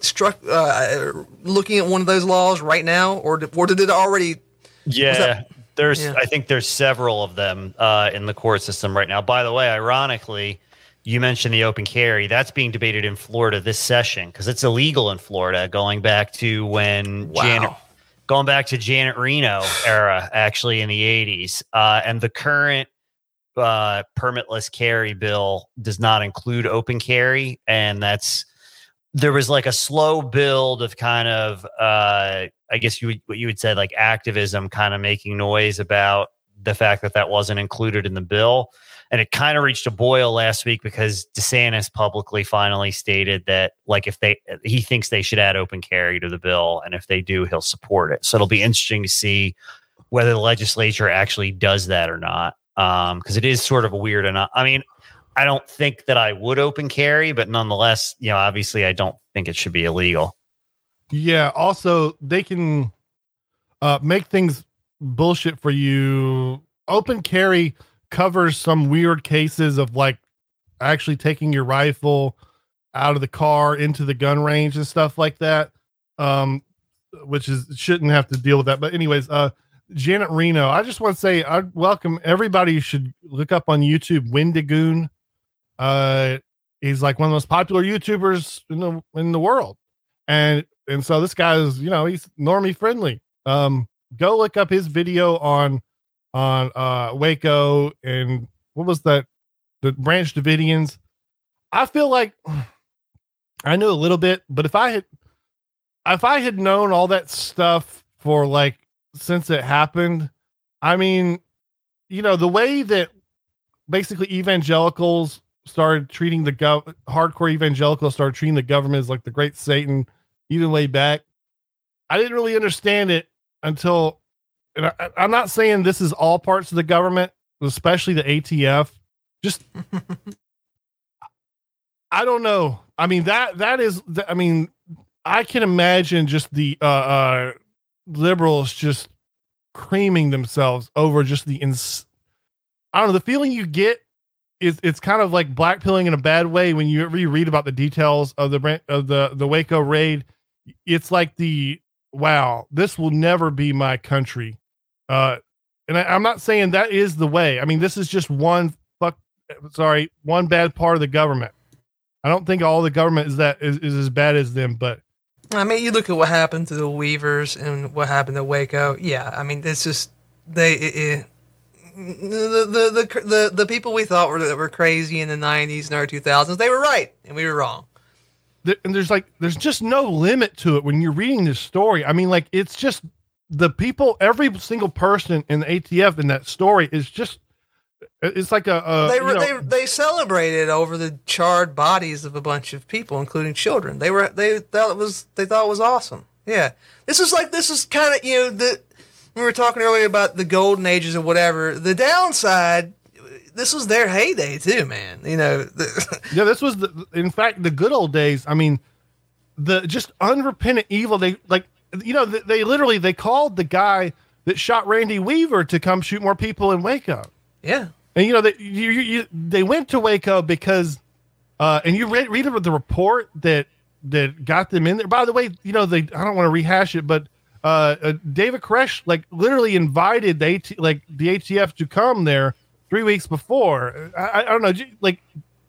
struck uh, looking at one of those laws right now, or or did it already? Yeah, there's yeah. I think there's several of them uh, in the court system right now. By the way, ironically, you mentioned the open carry. That's being debated in Florida this session because it's illegal in Florida, going back to when Wow. Janet, going back to Janet Reno era, actually in the 80s. Uh, and the current uh, permitless carry bill does not include open carry, and that's there was like a slow build of kind of uh, I guess you would, what you would say like activism, kind of making noise about the fact that that wasn't included in the bill and it kind of reached a boil last week because DeSantis publicly finally stated that like if they he thinks they should add open carry to the bill and if they do he'll support it. So it'll be interesting to see whether the legislature actually does that or not. Um because it is sort of weird and I mean I don't think that I would open carry but nonetheless, you know, obviously I don't think it should be illegal. Yeah. Also, they can uh, make things bullshit for you. Open carry covers some weird cases of like actually taking your rifle out of the car into the gun range and stuff like that. Um, which is shouldn't have to deal with that. But anyways, uh, Janet Reno, I just want to say I welcome everybody. You should look up on YouTube Wendigoon. Uh, he's like one of the most popular YouTubers in the in the world, and and so this guy is you know he's normie friendly. Um, go look up his video on on uh Waco and what was that the Branch Davidians. I feel like I knew a little bit, but if I had if I had known all that stuff for like since it happened, I mean, you know, the way that basically evangelicals started treating the gov hardcore evangelicals started treating the government as like the great Satan, even way back. I didn't really understand it until and I, I'm not saying this is all parts of the government, especially the ATF. Just I don't know. I mean that that is I mean I can imagine just the uh uh liberals just creaming themselves over just the ins- I don't know the feeling you get is it's kind of like blackpilling in a bad way when you ever you read about the details of the of the the Waco raid. It's like the wow this will never be my country. Uh and I, I'm not saying that is the way. I mean this is just one fuck sorry one bad part of the government. I don't think all the government is that is, is as bad as them but I mean, you look at what happened to the Weavers and what happened to Waco. Yeah, I mean, it's just they. It, it, the, the the the the people we thought were that were crazy in the '90s and early 2000s, they were right and we were wrong. and there's like there's just no limit to it when you're reading this story. I mean, like it's just the people, every single person in the ATF in that story is just it's like a, a they you know, they they celebrated over the charred bodies of a bunch of people, including children. They were they thought it was they thought it was awesome. Yeah, this is like this is kind of you know the we were talking earlier about the golden ages or whatever. The downside, this was their heyday too, man. You know, the, yeah. This was the in fact the good old days. I mean, the just unrepentant evil. They like you know they, they literally they called the guy that shot Randy Weaver to come shoot more people in Waco. Yeah. And you know they you, you, they went to Waco because uh and you read read about the report that that got them in there. By the way, you know they I don't want to rehash it, but uh, uh David Koresh like literally invited the AT, like the ATF to come there three weeks before. I, I don't know, like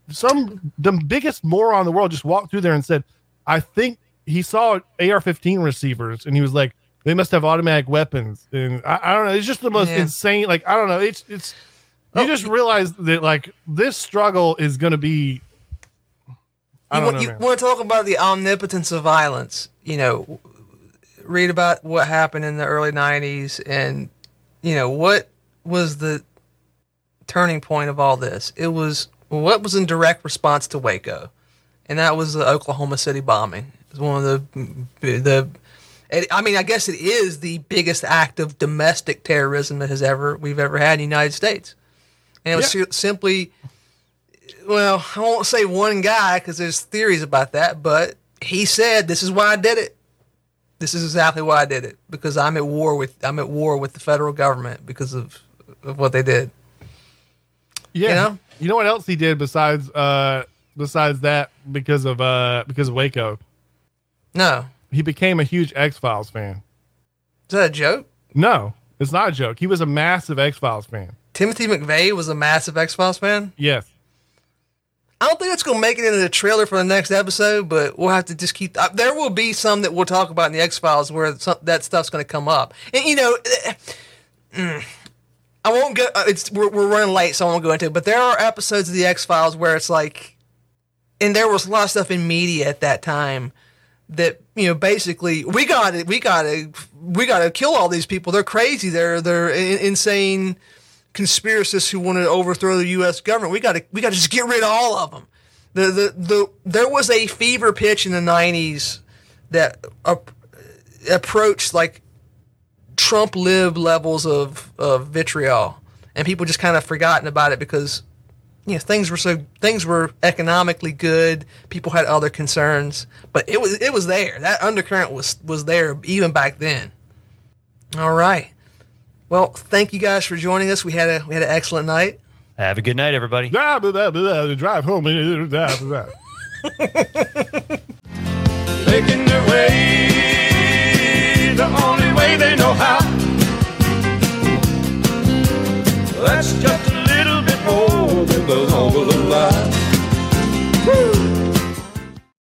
some the biggest moron in the world just walked through there and said, "I think he saw AR-15 receivers," and he was like, "They must have automatic weapons." And I, I don't know, it's just the most Yeah. insane. Like I don't know, it's it's you Oh. just realize that like this struggle is going to be. I you don't want, know, you want to talk about the omnipotence of violence? You know, read about what happened in the early '90s, and you know what was the turning point of all this. It was what was in direct response to Waco, and that was the Oklahoma City bombing. It was one of the the. it- I mean, I guess it is the biggest act of domestic terrorism that has ever we've ever had in the United States, and it was Yeah. simply well, I won't say one guy because there's theories about that, but he said, "This is why I did it. This is exactly why I did it because I'm at war with I'm at war with the federal government because of, of what they did." Yeah. You know? You know what else he did besides uh besides that because of uh because of Waco? No, He became a huge X Files fan. is that a joke? No, it's not a joke. He was a massive X Files fan. Timothy McVeigh was a massive X Files fan. Yes. I don't think it's going to make it into the trailer for the next episode, but we'll have to just keep. Uh, there will be some that we'll talk about in the X Files where some, that stuff's going to come up. And you know, eh, mm, I won't go. Uh, it's we're, we're running late, so I won't go into it. But there are episodes of the X Files where it's like, and there was a lot of stuff in media at that time that you know basically we got to we got to we got to kill all these people. They're crazy. They're they're insane conspiracists who want to overthrow the U.S. government. We got to we got to just get rid of all of them. The the the there was a fever pitch in the '90s that ap- approached like Trump lib levels of of vitriol, and people just kind of forgotten about it because you know things were so things were economically good. People had other concerns, but it was it was there. That undercurrent was was there even back then. All right. Well, thank you guys for joining us. We had a we had an excellent night. Have a good night, everybody. Blah, blah, blah, blah, blah, drive home. Blah, blah, blah. making their way the only way they know how. That's just a little bit more than the